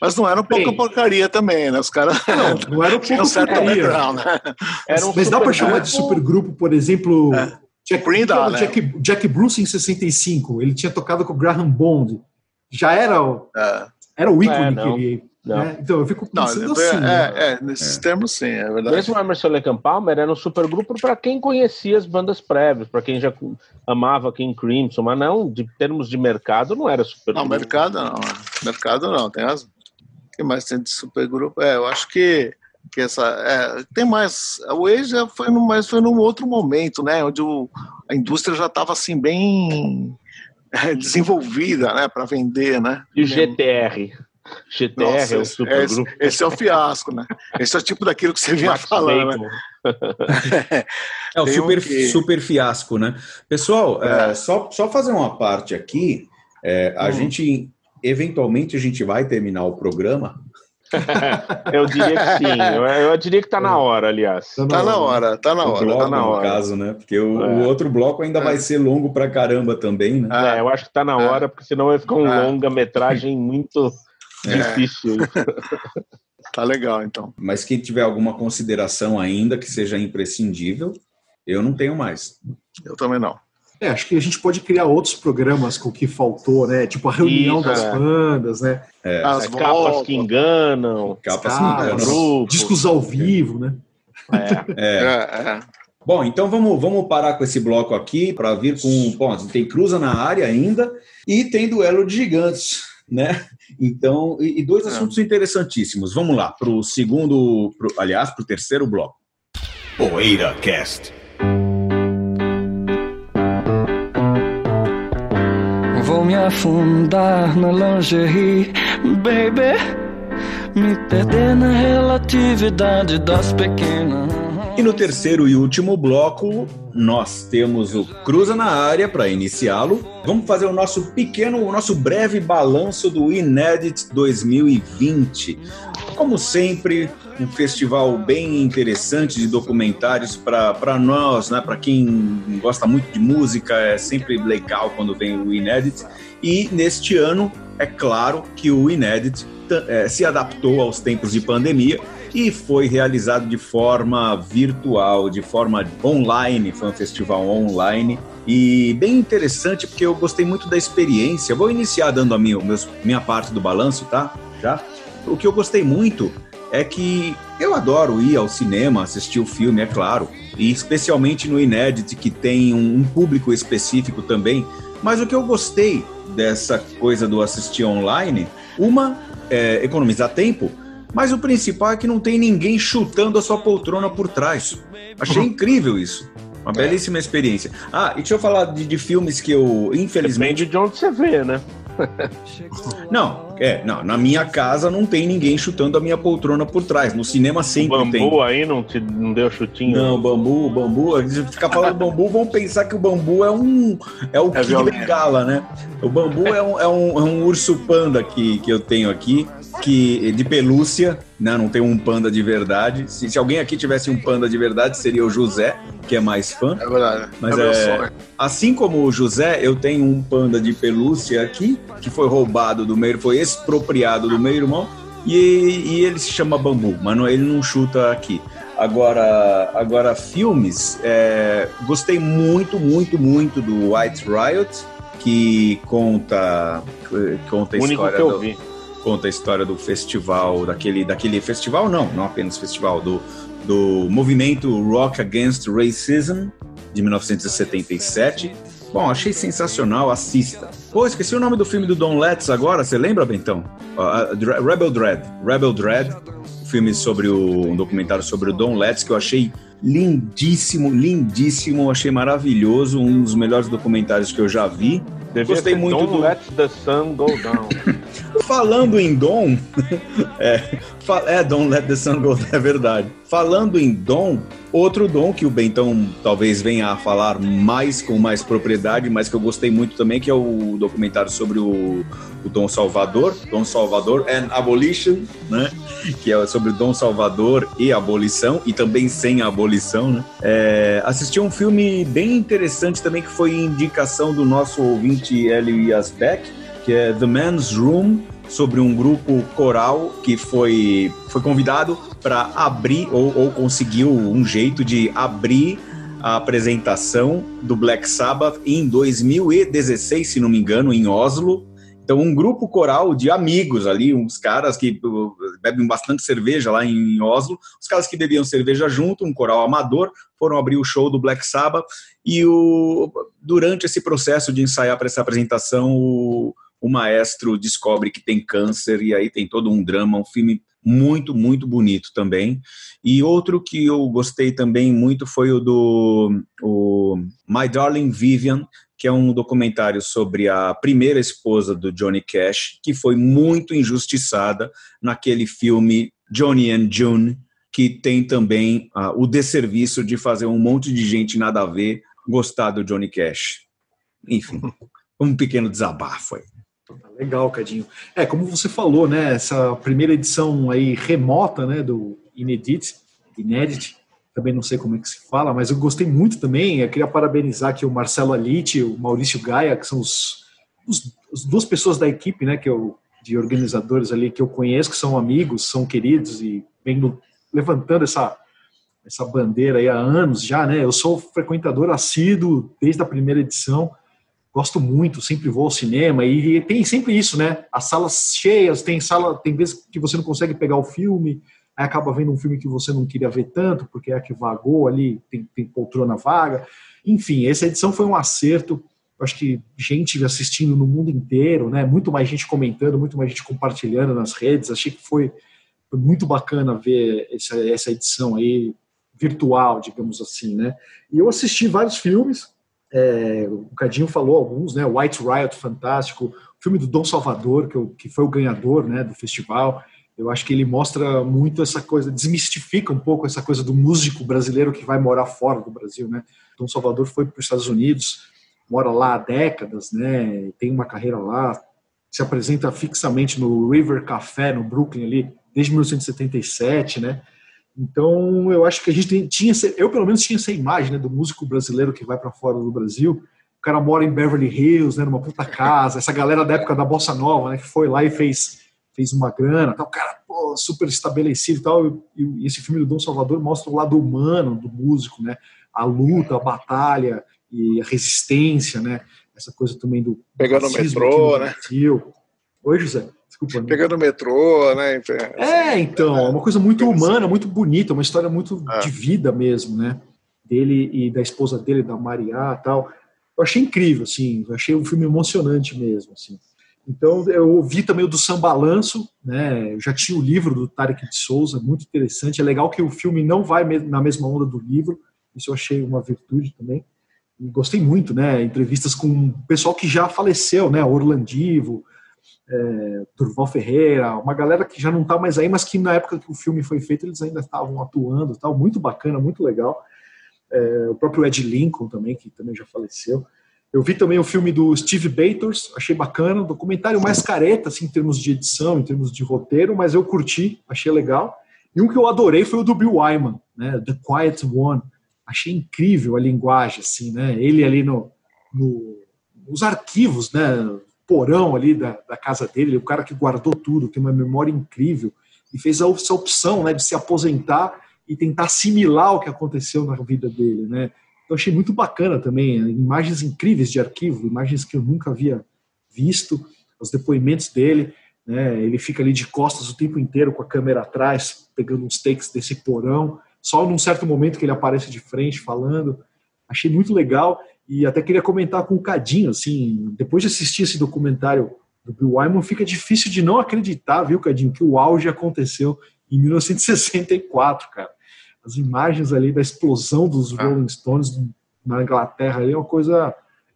[SPEAKER 2] Mas não era um pouco porcaria também, né? Os caras.
[SPEAKER 4] Não, não era um pouco porcaria. Né? Era um mas dá para chamar de supergrupo, por exemplo. É. Jack, Brindle, né? Jack, Jack Bruce em 65. Ele tinha tocado com o Graham Bond. Já era, é. era o ícone é, que ele né? Então eu fico pensando não, assim. É,
[SPEAKER 2] né? é, nesses é. termos sim, é verdade.
[SPEAKER 3] Mesmo o Emerson Lake Palmer era um supergrupo para quem conhecia as bandas prévias, para quem já amava King Crimson, mas não, de termos de mercado, não era supergrupo.
[SPEAKER 2] Não, mercado não. Mercado não, tem razão. O que mais tem de supergrupo? É, eu acho que, que essa. É, tem mais. O Age já foi, no, mas foi num outro momento, né? Onde o, a indústria já estava assim, bem é, desenvolvida, né? Para vender, né?
[SPEAKER 3] E o GTR. GTR Nossa, é o supergrupo.
[SPEAKER 2] Esse, esse, é o fiasco, né? Esse é o tipo daquilo que você vinha falando. Né?
[SPEAKER 1] é o super, um que... super fiasco, né? Pessoal, é. É, só, só fazer uma parte aqui. É, a hum. gente, eventualmente, a gente vai terminar o programa.
[SPEAKER 3] eu diria que sim. Eu, eu diria que está na hora, aliás.
[SPEAKER 2] Tá na, tá hora, tá na hora.
[SPEAKER 1] Bloco,
[SPEAKER 2] tá na hora.
[SPEAKER 1] no caso, né? Porque o, o é. outro bloco ainda vai é. ser longo pra caramba também, né?
[SPEAKER 3] É, eu acho que está na hora, porque senão vai ficar um longa-metragem muito é. Difícil.
[SPEAKER 2] tá legal, então.
[SPEAKER 1] Mas quem tiver alguma consideração ainda que seja imprescindível, eu não tenho mais.
[SPEAKER 2] Eu também não.
[SPEAKER 4] É, acho que a gente pode criar outros programas com o que faltou, né? Tipo a reunião Isso, das é. bandas, né?
[SPEAKER 3] É. As é, capas que enganam.
[SPEAKER 1] Capas, capas que
[SPEAKER 4] enganam. Discos ao vivo, né?
[SPEAKER 1] É. é. é. é. Bom, então vamos, vamos parar com esse bloco aqui para vir com. Bom, tem Cruza na área ainda e tem duelo de gigantes né? Então, e, e dois é. assuntos interessantíssimos. Vamos lá, para o segundo, pro, aliás, para o terceiro bloco. Poeira Cast.
[SPEAKER 7] Vou me afundar na lingerie, baby. Me perder na relatividade das pequenas.
[SPEAKER 1] E no terceiro e último bloco, nós temos o Cruza na área para iniciá-lo. Vamos fazer o nosso pequeno, o nosso breve balanço do Inédit 2020. Como sempre, um festival bem interessante de documentários para nós, né? para quem gosta muito de música, é sempre legal quando vem o Inédit. E neste ano, é claro que o Inédit é, se adaptou aos tempos de pandemia e foi realizado de forma virtual, de forma online, foi um festival online e bem interessante porque eu gostei muito da experiência. Vou iniciar dando a minha, minha parte do balanço, tá? Já. O que eu gostei muito é que eu adoro ir ao cinema, assistir o filme, é claro, e especialmente no Inédit, que tem um, público específico também. Mas o que eu gostei dessa coisa do assistir online, uma, é economizar tempo, mas o principal é que não tem ninguém chutando a sua poltrona por trás. Achei uhum. incrível isso. Uma é. belíssima experiência. Ah, e deixa eu falar de, de filmes que eu, infelizmente.
[SPEAKER 3] Depende de onde você vê, né?
[SPEAKER 1] não, é, não, na minha casa não tem ninguém chutando a minha poltrona por trás. No cinema sempre
[SPEAKER 3] o bambu
[SPEAKER 1] tem.
[SPEAKER 3] Bambu aí não, te, não deu chutinho?
[SPEAKER 1] Não, bambu, bambu. Se ficar falando bambu, vão pensar que o bambu é um. É o é Kid Bengala, né? O bambu é um, é um, é um urso panda que, que eu tenho aqui que de pelúcia, né? Não tem um panda de verdade. Se, se, alguém aqui tivesse um panda de verdade, seria o José, que é mais fã.
[SPEAKER 2] É verdade.
[SPEAKER 1] Mas é, é assim como o José, eu tenho um panda de pelúcia aqui que foi roubado do meio, foi expropriado do meu irmão e, e ele se chama Bambu, mas não, ele não chuta aqui. Agora, agora filmes, é, gostei muito, muito, muito do White Riot, que conta conta a história do, vi conta a história do festival, daquele, daquele festival, não, não apenas festival, do, do movimento Rock Against Racism, de 1977. Bom, achei sensacional, assista. Pô, esqueci o nome do filme do Don Letts agora, você lembra, Bentão? Uh, uh, Rebel Dread. Rebel Dread, filme sobre o, um documentário sobre o Don Letts, que eu achei lindíssimo, lindíssimo, achei maravilhoso, um dos melhores documentários que eu já vi.
[SPEAKER 3] Devia Gostei muito Don't do... Let the Sun Go Down.
[SPEAKER 1] Falando em Dom, é, é, Don't Let the Sun Go, é verdade. Falando em Dom, outro Dom que o Bentão talvez venha a falar mais com mais propriedade, mas que eu gostei muito também, que é o documentário sobre o, o Dom Salvador, Dom Salvador and Abolition, né? Que é sobre o Dom Salvador e abolição, e também sem abolição, né? É, assisti um filme bem interessante também, que foi indicação do nosso ouvinte Elio Asbeck, que é The Man's Room, sobre um grupo coral que foi, foi convidado para abrir ou, ou conseguiu um jeito de abrir a apresentação do Black Sabbath em 2016, se não me engano, em Oslo. Então, um grupo coral de amigos ali, uns caras que uh, bebem bastante cerveja lá em Oslo, os caras que bebiam cerveja junto, um coral amador, foram abrir o show do Black Sabbath e o, durante esse processo de ensaiar para essa apresentação, o, o maestro descobre que tem câncer e aí tem todo um drama, um filme muito, muito bonito também. E outro que eu gostei também muito foi o do o My Darling Vivian, que é um documentário sobre a primeira esposa do Johnny Cash, que foi muito injustiçada naquele filme Johnny and June, que tem também uh, o desserviço de fazer um monte de gente nada a ver gostar do Johnny Cash. Enfim, um pequeno desabafo aí.
[SPEAKER 4] Legal, Cadinho. É, como você falou, né, essa primeira edição aí remota, né, do Inedit, Inedit, também não sei como é que se fala, mas eu gostei muito também, eu queria parabenizar aqui o Marcelo Alite, o Maurício Gaia, que são os, os, as duas pessoas da equipe, né, que eu, de organizadores ali que eu conheço, que são amigos, são queridos e vem levantando essa essa bandeira aí há anos já, né? Eu sou frequentador assíduo desde a primeira edição, gosto muito, sempre vou ao cinema e tem sempre isso, né? As salas cheias, tem sala, tem vezes que você não consegue pegar o filme, aí acaba vendo um filme que você não queria ver tanto, porque é que vagou ali, tem, tem poltrona vaga. Enfim, essa edição foi um acerto. Eu acho que gente assistindo no mundo inteiro, né? Muito mais gente comentando, muito mais gente compartilhando nas redes. Achei que foi, foi muito bacana ver essa, essa edição aí virtual, digamos assim, né? E eu assisti vários filmes, é, o Cadinho falou alguns, né? White Riot, fantástico. O filme do Dom Salvador, que, eu, que foi o ganhador né, do festival. Eu acho que ele mostra muito essa coisa, desmistifica um pouco essa coisa do músico brasileiro que vai morar fora do Brasil, né? Dom Salvador foi para os Estados Unidos, mora lá há décadas, né? Tem uma carreira lá, se apresenta fixamente no River Café, no Brooklyn ali, desde 1977, né? Então, eu acho que a gente tinha, eu pelo menos tinha essa imagem né, do músico brasileiro que vai para fora do Brasil. O cara mora em Beverly Hills, né, numa puta casa. Essa galera da época da Bossa Nova, né, que foi lá e fez, fez uma grana. Tal. O cara pô, super estabelecido e tal. E, e esse filme do Dom Salvador mostra o lado humano do músico, né? A luta, a batalha e a resistência, né? Essa coisa também do.
[SPEAKER 2] Pegando o metrô, né?
[SPEAKER 4] Oi, José.
[SPEAKER 2] Desculpa. Né? Pegando o metrô, né?
[SPEAKER 4] É, então, é uma coisa muito humana, muito bonita, uma história muito é. de vida mesmo, né? Dele e da esposa dele, da Maria tal. Eu achei incrível, assim, eu achei um filme emocionante mesmo, assim. Então, eu vi também o do Sambalanço, né? Eu já tinha o livro do Tarek de Souza, muito interessante. É legal que o filme não vai na mesma onda do livro, isso eu achei uma virtude também. E gostei muito, né? Entrevistas com pessoal que já faleceu, né? Orlandivo, é, Ferreira, uma galera que já não está mais aí, mas que na época que o filme foi feito eles ainda estavam atuando, tal, muito bacana, muito legal. É, o próprio Ed Lincoln também, que também já faleceu. Eu vi também o filme do Steve Bators, achei bacana, um documentário mais careta, assim, em termos de edição, em termos de roteiro, mas eu curti, achei legal. E um que eu adorei foi o do Bill Wyman, né, The Quiet One. Achei incrível a linguagem, assim, né, ele ali no, no nos arquivos, né, porão ali da, da casa dele, o cara que guardou tudo, tem uma memória incrível e fez essa opção né, de se aposentar e tentar assimilar o que aconteceu na vida dele. Né? Eu achei muito bacana também, imagens incríveis de arquivo, imagens que eu nunca havia visto, os depoimentos dele. Né? Ele fica ali de costas o tempo inteiro com a câmera atrás, pegando uns takes desse porão. Só num certo momento que ele aparece de frente falando. Achei muito legal. E até queria comentar com o Cadinho, assim, depois de assistir esse documentário do Bill Wyman, fica difícil de não acreditar, viu, Cadinho, que o auge aconteceu em 1964, cara. As imagens ali da explosão dos ah. Rolling Stones na Inglaterra ali é uma coisa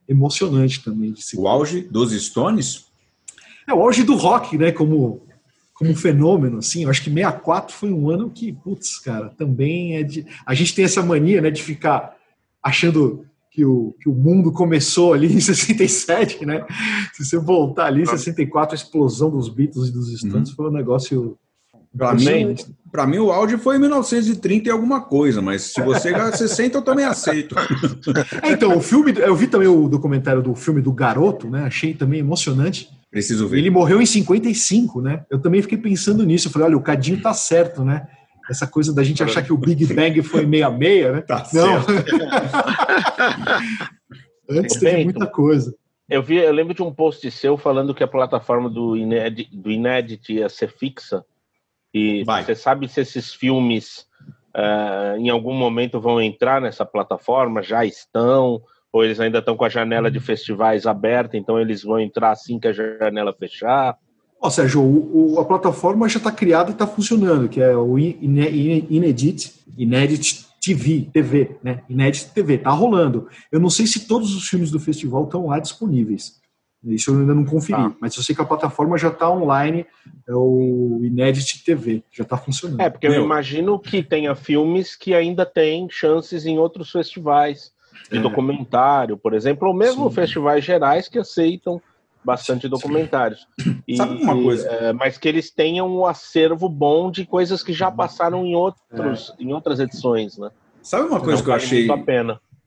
[SPEAKER 4] emocionante também.
[SPEAKER 1] o auge dos Stones?
[SPEAKER 4] É o auge do rock, né? Como, como um fenômeno, assim. Eu acho que 64 foi um ano que, putz, cara, também é de. A gente tem essa mania, né, de ficar achando que o, que o mundo começou ali em 67, né? Se você voltar ali, em 64, a explosão dos Beatles e dos Stones uhum. foi um negócio.
[SPEAKER 1] Para mim, para mim, o áudio foi em 1930 e alguma coisa, mas se você 60, eu também aceito.
[SPEAKER 4] É, então, o filme, eu vi também o documentário do filme do Garoto, né? Achei também emocionante.
[SPEAKER 1] Preciso ver.
[SPEAKER 4] Ele morreu em 55, né? Eu também fiquei pensando nisso. Eu falei, olha, o Cadinho tá certo, né? Essa coisa da gente achar que o Big Bang foi meia-meia, né?
[SPEAKER 1] Tá Não.
[SPEAKER 4] Antes teve muita coisa.
[SPEAKER 3] Eu, vi, eu lembro de um post seu falando que a plataforma do Inedit, do Inedit ia ser fixa. E Vai. você sabe se esses filmes uh, em algum momento vão entrar nessa plataforma? Já estão? Ou eles ainda estão com a janela de festivais aberta, então eles vão entrar assim que a janela fechar?
[SPEAKER 4] Ó, oh, Sérgio, o, o, a plataforma já está criada e está funcionando, que é o Inedit, Inedit TV, TV, né? Inedit TV, tá rolando. Eu não sei se todos os filmes do festival estão lá disponíveis. Isso eu ainda não conferi, ah. mas eu sei que a plataforma já está online, é o Inedit TV, já está funcionando.
[SPEAKER 3] É, porque Meu. eu imagino que tenha filmes que ainda têm chances em outros festivais de é. documentário, por exemplo, ou mesmo Sim. festivais gerais que aceitam bastante documentários.
[SPEAKER 1] E, Sabe uma coisa?
[SPEAKER 3] É, mas que eles tenham um acervo bom de coisas que já passaram em, outros, é. em outras edições, né?
[SPEAKER 1] Sabe uma coisa Não que eu achei.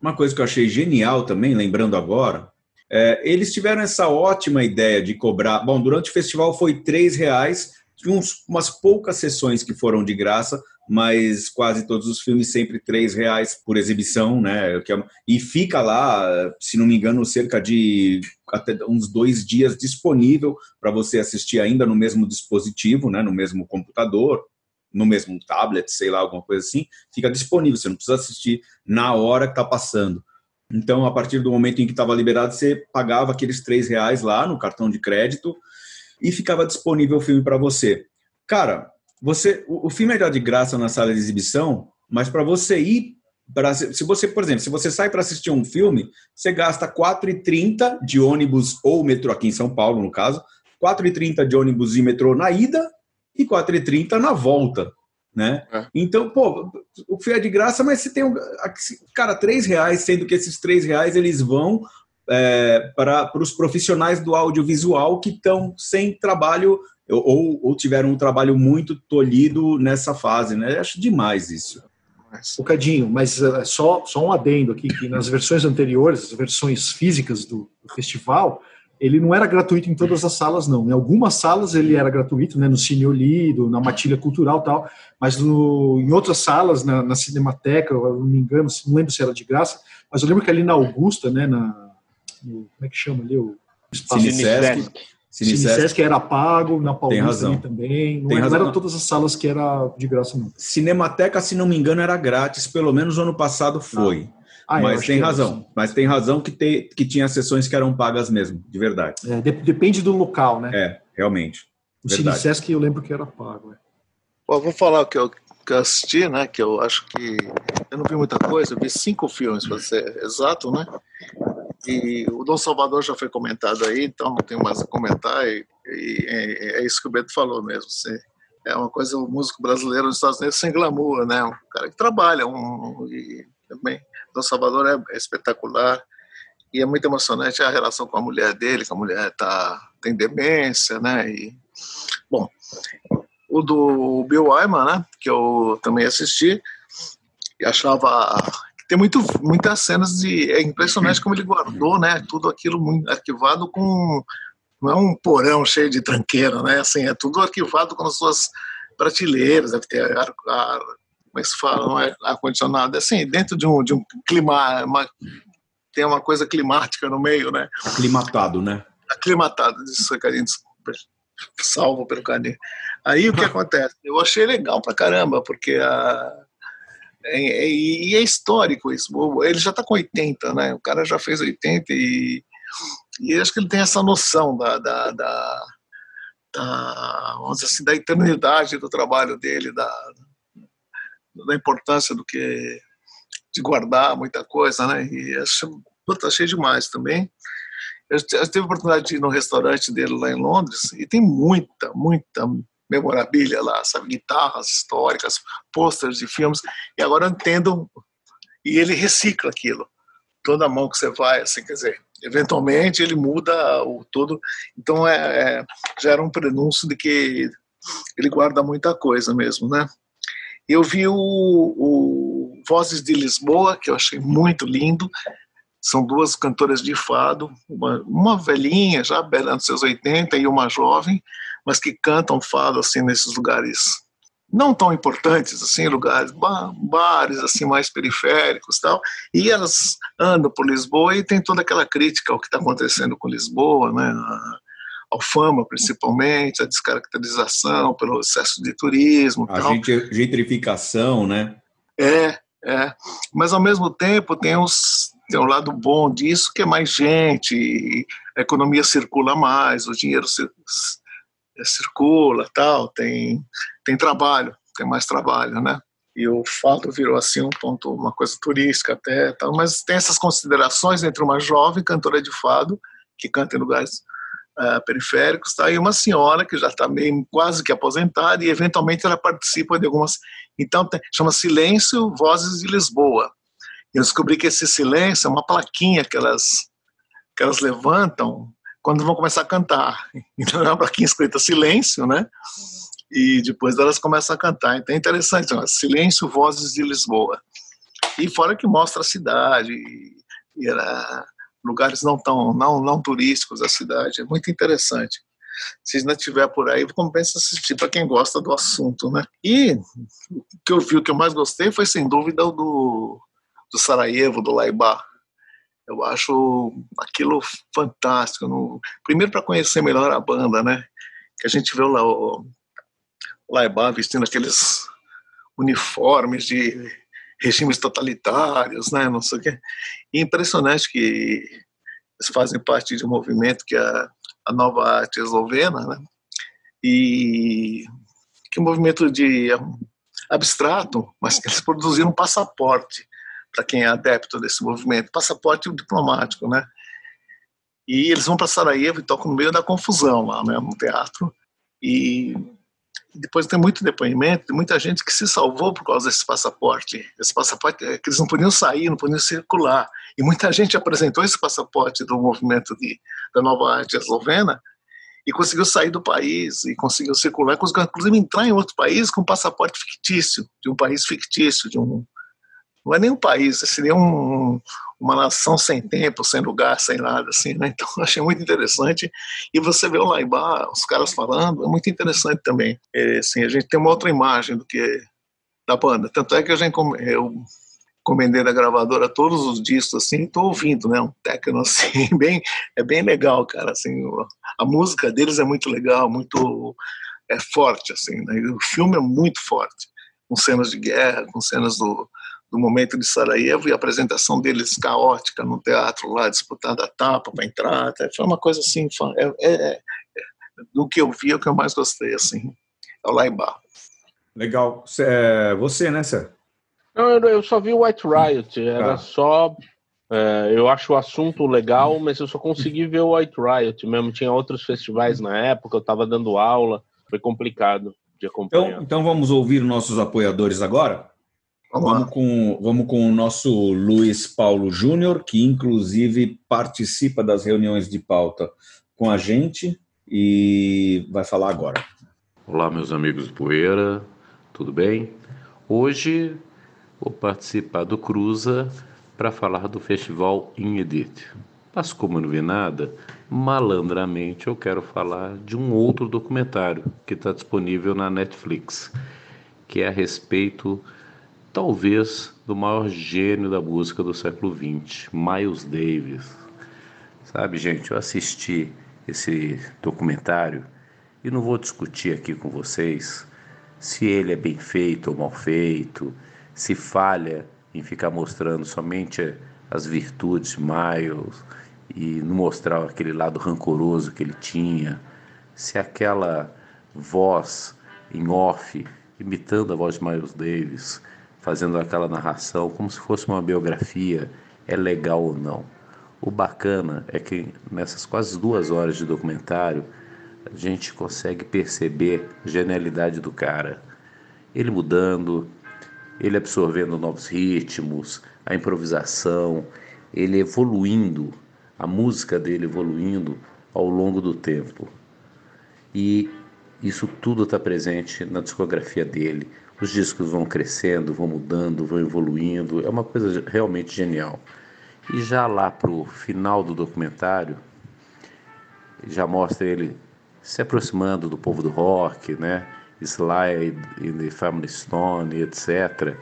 [SPEAKER 1] Uma coisa que eu achei genial também, lembrando agora, é, eles tiveram essa ótima ideia de cobrar. Bom, durante o festival foi três reais, uns, umas poucas sessões que foram de graça, mas quase todos os filmes sempre três reais por exibição, né? É e fica lá, se não me engano, cerca de até uns dois dias disponível para você assistir ainda no mesmo dispositivo, né? No mesmo computador, no mesmo tablet, sei lá, alguma coisa assim. Fica disponível, você não precisa assistir na hora que está passando. Então, a partir do momento em que estava liberado, você pagava aqueles três reais lá no cartão de crédito e ficava disponível o filme para você. Cara, você, o, o filme é de graça na sala de exibição, mas para você ir para se você, por exemplo, se você sai para assistir um filme, você gasta 4,30 de ônibus ou metrô aqui em São Paulo, no caso, 4,30 de ônibus e metrô na ida e 4,30 na volta, né? É. Então, pô, o filme é de graça, mas você tem um, cara, três reais, sendo que esses três reais eles vão é, para os profissionais do audiovisual que estão sem trabalho ou, ou tiveram um trabalho muito tolhido nessa fase, né? Eu acho demais isso.
[SPEAKER 4] Um bocadinho, mas uh, só, só um adendo aqui, que nas versões anteriores, as versões físicas do, do, festival, ele não era gratuito em todas as salas, não. Em algumas salas ele era gratuito, né, no Cine Olido, na Matilha Cultural tal, mas no, em outras salas, na, na Cinemateca, eu não me engano, não lembro se era de graça, mas eu lembro que ali na Augusta, né, na, no, como é que chama ali? O
[SPEAKER 1] Espaço Cine
[SPEAKER 4] Cinesesc era pago, na Paulista também. Não, Tem era, razão. todas as salas que era de graça, não.
[SPEAKER 1] Cinemateca, se não me engano, era grátis, pelo menos ano passado foi. Ah, mas tem razão. Assim. Mas tem razão que, te, que tinha sessões que eram pagas mesmo, de verdade.
[SPEAKER 4] É, de, depende do local, né?
[SPEAKER 1] É, realmente.
[SPEAKER 4] O Cinesesc eu lembro que era pago. É.
[SPEAKER 2] Bom, vou falar o que eu, que eu assisti, né? Que eu acho que. Eu não vi muita coisa, eu vi cinco filmes, para ser exato, né? E o Dom Salvador já foi comentado aí, então não tenho mais a comentar. E, e é, é, isso que o Beto falou mesmo. Você, é uma coisa, o músico brasileiro nos Estados Unidos sem glamour, né? Um cara que trabalha. Um, e também, Dom Salvador é, espetacular. E é muito emocionante a relação com a mulher dele, que a mulher tá, tem demência, né? E, bom, o do Bill Wyman, né? Que eu também assisti e achava tem muito, muitas cenas de. É impressionante como ele guardou, né? Tudo aquilo arquivado com. Não é um porão cheio de tranqueira, né? Assim, é tudo arquivado com as suas prateleiras, deve ter ar, ar, como é que se fala, não é ar-condicionado, assim, dentro de um, de um clima, uma, tem uma coisa climática no meio, né?
[SPEAKER 1] Aclimatado, né?
[SPEAKER 2] Aclimatado, isso, carinho, desculpa, salvo pelo carinho. Aí o que acontece? Eu achei legal pra caramba, porque a, é, é, e é histórico isso. Ele já está com 80, né? O cara já fez 80 e, e acho que ele tem essa noção da, da, da, da, vamos dizer assim, da eternidade do trabalho dele, da, da importância do que de guardar muita coisa, né? E acho, puta, achei demais também. Eu, eu tive a oportunidade de ir no restaurante dele lá em Londres e tem muita, muita memorabilia lá, sabe? Guitarras históricas, posters de filmes. E agora eu entendo. E ele recicla aquilo. Toda mão que você vai, assim, quer dizer, eventualmente ele muda o todo. Então é, é, já era um prenúncio de que ele guarda muita coisa mesmo, né? Eu vi o, o Vozes de Lisboa, que eu achei muito lindo. São duas cantoras de fado, uma, uma velhinha, já beirando seus 80, e uma jovem, mas que cantam fado assim nesses lugares não tão importantes assim, lugares, bares assim mais periféricos, tal. E elas andam por Lisboa e tem toda aquela crítica ao que está acontecendo com Lisboa, né? Fama principalmente, a descaracterização pelo excesso de turismo,
[SPEAKER 1] a tal. gentrificação, né?
[SPEAKER 2] É, é. Mas ao mesmo tempo tem os tem um lado bom disso que é mais gente, a economia circula mais, o dinheiro circula, tal, tem tem trabalho, tem mais trabalho, né? E o fado virou assim um ponto, uma coisa turística até, tal, mas tem essas considerações entre uma jovem cantora de fado que canta em lugares uh, periféricos, tá? E uma senhora que já está quase que aposentada e eventualmente ela participa de algumas, então chama Silêncio Vozes de Lisboa. Eu descobri que esse silêncio é uma plaquinha que elas que elas levantam quando vão começar a cantar. Então é uma plaquinha escrita silêncio, né? E depois elas começam a cantar. Então é interessante, né? Silêncio, Vozes de Lisboa. E fora que mostra a cidade, e era lugares não tão não, não turísticos da cidade. É muito interessante. Se ainda estiver por aí, compensa assistir para quem gosta do assunto, né? E o que eu vi, o que eu mais gostei foi sem dúvida o do, do Sarajevo, do Laibá. Eu acho aquilo fantástico. No, primeiro para conhecer melhor a banda, né? Que a gente vê lá o Laibá vestindo aqueles uniformes de regimes totalitários, né? Não sei o quê. E impressionante que eles fazem parte de um movimento que é a Nova Arte Eslovena, né? E que é um movimento de abstrato, mas que eles produziram um passaporte para quem é adepto desse movimento, passaporte diplomático, né? E eles vão para Sarajevo e tocam no meio da confusão lá, né, no teatro. E depois tem muito depoimento de muita gente que se salvou por causa desse passaporte. Esse passaporte é que eles não podiam sair, não podiam circular. E muita gente apresentou esse passaporte do movimento de, da nova arte eslovena e conseguiu sair do país e conseguiu circular, conseguiu inclusive entrar em outro país com um passaporte fictício, de um país fictício, de um não é nem um país, seria um, uma nação sem tempo, sem lugar, sem nada, assim, né? Então, achei muito interessante. E você vê o Laibá, os caras falando, é muito interessante também. É, assim, a gente tem uma outra imagem do que da banda. Tanto é que a gente, eu encomendei da gravadora todos os discos, assim, tô ouvindo, né? Um techno, assim, bem, é bem legal, cara, assim, a música deles é muito legal, muito é forte, assim, né? O filme é muito forte, com cenas de guerra, com cenas do do momento de Sarajevo e a apresentação deles caótica no teatro lá, disputando a tapa para entrar. Foi uma coisa assim, é, é, é, do que eu vi, é o que eu mais gostei, assim, é o Laibá.
[SPEAKER 1] Legal. É, você, né, Sérgio?
[SPEAKER 3] Não, eu, eu, só vi o White Riot, era ah. só... É, eu acho o assunto legal, mas eu só consegui ver o White Riot mesmo. Tinha outros festivais na época, eu estava dando aula, foi complicado de acompanhar.
[SPEAKER 1] Então, então vamos ouvir nossos apoiadores agora? Vamos, com, vamos com o nosso Luiz Paulo Júnior, que inclusive participa das reuniões de pauta com a gente e vai falar agora.
[SPEAKER 8] Olá, meus amigos do Poeira, tudo bem? Hoje vou participar do Cruza para falar do festival Inedit. Mas como não vi nada, malandramente eu quero falar de um outro documentário que está disponível na Netflix, que é a respeito talvez do maior gênio da música do século XX, Miles Davis. Sabe, gente, eu assisti esse documentário e não vou discutir aqui com vocês se ele é bem feito ou mal feito, se falha em ficar mostrando somente as virtudes de Miles e não mostrar aquele lado rancoroso que ele tinha, se aquela voz em off, imitando a voz de Miles Davis, fazendo aquela narração como se fosse uma biografia, é legal ou não. O bacana é que nessas quase duas horas de documentário a gente consegue perceber a genialidade do cara. Ele mudando, ele absorvendo novos ritmos, a improvisação, ele evoluindo, a música dele evoluindo ao longo do tempo. E isso tudo está presente na discografia dele. Os discos vão crescendo, vão mudando, vão evoluindo. É uma coisa realmente genial. E já lá para o final do documentário, já mostra ele se aproximando do povo do rock, né? Slide in the Family Stone, etc.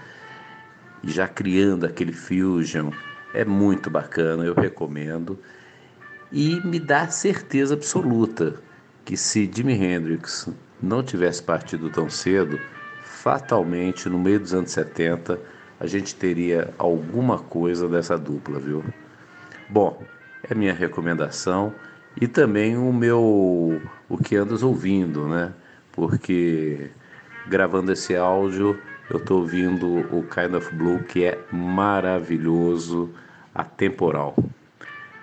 [SPEAKER 8] E já criando aquele fusion. É muito bacana, eu recomendo. E me dá certeza absoluta que se Jimi Hendrix não tivesse partido tão cedo, fatalmente no meio dos anos 70 a gente teria alguma coisa dessa dupla, viu? Bom, é minha recomendação e também o meu o que andas ouvindo, né? Porque gravando esse áudio eu estou ouvindo o Kind of Blue que é maravilhoso, atemporal.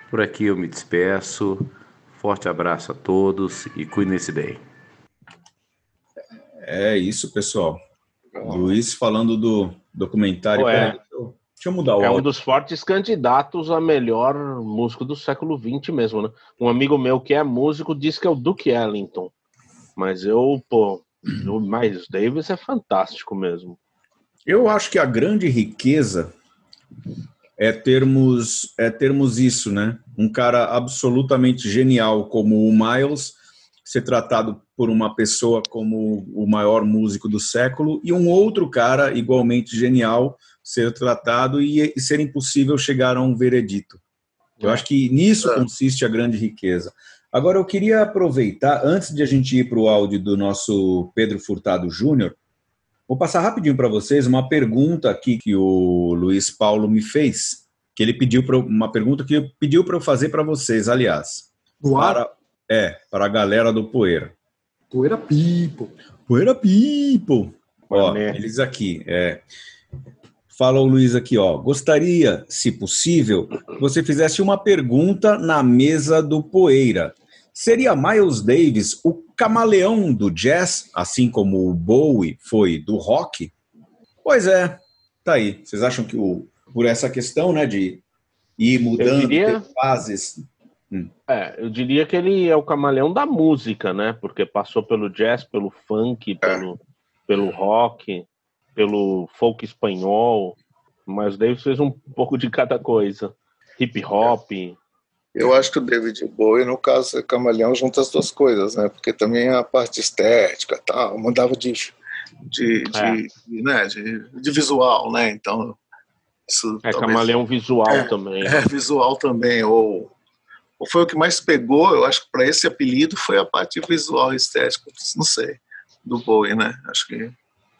[SPEAKER 8] Por aqui eu me despeço. Forte abraço a todos e cuidem-se bem.
[SPEAKER 1] É isso, pessoal. Luiz falando do documentário.
[SPEAKER 3] Pô, é.
[SPEAKER 1] Peraí, deixa eu mudar o
[SPEAKER 3] É um dos fortes candidatos a melhor músico do século XX mesmo, né? Um amigo meu que é músico diz que é o Duke Ellington. Mas eu, pô, o Miles Davis é fantástico mesmo.
[SPEAKER 1] Eu acho que a grande riqueza é termos, é termos isso, né? Um cara absolutamente genial como o Miles ser tratado por uma pessoa como o maior músico do século e um outro cara igualmente genial ser tratado e, e ser impossível chegar a um veredito. Eu acho que nisso consiste a grande riqueza. Agora, eu queria aproveitar, antes de a gente ir para o áudio do nosso Pedro Furtado Júnior, vou passar rapidinho para vocês uma pergunta aqui que o Luiz Paulo me fez, que ele pediu pra, uma pergunta que ele pediu para eu fazer para vocês, aliás.
[SPEAKER 4] Ar,
[SPEAKER 1] Para, é, para a galera do Poeira.
[SPEAKER 4] Poeira people.
[SPEAKER 1] Poeira People. Ó, eles aqui, é. Fala o Luiz aqui, ó. Gostaria, se possível, que você fizesse uma pergunta na mesa do Poeira. Seria Miles Davis o camaleão do jazz, assim como o Bowie foi do rock? Pois é, tá aí. Vocês acham que o, por essa questão, né, de ir mudando,
[SPEAKER 3] diria-
[SPEAKER 1] ter fases,
[SPEAKER 3] É, eu diria que ele é o camaleão da música, né? Porque passou pelo jazz, pelo funk, pelo, pelo rock, pelo folk espanhol. Mas o Davis fez um pouco de cada coisa. Hip hop.
[SPEAKER 2] Eu acho que o David Bowie, no caso, é camaleão, junta as duas coisas, né? Porque também a parte estética e tal, mandava de, de, de,
[SPEAKER 3] É.
[SPEAKER 2] de, né? de, visual, né? Então, isso
[SPEAKER 3] É
[SPEAKER 2] talvez-
[SPEAKER 3] camaleão visual
[SPEAKER 2] É,
[SPEAKER 3] também.
[SPEAKER 2] É, visual também, ou foi o que mais pegou, eu acho que para esse apelido foi a parte visual estética, não sei, do Bowie, né? Acho que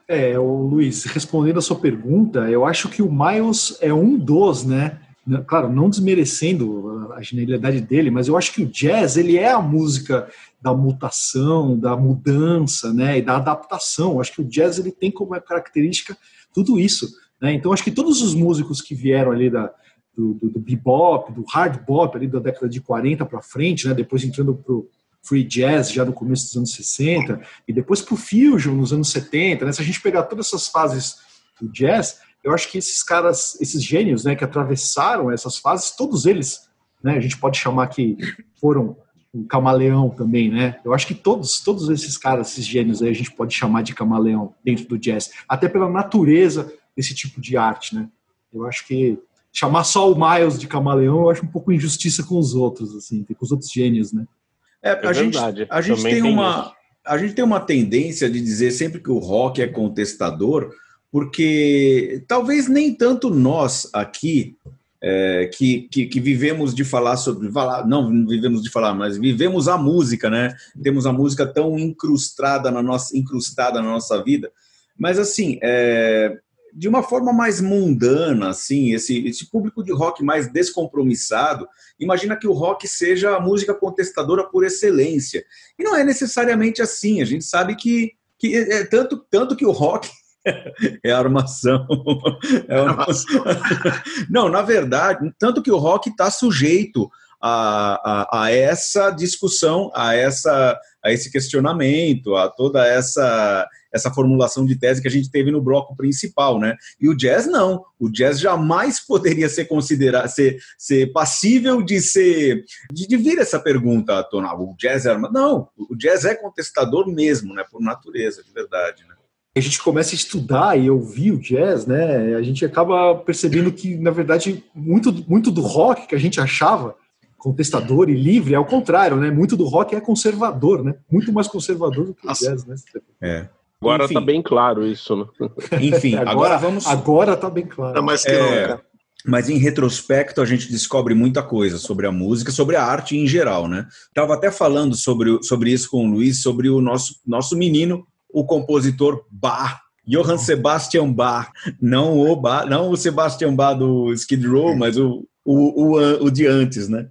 [SPEAKER 4] É, o Luiz, respondendo a sua pergunta, eu acho que o Miles é um dos, né? Claro, não desmerecendo a genialidade dele, mas eu acho que o jazz ele é a música da mutação, da mudança, né, e da adaptação. Eu acho que o jazz ele tem como característica tudo isso, né? Então acho que todos os músicos que vieram ali da do, do, do bebop, do hard bop ali da década de 40 para frente, né, depois entrando pro free jazz já no começo dos anos 60 e depois pro fusion nos anos 70, né? Se a gente pegar todas essas fases do jazz, eu acho que esses caras, esses gênios, né, que atravessaram essas fases, todos eles, né, a gente pode chamar que foram um camaleão também, né? Eu acho que todos, todos esses caras, esses gênios aí, a gente pode chamar de camaleão dentro do jazz, até pela natureza desse tipo de arte, né? Eu acho que chamar só o Miles de camaleão, eu acho um pouco injustiça com os outros, assim, com os outros gênios, né?
[SPEAKER 1] É,
[SPEAKER 3] É
[SPEAKER 1] a, gente,
[SPEAKER 3] verdade,
[SPEAKER 1] a, gente
[SPEAKER 3] também
[SPEAKER 1] tem
[SPEAKER 3] tem
[SPEAKER 1] uma,
[SPEAKER 3] isso.
[SPEAKER 1] a gente tem uma tendência de dizer sempre que o rock é contestador, porque talvez nem tanto nós aqui, é, que, que, que vivemos de falar sobre. Falar, não, não vivemos de falar, mas vivemos a música, né? Temos a música tão incrustada na nossa, incrustada na nossa vida. Mas assim, é, de uma forma mais mundana, assim, esse, esse público de rock mais descompromissado, imagina que o rock seja a música contestadora por excelência. E não é necessariamente assim. A gente sabe que, que é tanto, tanto que o rock É armação. É armação. Não, na verdade, tanto que o rock está sujeito a, a, a, essa discussão, a, essa, a esse questionamento, a toda essa, essa formulação de tese que a gente teve no bloco principal, né? E o jazz não. O jazz jamais poderia ser considerado, ser, ser passível de ser, de, de vir essa pergunta à tona. O jazz é não. O jazz é contestador mesmo, né? Por natureza, de verdade, né?
[SPEAKER 4] a gente começa a estudar e ouvir o jazz, né, a gente acaba percebendo que, na verdade, muito, muito do rock que a gente achava contestador e livre, é o contrário, né? Muito do rock é conservador, né? Muito mais conservador do que o jazz, né?
[SPEAKER 3] É. Agora Enfim. tá bem claro isso, né?
[SPEAKER 1] Enfim, agora, agora, vamos.
[SPEAKER 4] Agora tá bem claro. Não,
[SPEAKER 1] mas, que é, mas em retrospecto a gente descobre muita coisa sobre a música, sobre a arte em geral, né? Tava até falando sobre, sobre isso com o Luiz, sobre o nosso, nosso menino, o compositor Bach. Johann Sebastian Bach, não o Bach, não o Sebastian Bach do Skid Row, mas o, o, o, o de antes, né?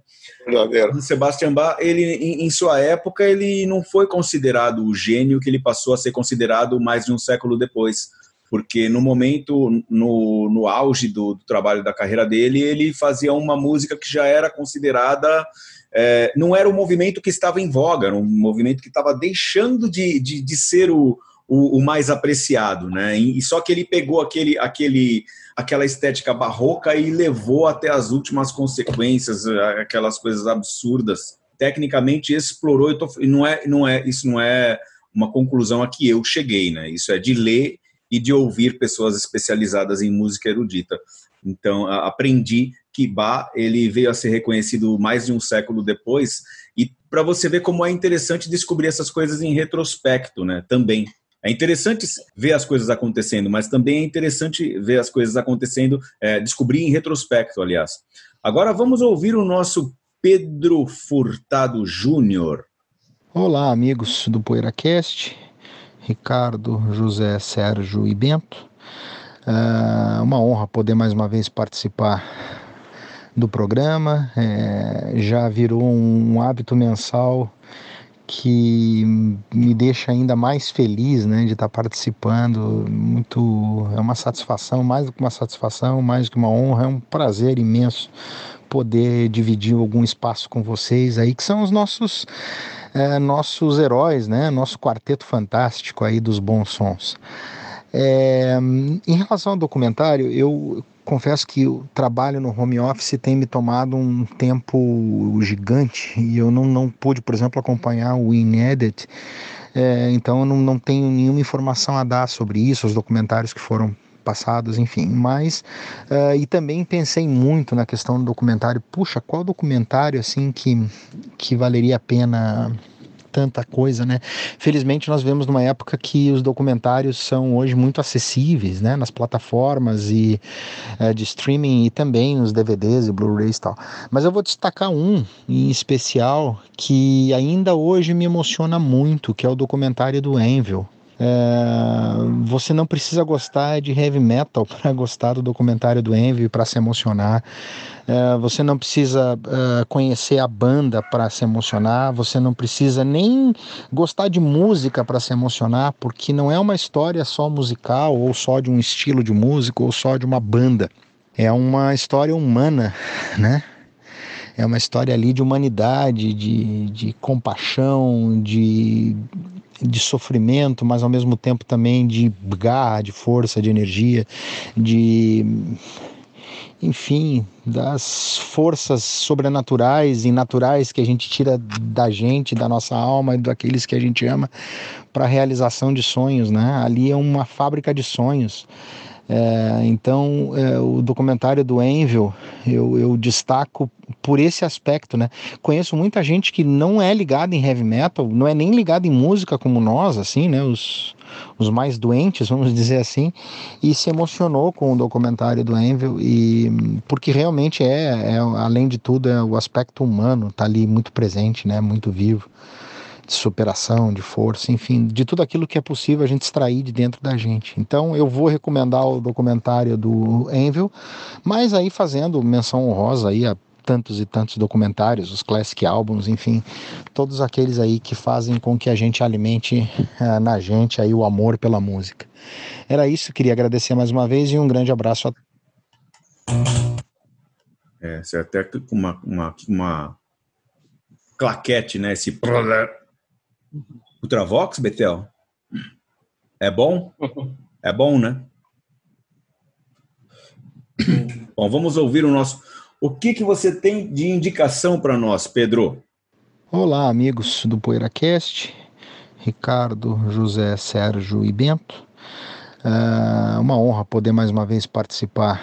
[SPEAKER 1] O Sebastian Bach, ele, em, em, sua época, ele não foi considerado o gênio que ele passou a ser considerado mais de um século depois. Porque no momento, no, no auge do, do trabalho da carreira dele, ele fazia uma música que já era considerada é, não era o movimento que estava em voga, era um movimento que estava deixando de, de, de ser o, o, o, mais apreciado, né? E, só que ele pegou aquele, aquele, aquela estética barroca e levou até as últimas consequências, aquelas coisas absurdas. Tecnicamente explorou, tô, não é, não é, isso não é uma conclusão a que eu cheguei, né? Isso é de ler e de ouvir pessoas especializadas em música erudita. Então, aprendi que Bach ele veio a ser reconhecido mais de um século depois e para você ver como é interessante descobrir essas coisas em retrospecto, né? Também é interessante ver as coisas acontecendo, mas também é interessante ver as coisas acontecendo, é, descobrir em retrospecto, aliás. Agora vamos ouvir o nosso Pedro Furtado Júnior.
[SPEAKER 9] Olá, amigos do PoeiraCast, Ricardo, José, Sérgio e Bento. É uma honra poder mais uma vez participar do programa. É, já virou um hábito mensal que me deixa ainda mais feliz, né, de estar participando. Muito é uma satisfação, mais do que uma satisfação, mais do que uma honra, é um prazer imenso poder dividir algum espaço com vocês aí que são os nossos é, nossos heróis, né, nosso quarteto fantástico aí dos bons sons. É, em relação ao documentário, eu confesso que o trabalho no home office tem me tomado um tempo gigante e eu não, não pude, por exemplo, acompanhar o Inedit, é, então eu não, não tenho nenhuma informação a dar sobre isso, os documentários que foram passados, enfim. Mas uh, e também pensei muito na questão do documentário. Puxa, qual documentário assim que que valeria a pena tanta coisa, né? Felizmente nós vemos numa época que os documentários são hoje muito acessíveis, né? Nas plataformas e é, de streaming e também nos DVDs e Blu-rays e tal. Mas eu vou destacar um em especial que ainda hoje me emociona muito, que é o documentário do Envil. É, você não precisa gostar de heavy metal para gostar do documentário do Envy para se emocionar. É, você não precisa é, conhecer a banda para se emocionar. Você não precisa nem gostar de música para se emocionar, porque não é uma história só musical ou só de um estilo de música ou só de uma banda. É uma história humana, né? é uma história ali de humanidade, de, de compaixão, de de sofrimento, mas ao mesmo tempo também de garra, de força, de energia, de enfim, das forças sobrenaturais e naturais que a gente tira da gente, da nossa alma e daqueles que a gente ama para a realização de sonhos, né? Ali é uma fábrica de sonhos. É, então, é, o documentário do Envil eu, eu, destaco por esse aspecto, né? Conheço muita gente que não é ligada em heavy metal, não é nem ligada em música como nós, assim, né? Os, os mais doentes, vamos dizer assim, e se emocionou com o documentário do Envil e porque realmente é, é além de tudo, é o aspecto humano tá ali muito presente, né? Muito vivo de superação, de força, enfim, de tudo aquilo que é possível a gente extrair de dentro da gente. Então eu vou recomendar o documentário do Envil, mas aí fazendo menção honrosa aí a tantos e tantos documentários, os classic albums, enfim, todos aqueles aí que fazem com que a gente alimente uh, na gente aí o amor pela música. Era isso, queria agradecer mais uma vez e um grande abraço a
[SPEAKER 1] é, você até com uma, uma, uma claquete, né? Esse Ultravox, Betel? É bom? É bom, né? Bom, vamos ouvir o nosso. O que, que você tem de indicação para nós, Pedro?
[SPEAKER 9] Olá, amigos do PoeiraCast, Ricardo, José, Sérgio e Bento. Uh, uma honra poder mais uma vez participar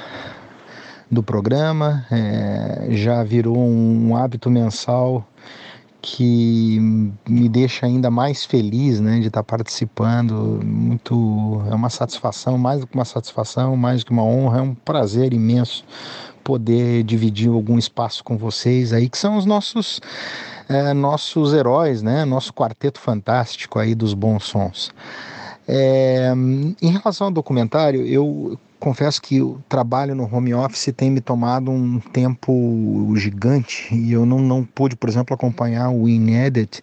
[SPEAKER 9] do programa. É, já virou um hábito mensal que me deixa ainda mais feliz né, de estar participando. Muito, é uma satisfação, mais do que uma satisfação, mais do que uma honra, é um prazer imenso poder dividir algum espaço com vocês aí, que são os nossos. É, nossos heróis, né? Nosso quarteto fantástico aí dos bons sons. É, em relação ao documentário, eu confesso que o trabalho no home office tem me tomado um tempo gigante e eu não, não pude, por exemplo, acompanhar o Inedit,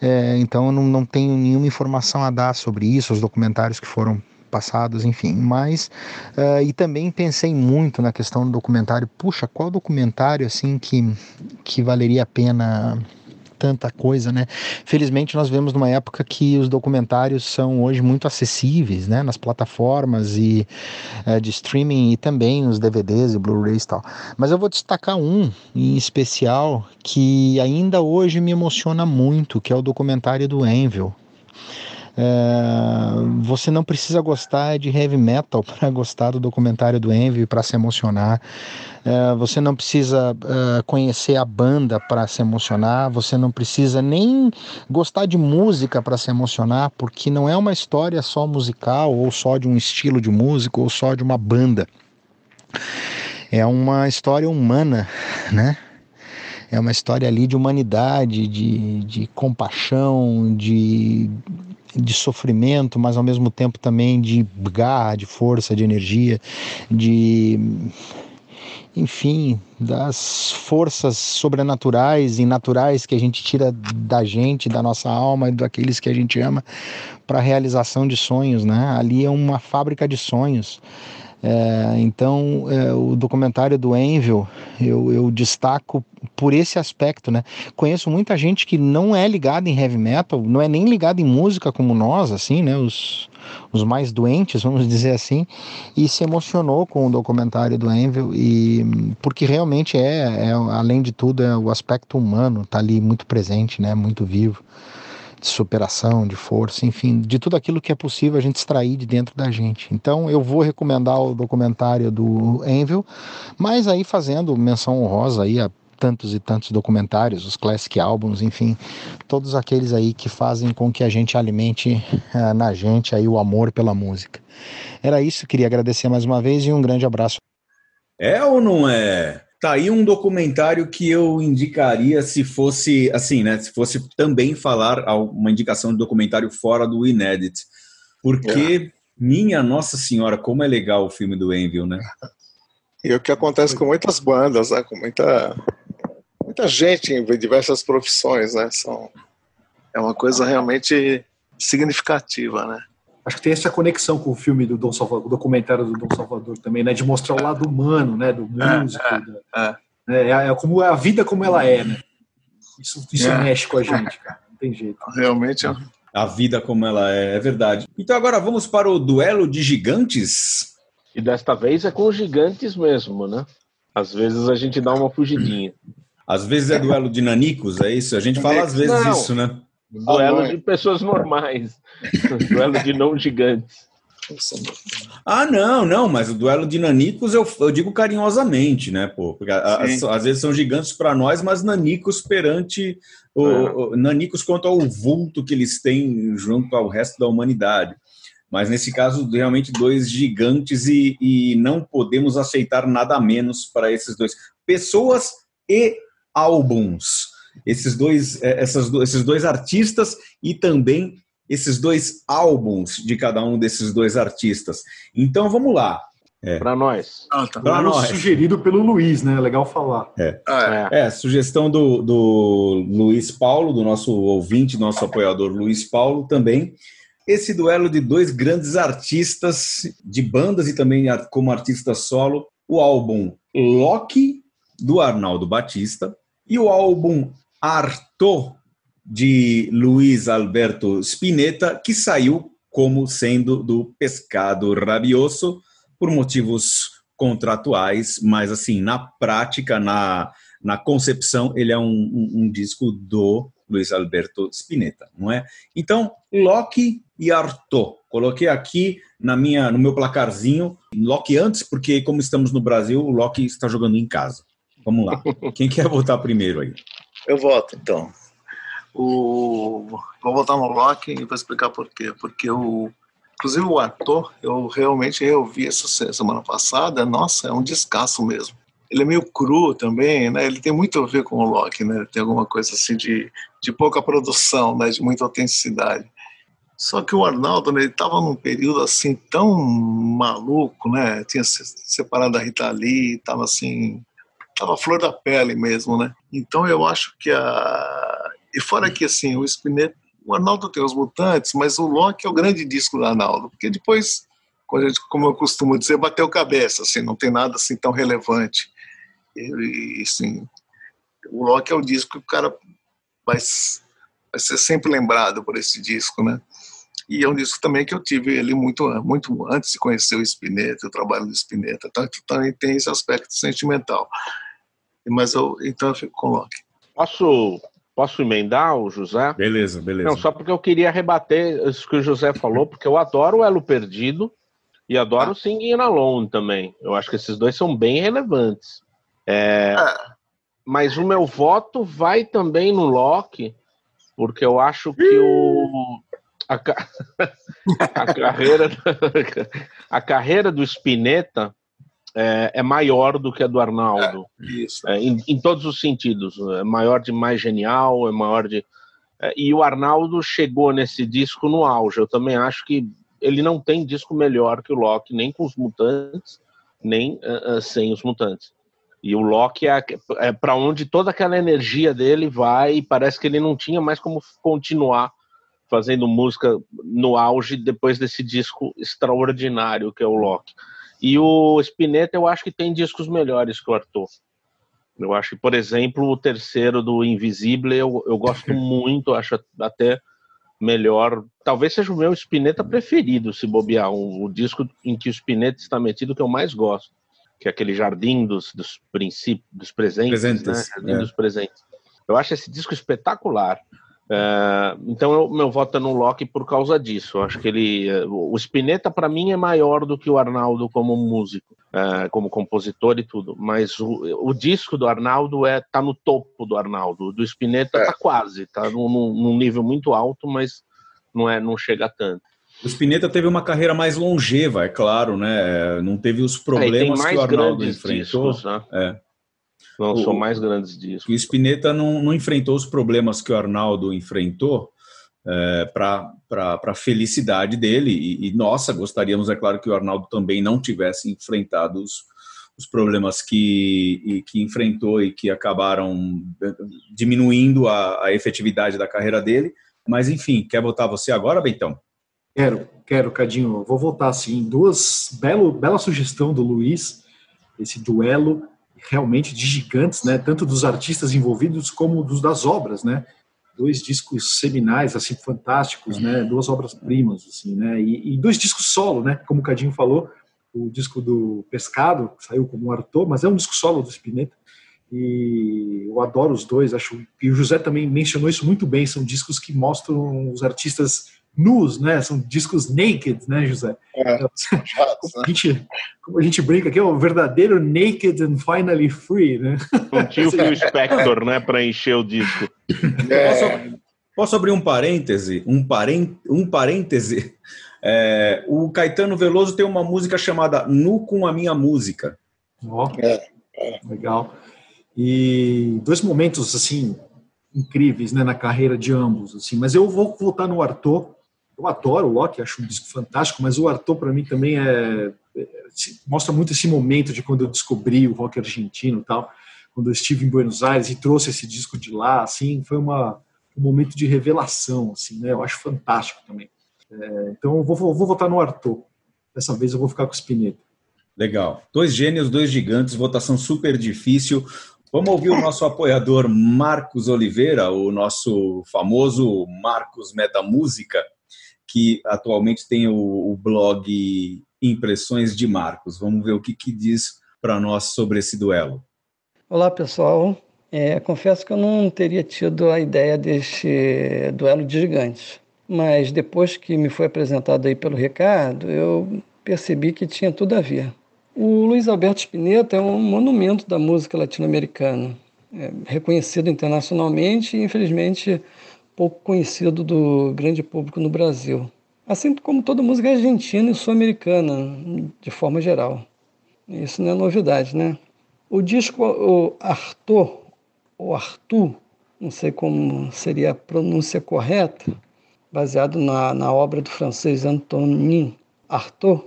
[SPEAKER 9] é, então eu não, não tenho nenhuma informação a dar sobre isso, os documentários que foram passados, enfim. Mas uh, e também pensei muito na questão do documentário. Puxa, qual documentário assim que que valeria a pena tanta coisa, né? Felizmente nós vemos numa época que os documentários são hoje muito acessíveis, né? Nas plataformas e é, de streaming e também os DVDs e Blu-rays e tal. Mas eu vou destacar um em especial que ainda hoje me emociona muito, que é o documentário do Envil. É, você não precisa gostar de heavy metal para gostar do documentário do Envy para se emocionar. É, você não precisa é, conhecer a banda para se emocionar. Você não precisa nem gostar de música para se emocionar, porque não é uma história só musical ou só de um estilo de música ou só de uma banda. É uma história humana, né? é uma história ali de humanidade, de, de compaixão, de de sofrimento, mas ao mesmo tempo também de garra, de força, de energia, de enfim, das forças sobrenaturais e naturais que a gente tira da gente, da nossa alma e daqueles que a gente ama para a realização de sonhos, né? Ali é uma fábrica de sonhos. É, então, é, o documentário do Envil eu, eu, destaco por esse aspecto, né? Conheço muita gente que não é ligada em heavy metal, não é nem ligada em música como nós, assim, né? Os, os mais doentes, vamos dizer assim, e se emocionou com o documentário do Envil e porque realmente é, é além de tudo, é o aspecto humano tá ali muito presente, né? Muito vivo de superação, de força, enfim, de tudo aquilo que é possível a gente extrair de dentro da gente. Então eu vou recomendar o documentário do Envil, mas aí fazendo menção honrosa aí a tantos e tantos documentários, os classic albums, enfim, todos aqueles aí que fazem com que a gente alimente uh, na gente aí o amor pela música. Era isso, queria agradecer mais uma vez e um grande abraço.
[SPEAKER 1] É ou não é? Tá aí um documentário que eu indicaria se fosse assim, né? Se fosse também falar uma indicação de documentário fora do Inédit. Porque, é. minha Nossa Senhora, como é legal o filme do Envil, né?
[SPEAKER 2] E o que acontece com muitas bandas, né? Com muita, muita gente em diversas profissões, né? São, é uma coisa realmente significativa, né?
[SPEAKER 4] acho que tem essa conexão com o filme do Dom Salvador, o documentário do Dom Salvador também, né? De mostrar o lado humano, né? Do músico. É, é, é, é como a vida como ela é, né? Isso, isso é. mexe com a gente, cara. Não tem jeito.
[SPEAKER 2] Realmente é.
[SPEAKER 1] A vida como ela é, é verdade. Então agora vamos para o duelo de gigantes.
[SPEAKER 3] E desta vez é com gigantes mesmo, né? Às vezes a gente dá uma fugidinha.
[SPEAKER 1] Às vezes é duelo de nanicos, é isso? A gente fala às vezes Não. isso, né?
[SPEAKER 3] Duelo de pessoas normais. duelo de não gigantes.
[SPEAKER 1] Ah, não, não, mas o duelo de nanicos eu, eu digo carinhosamente, né, pô? Porque as, às vezes são gigantes para nós, mas nanicos perante o, é. o, nanicos quanto ao vulto que eles têm junto ao resto da humanidade. Mas nesse caso, realmente dois gigantes e, e não podemos aceitar nada menos para esses dois. Pessoas e álbuns esses dois, é, essas, esses dois artistas e também esses dois álbuns de cada um desses dois artistas. Então vamos lá.
[SPEAKER 3] É. Para nós.
[SPEAKER 4] Ah, tá. Para nós. Sugerido pelo Luiz, né? Legal falar.
[SPEAKER 1] É. Ah, é. é. sugestão do, do Luiz Paulo, do nosso ouvinte, nosso apoiador Luiz Paulo também. Esse duelo de dois grandes artistas de bandas e também como artista solo, o álbum Loki, do Arnaldo Batista, e o álbum Arto, de Luiz Alberto Spinetta, que saiu como sendo do Pescado Rabioso, por motivos contratuais, mas assim, na prática, na, na concepção, ele é um, um, um disco do Luiz Alberto Spinetta, não é? Então, Loki e Arthur. Coloquei aqui na minha, no meu placarzinho, Loki antes, porque como estamos no Brasil, o Loki está jogando em casa. Vamos lá. Quem quer votar primeiro aí?
[SPEAKER 2] Eu voto, então. O... Vou votar no Loki e vou explicar por quê. Porque o Inclusive o ator, eu realmente ouvi essa semana passada, nossa, é um descasso mesmo. Ele é meio cru também, né? Ele tem muito a ver com o Loki, né? Tem alguma coisa assim de, de pouca produção, né? De muita autenticidade. Só que o Arnaldo, né, ele estava num período assim tão maluco, né? Tinha se separado da Rita Lee, estava assim, tava flor da pele mesmo, né? Então eu acho que a e fora que assim, o Spinetta o Arnaldo tem os Mutantes, mas o Loki é o grande disco do Arnaldo, porque depois, como eu costumo dizer, bateu cabeça, assim, não tem nada assim tão relevante. E, assim, o Loki é o disco que o cara vai, vai ser sempre lembrado por esse disco, né? E é um disco também que eu tive ele muito, muito antes de conhecer o Spinetta, o trabalho do Spinetta. Então, também tem esse aspecto sentimental. Mas eu, então eu fico com o Loki.
[SPEAKER 3] Posso Posso emendar o José?
[SPEAKER 1] Beleza, beleza.
[SPEAKER 3] Não, só porque eu queria rebater isso que o José falou, porque eu adoro o Elo Perdido e adoro ah. o Singing Alone também. Eu acho que esses dois são bem relevantes. É, ah. Mas o meu voto vai também no Loki, porque eu acho que o. A, a carreira, a carreira do Spinetta é, é, maior do que a do Arnaldo. É, é, em, em, todos os sentidos. É maior de mais genial, é maior de. É, e o Arnaldo chegou nesse disco no auge. Eu também acho que ele não tem disco melhor que o Loki, nem com os Mutantes, nem uh, uh, sem os Mutantes. E o Loki é, é para onde toda aquela energia dele vai e parece que ele não tinha mais como continuar fazendo música no auge depois desse disco extraordinário que é o Loki. E o Spinetta eu acho que tem discos melhores que o Arthur. Eu acho que, por exemplo, o terceiro do Invisible eu, eu gosto muito, acho até melhor. Talvez seja o meu Spinetta preferido, se bobear. Um, o disco em que o Spinetta está metido que eu mais gosto, que é aquele Jardim dos, dos princípios, dos presentes. presentes né? Jardim é. dos presentes. Eu acho esse disco espetacular. É, então eu, meu voto é no Loki por causa disso. Eu acho que ele, é, o Spinetta para mim é maior do que o Arnaldo como músico, é, como compositor e tudo. Mas o, o, disco do Arnaldo é tá no topo do Arnaldo. Do Spinetta é. tá quase, tá num, num, nível muito alto, mas não é, não chega tanto.
[SPEAKER 1] O Spinetta teve uma carreira mais longeva, é claro, né? Não teve os problemas que o Arnaldo enfrentou. Discos, né? É.
[SPEAKER 3] Lançou o, mais grandes discos.
[SPEAKER 1] O Spinetta não, não enfrentou os problemas que o Arnaldo enfrentou é, para a felicidade dele. E, e, nossa, gostaríamos, é claro, que o Arnaldo também não tivesse enfrentado os, os problemas que, que enfrentou e que acabaram é, diminuindo a, a efetividade da carreira dele. Mas, enfim, quer votar você agora, Bentão?
[SPEAKER 4] Quero, quero, Cadinho. Vou votar assim. Duas, belo, bela sugestão do Luiz, esse duelo realmente de gigantes, né? Tanto dos artistas envolvidos como dos das obras, né? Dois discos seminais, assim, fantásticos, né? Duas obras-primas, assim, né? E, e, dois discos solo, né? Como o Cadinho falou, o disco do Pescado, que saiu como Arthur, mas é um disco solo do Spinetta. E eu adoro os dois, acho. E o José também mencionou isso muito bem. São discos que mostram os artistas nus, né? São discos naked, né, José? É, então, como, a gente, como a gente brinca aqui, é o verdadeiro naked and finally free, né?
[SPEAKER 3] Não tinha o Phil Spector, né, para encher o disco.
[SPEAKER 1] É. Posso, posso, abrir um parêntese? Um, parênt, um parêntese? É, o Caetano Veloso tem uma música chamada Nu com a Minha Música.
[SPEAKER 4] Ó, oh, é, legal. E dois momentos, assim, incríveis né, na carreira de ambos. assim. Mas eu vou voltar no Arthur, eu adoro o Loki, acho um disco fantástico, mas o Arthur para mim também é mostra muito esse momento de quando eu descobri o rock argentino tal, quando eu estive em Buenos Aires e trouxe esse disco de lá, assim, foi uma, um momento de revelação, assim, né? Eu acho fantástico também. É, então eu vou, vou votar no Arthur. Dessa vez eu vou ficar com o Spinetta.
[SPEAKER 1] Legal. Dois gênios, dois gigantes, votação super difícil. Vamos ouvir o nosso apoiador Marcos Oliveira, o nosso famoso Marcos Metamúsica, que atualmente tem o, o blog Impressões de Marcos. Vamos ver o que, que diz para nós sobre esse duelo.
[SPEAKER 10] Olá, pessoal. É, confesso que eu não teria tido a ideia deste duelo de gigantes, mas depois que me foi apresentado aí pelo Ricardo, eu percebi que tinha tudo a ver. O Luiz Alberto Spinetta é um monumento da música latino-americana, é reconhecido internacionalmente e, infelizmente, pouco conhecido do grande público no Brasil. Assim como toda música argentina e sul-americana, de forma geral. Isso não é novidade, né? O disco o Arthur, ou Arthur, não sei como seria a pronúncia correta, baseado na, na obra do francês Antonin Artaud,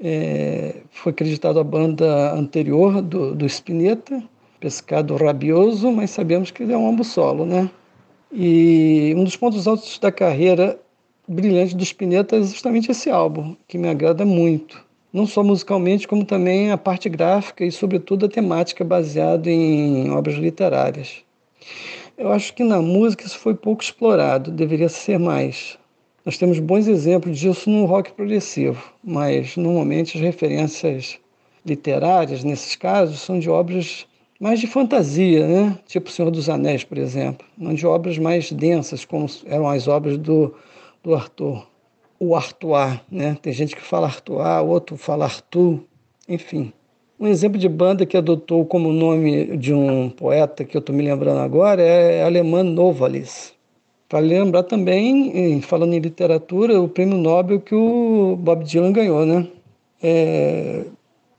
[SPEAKER 10] é, foi acreditado à banda anterior do, do Spinetta, Pescado Rabioso, mas sabemos que é um ambo solo, né? E um dos pontos altos da carreira brilhante do Spinetta é justamente esse álbum, que me agrada muito. Não só musicalmente, como também a parte gráfica e, sobretudo, a temática baseada em obras literárias. Eu acho que na música isso foi pouco explorado, deveria ser mais. Nós temos bons exemplos disso no rock progressivo, mas normalmente as referências literárias, nesses casos, são de obras mais de fantasia, né? tipo O Senhor dos Anéis, por exemplo, não de obras mais densas, como eram as obras do, do Arthur. O Artois, né? tem gente que fala Artois, outro fala Arthur, enfim. Um exemplo de banda que adotou como nome de um poeta que eu estou me lembrando agora é Alemã Novalis. Para lembrar também, falando em literatura, o prêmio Nobel que o Bob Dylan ganhou, né? É,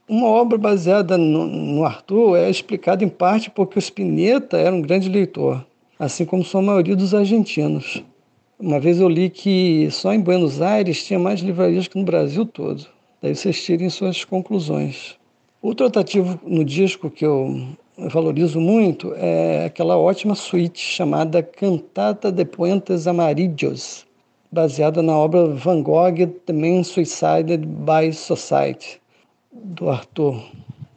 [SPEAKER 10] uma obra baseada no, no, Arthur é explicada em parte porque o Spinetta era um grande leitor, assim como sua maioria dos argentinos. Uma vez eu li que só em Buenos Aires tinha mais livrarias que no Brasil todo. Daí vocês tirem suas conclusões. Outro atrativo no disco que eu valorizo muito é aquela ótima suíte chamada Cantata de Puentes Amarillos, baseada na obra Van Gogh The Man Suicided by Society, do Arthur.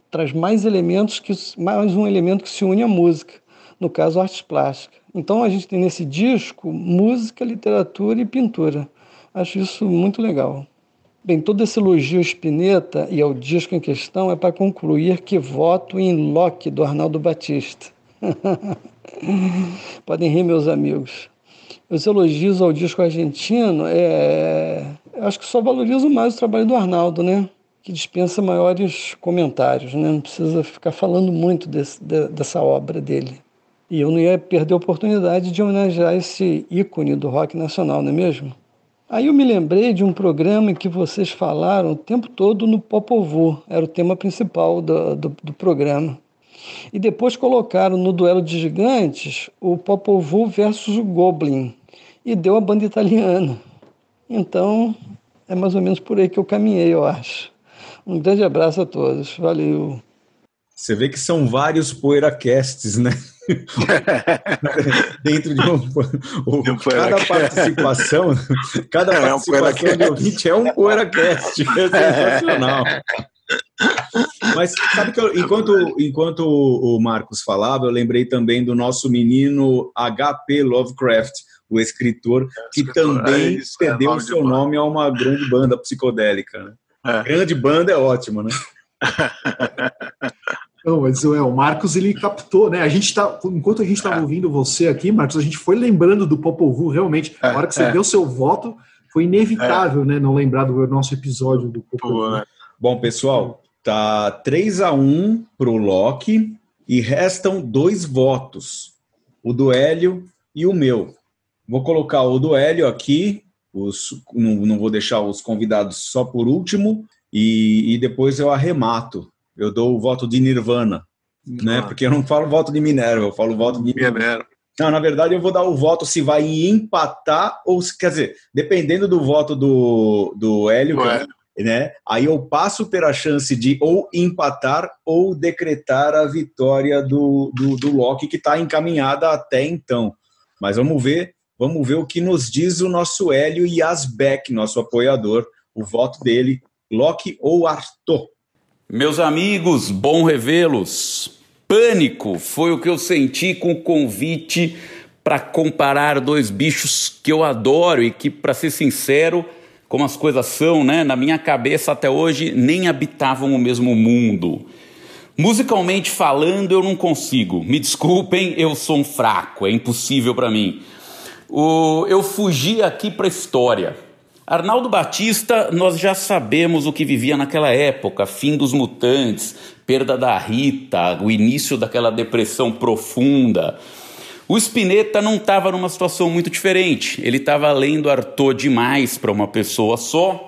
[SPEAKER 10] Traz mais elementos, que mais um elemento que se une à música, no caso, artes plásticas. Então a gente tem nesse disco música, literatura e pintura. Acho isso muito legal. Bem, todo esse elogio Spinetta e ao disco em questão é para concluir que voto em Loki do Arnaldo Batista. Podem rir, meus amigos. Os elogios ao disco argentino, é... acho que só valorizo mais o trabalho do Arnaldo, né? Que dispensa maiores comentários, né? Não precisa ficar falando muito desse, dessa obra dele. E eu não ia perder a oportunidade de homenagear esse ícone do rock nacional, não é mesmo? Aí eu me lembrei de um programa em que vocês falaram o tempo todo no Popovu, era o tema principal do, do, do programa. E depois colocaram no duelo de gigantes o Popovu versus o Goblin, e deu a banda italiana. Então, é mais ou menos por aí que eu caminhei, eu acho. Um grande abraço a todos. Valeu.
[SPEAKER 1] Você vê que são vários PoeiraCasts, né? Dentro de um. O, cada participação, cada é, participação um de ouvinte é um PoeiraCast. É sensacional. Mas sabe que eu, enquanto, enquanto o Marcos falava, eu lembrei também do nosso menino HP Lovecraft, o escritor, que também é isso, perdeu o seu nome a uma grande banda psicodélica. Né? É. Grande banda é ótimo, né?
[SPEAKER 4] Não, mas é, o Marcos ele captou, né? A gente tá, enquanto a gente estava é. ouvindo você aqui, Marcos, a gente foi lembrando do Popovu, realmente. É, a hora que você é. deu seu voto, foi inevitável, é. né? Não lembrar do nosso episódio do Popovu. Né?
[SPEAKER 1] Bom, pessoal, tá 3 a 1 pro Loki e restam dois votos. O do Hélio e o meu. Vou colocar o do Hélio aqui, os, não, não vou deixar os convidados só por último, e, e depois eu arremato eu dou o voto de Nirvana, né? Porque eu não falo voto de Minerva, eu falo voto de Minerva. Não, na verdade eu vou dar o voto se vai empatar ou se, quer dizer, dependendo do voto do, do Hélio, que é, né? Aí eu passo a ter a chance de ou empatar ou decretar a vitória do, do, do Loki, que está encaminhada até então. Mas vamos ver, vamos ver o que nos diz o nosso Hélio Yasbeck, nosso apoiador, o voto dele, Loki ou Arthur.
[SPEAKER 11] Meus amigos, bom revê-los. Pânico foi o que eu senti com o convite para comparar dois bichos que eu adoro e que, para ser sincero, como as coisas são, né, na minha cabeça até hoje nem habitavam o mesmo mundo. Musicalmente falando, eu não consigo. Me desculpem, eu sou um fraco, é impossível para mim. O, eu fugi aqui para a história. Arnaldo Batista, nós já sabemos o que vivia naquela época: fim dos mutantes, perda da Rita, o início daquela depressão profunda. O Spinetta não estava numa situação muito diferente. Ele estava lendo Arthur demais para uma pessoa só.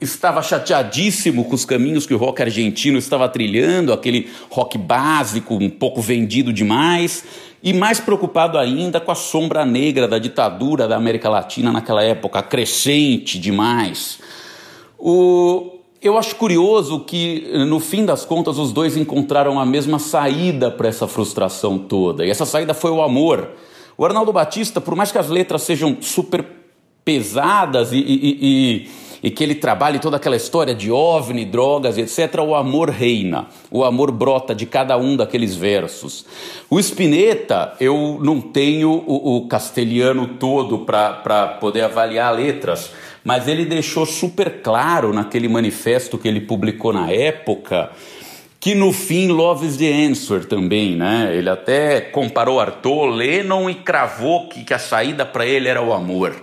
[SPEAKER 11] Estava chateadíssimo com os caminhos que o rock argentino estava trilhando, aquele rock básico, um pouco vendido demais, e mais preocupado ainda com a sombra negra da ditadura da América Latina naquela época, crescente demais. O, eu acho curioso que, no fim das contas, os dois encontraram a mesma saída para essa frustração toda. E essa saída foi o amor. O Arnaldo Batista, por mais que as letras sejam super pesadas e, e, e, e que ele trabalhe toda aquela história de OVNI, drogas, etc., o amor reina. O amor brota de cada um daqueles versos. O Spinetta, eu não tenho o, o castelhano todo para poder avaliar letras mas ele deixou super claro naquele manifesto que ele publicou na época que no fim Love is the Answer também, né? Ele até comparou Arthur, Lennon e cravou que, que a saída para ele era o amor.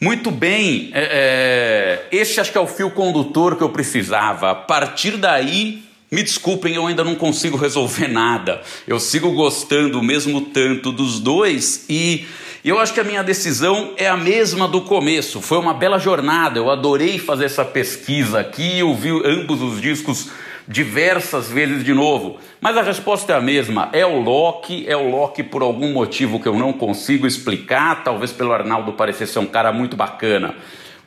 [SPEAKER 11] Muito bem, é, é, esse acho que é o fio condutor que eu precisava. A partir daí, me desculpem, eu ainda não consigo resolver nada. Eu sigo gostando mesmo tanto dos dois e eu acho que a minha decisão é a mesma do começo. Foi uma bela jornada. Eu adorei fazer essa pesquisa aqui, ouvir ambos os discos diversas vezes de novo. Mas a resposta é a mesma. É o Loki, é o Loki por algum motivo que eu não consigo explicar, talvez pelo Arnaldo parecer ser um cara muito bacana.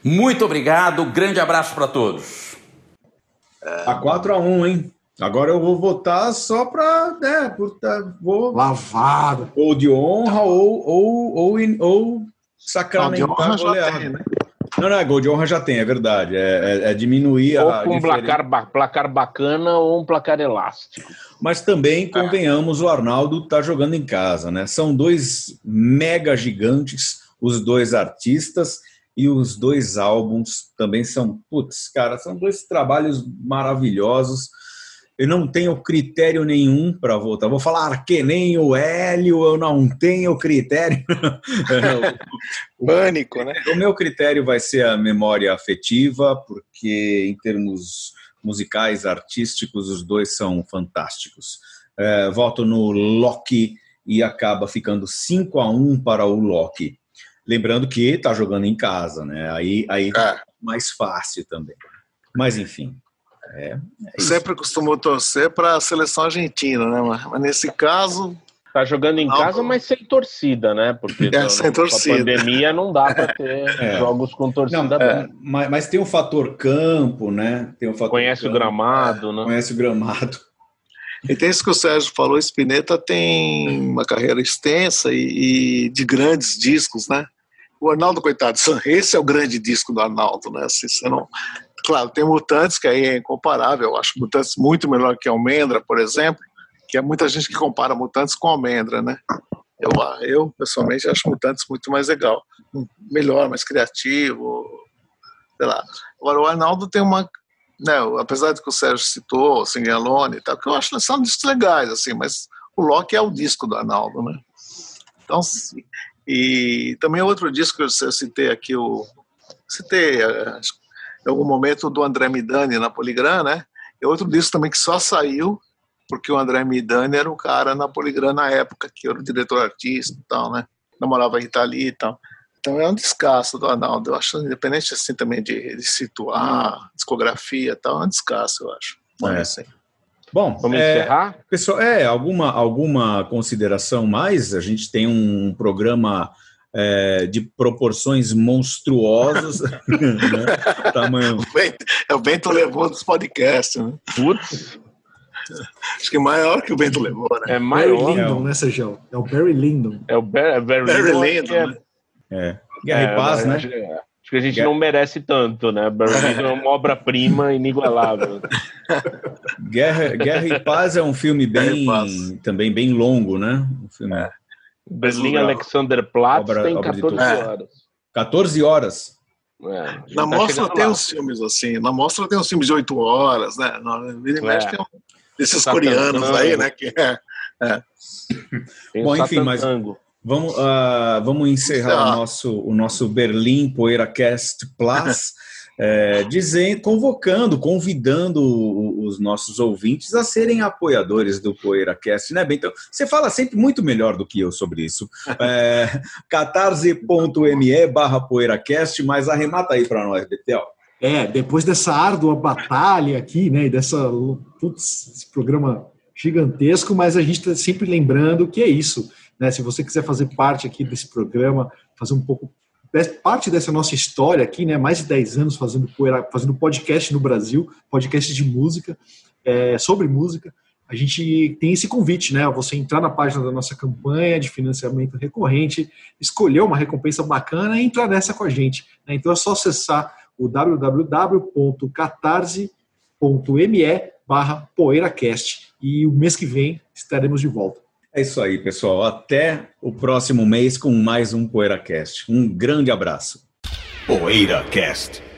[SPEAKER 11] Muito obrigado, grande abraço para todos.
[SPEAKER 1] A 4 a 1, hein? Agora eu vou votar só para. Né, por, tá, vou...
[SPEAKER 4] Lavado.
[SPEAKER 1] Ou de honra, ou, ou, ou, ou sacramentar
[SPEAKER 2] honra já tem, né?
[SPEAKER 1] Não, não, é gol de honra já tem, é verdade. É, é, é diminuir
[SPEAKER 3] ou
[SPEAKER 1] a.
[SPEAKER 3] com um placar, placar bacana ou um placar elástico.
[SPEAKER 1] Mas também, convenhamos, o Arnaldo está jogando em casa, né? São dois mega gigantes, os dois artistas, e os dois álbuns também são, putz, cara, são dois trabalhos maravilhosos eu não tenho critério nenhum para votar. Vou falar que nem o Hélio, eu não tenho critério.
[SPEAKER 2] Pânico, né?
[SPEAKER 1] O meu critério vai ser a memória afetiva, porque em termos musicais, artísticos, os dois são fantásticos. É, voto no Loki e acaba ficando 5 a 1 para o Loki. Lembrando que está jogando em casa, né? Aí, aí é. mais fácil também. Mas enfim, é,
[SPEAKER 2] é Sempre costumou torcer para a seleção argentina, né? Mas, mas, nesse caso.
[SPEAKER 3] Tá jogando em não, casa, mas sem torcida, né? Porque
[SPEAKER 2] é, sem no, torcida.
[SPEAKER 3] a pandemia não dá para ter é. jogos com torcida. Não, é,
[SPEAKER 1] mas, mas, tem o fator campo, né? Tem o fator
[SPEAKER 3] conhece
[SPEAKER 1] campo,
[SPEAKER 3] o gramado, né?
[SPEAKER 1] Conhece o gramado.
[SPEAKER 2] E tem isso que o Sérgio falou, Spinetta tem uma carreira extensa e, e, de grandes discos, né? O Arnaldo, coitado, esse é o grande disco do Arnaldo, né? Assim, você não, Claro, tem Mutantes, que aí é incomparável. Eu acho Mutantes muito melhor que Almendra, por exemplo, que é muita gente que compara Mutantes com Almendra, né? Eu, eu pessoalmente, acho Mutantes muito mais legal. Melhor, mais criativo, sei lá. Agora, o Arnaldo tem uma... Né, apesar de que o Sérgio citou, Singalone e tal, que eu acho que são discos legais, assim, mas o Loki é o disco do Arnaldo, né? Então, e também outro disco que eu citei aqui, o citei, acho em algum momento do André Midani na Poligram, né? E outro disco também que só saiu porque o André Midani era o cara na Poligram na época, que era o diretor artista e tal, né? Namorava a Rita Lee e tal. Então é um descasso do Arnaldo. Eu acho, independente assim também de, de situar, discografia e tal, é um descasso, eu acho.
[SPEAKER 1] É. Assim. Bom, vamos é, encerrar? Pessoal, é, alguma, alguma consideração mais? A gente tem um programa é, de proporções monstruosas. né?
[SPEAKER 2] Tamanho. O Bento, é o Bento levou dos podcasts. Né?
[SPEAKER 3] Putz.
[SPEAKER 2] Acho que é maior que o Bento levou, né?
[SPEAKER 4] É maior. Barry Lyndon, é né, Sejão? É o Barry Lyndon.
[SPEAKER 3] É o Barry, Barry,
[SPEAKER 2] Barry Lyndon.
[SPEAKER 1] É, né? é. Guerra e Paz, né?
[SPEAKER 3] Acho, acho, que a gente Guerra. não merece tanto, né? Barry Lyndon é uma obra-prima inigualável.
[SPEAKER 1] Guerra, Guerra e Paz é um filme bem, também bem longo, né? Um filme. É.
[SPEAKER 3] Berlim Alexanderplatz obra, tem 14 horas.
[SPEAKER 1] 14 horas.
[SPEAKER 2] É, na tá mostra tem lá. uns filmes assim, na mostra tem uns filmes de 8 horas, né? Na Mexe é. tem um, esses tá coreanos aí, né? Que é, é.
[SPEAKER 1] Bom, enfim, mas vamos, uh, vamos encerrar o nosso, o nosso Berlim PoeiraCast Plus. é, dizendo, convocando, convidando os nossos ouvintes a serem apoiadores do PoeiraCast, né, Então, você fala sempre muito melhor do que eu sobre isso. É, catarse.me barra PoeiraCast, mas arremata aí para nós, Betel.
[SPEAKER 4] É, depois dessa árdua batalha aqui, né, dessa, putz, esse programa gigantesco, mas a gente está sempre lembrando que é isso, né, se você quiser fazer parte aqui desse programa, fazer um pouco parte dessa nossa história aqui, né, mais de 10 anos fazendo, fazendo podcast no Brasil, podcast de música, é, sobre música, a gente tem esse convite, né? Você entrar na página da nossa campanha de financiamento recorrente, escolher uma recompensa bacana e entrar nessa com a gente. Né? Então é só acessar o www.catarse.me barra poeiracast e o mês que vem estaremos de volta.
[SPEAKER 1] É isso aí, pessoal. Até o próximo mês com mais um PoeiraCast. Um grande abraço. PoeiraCast.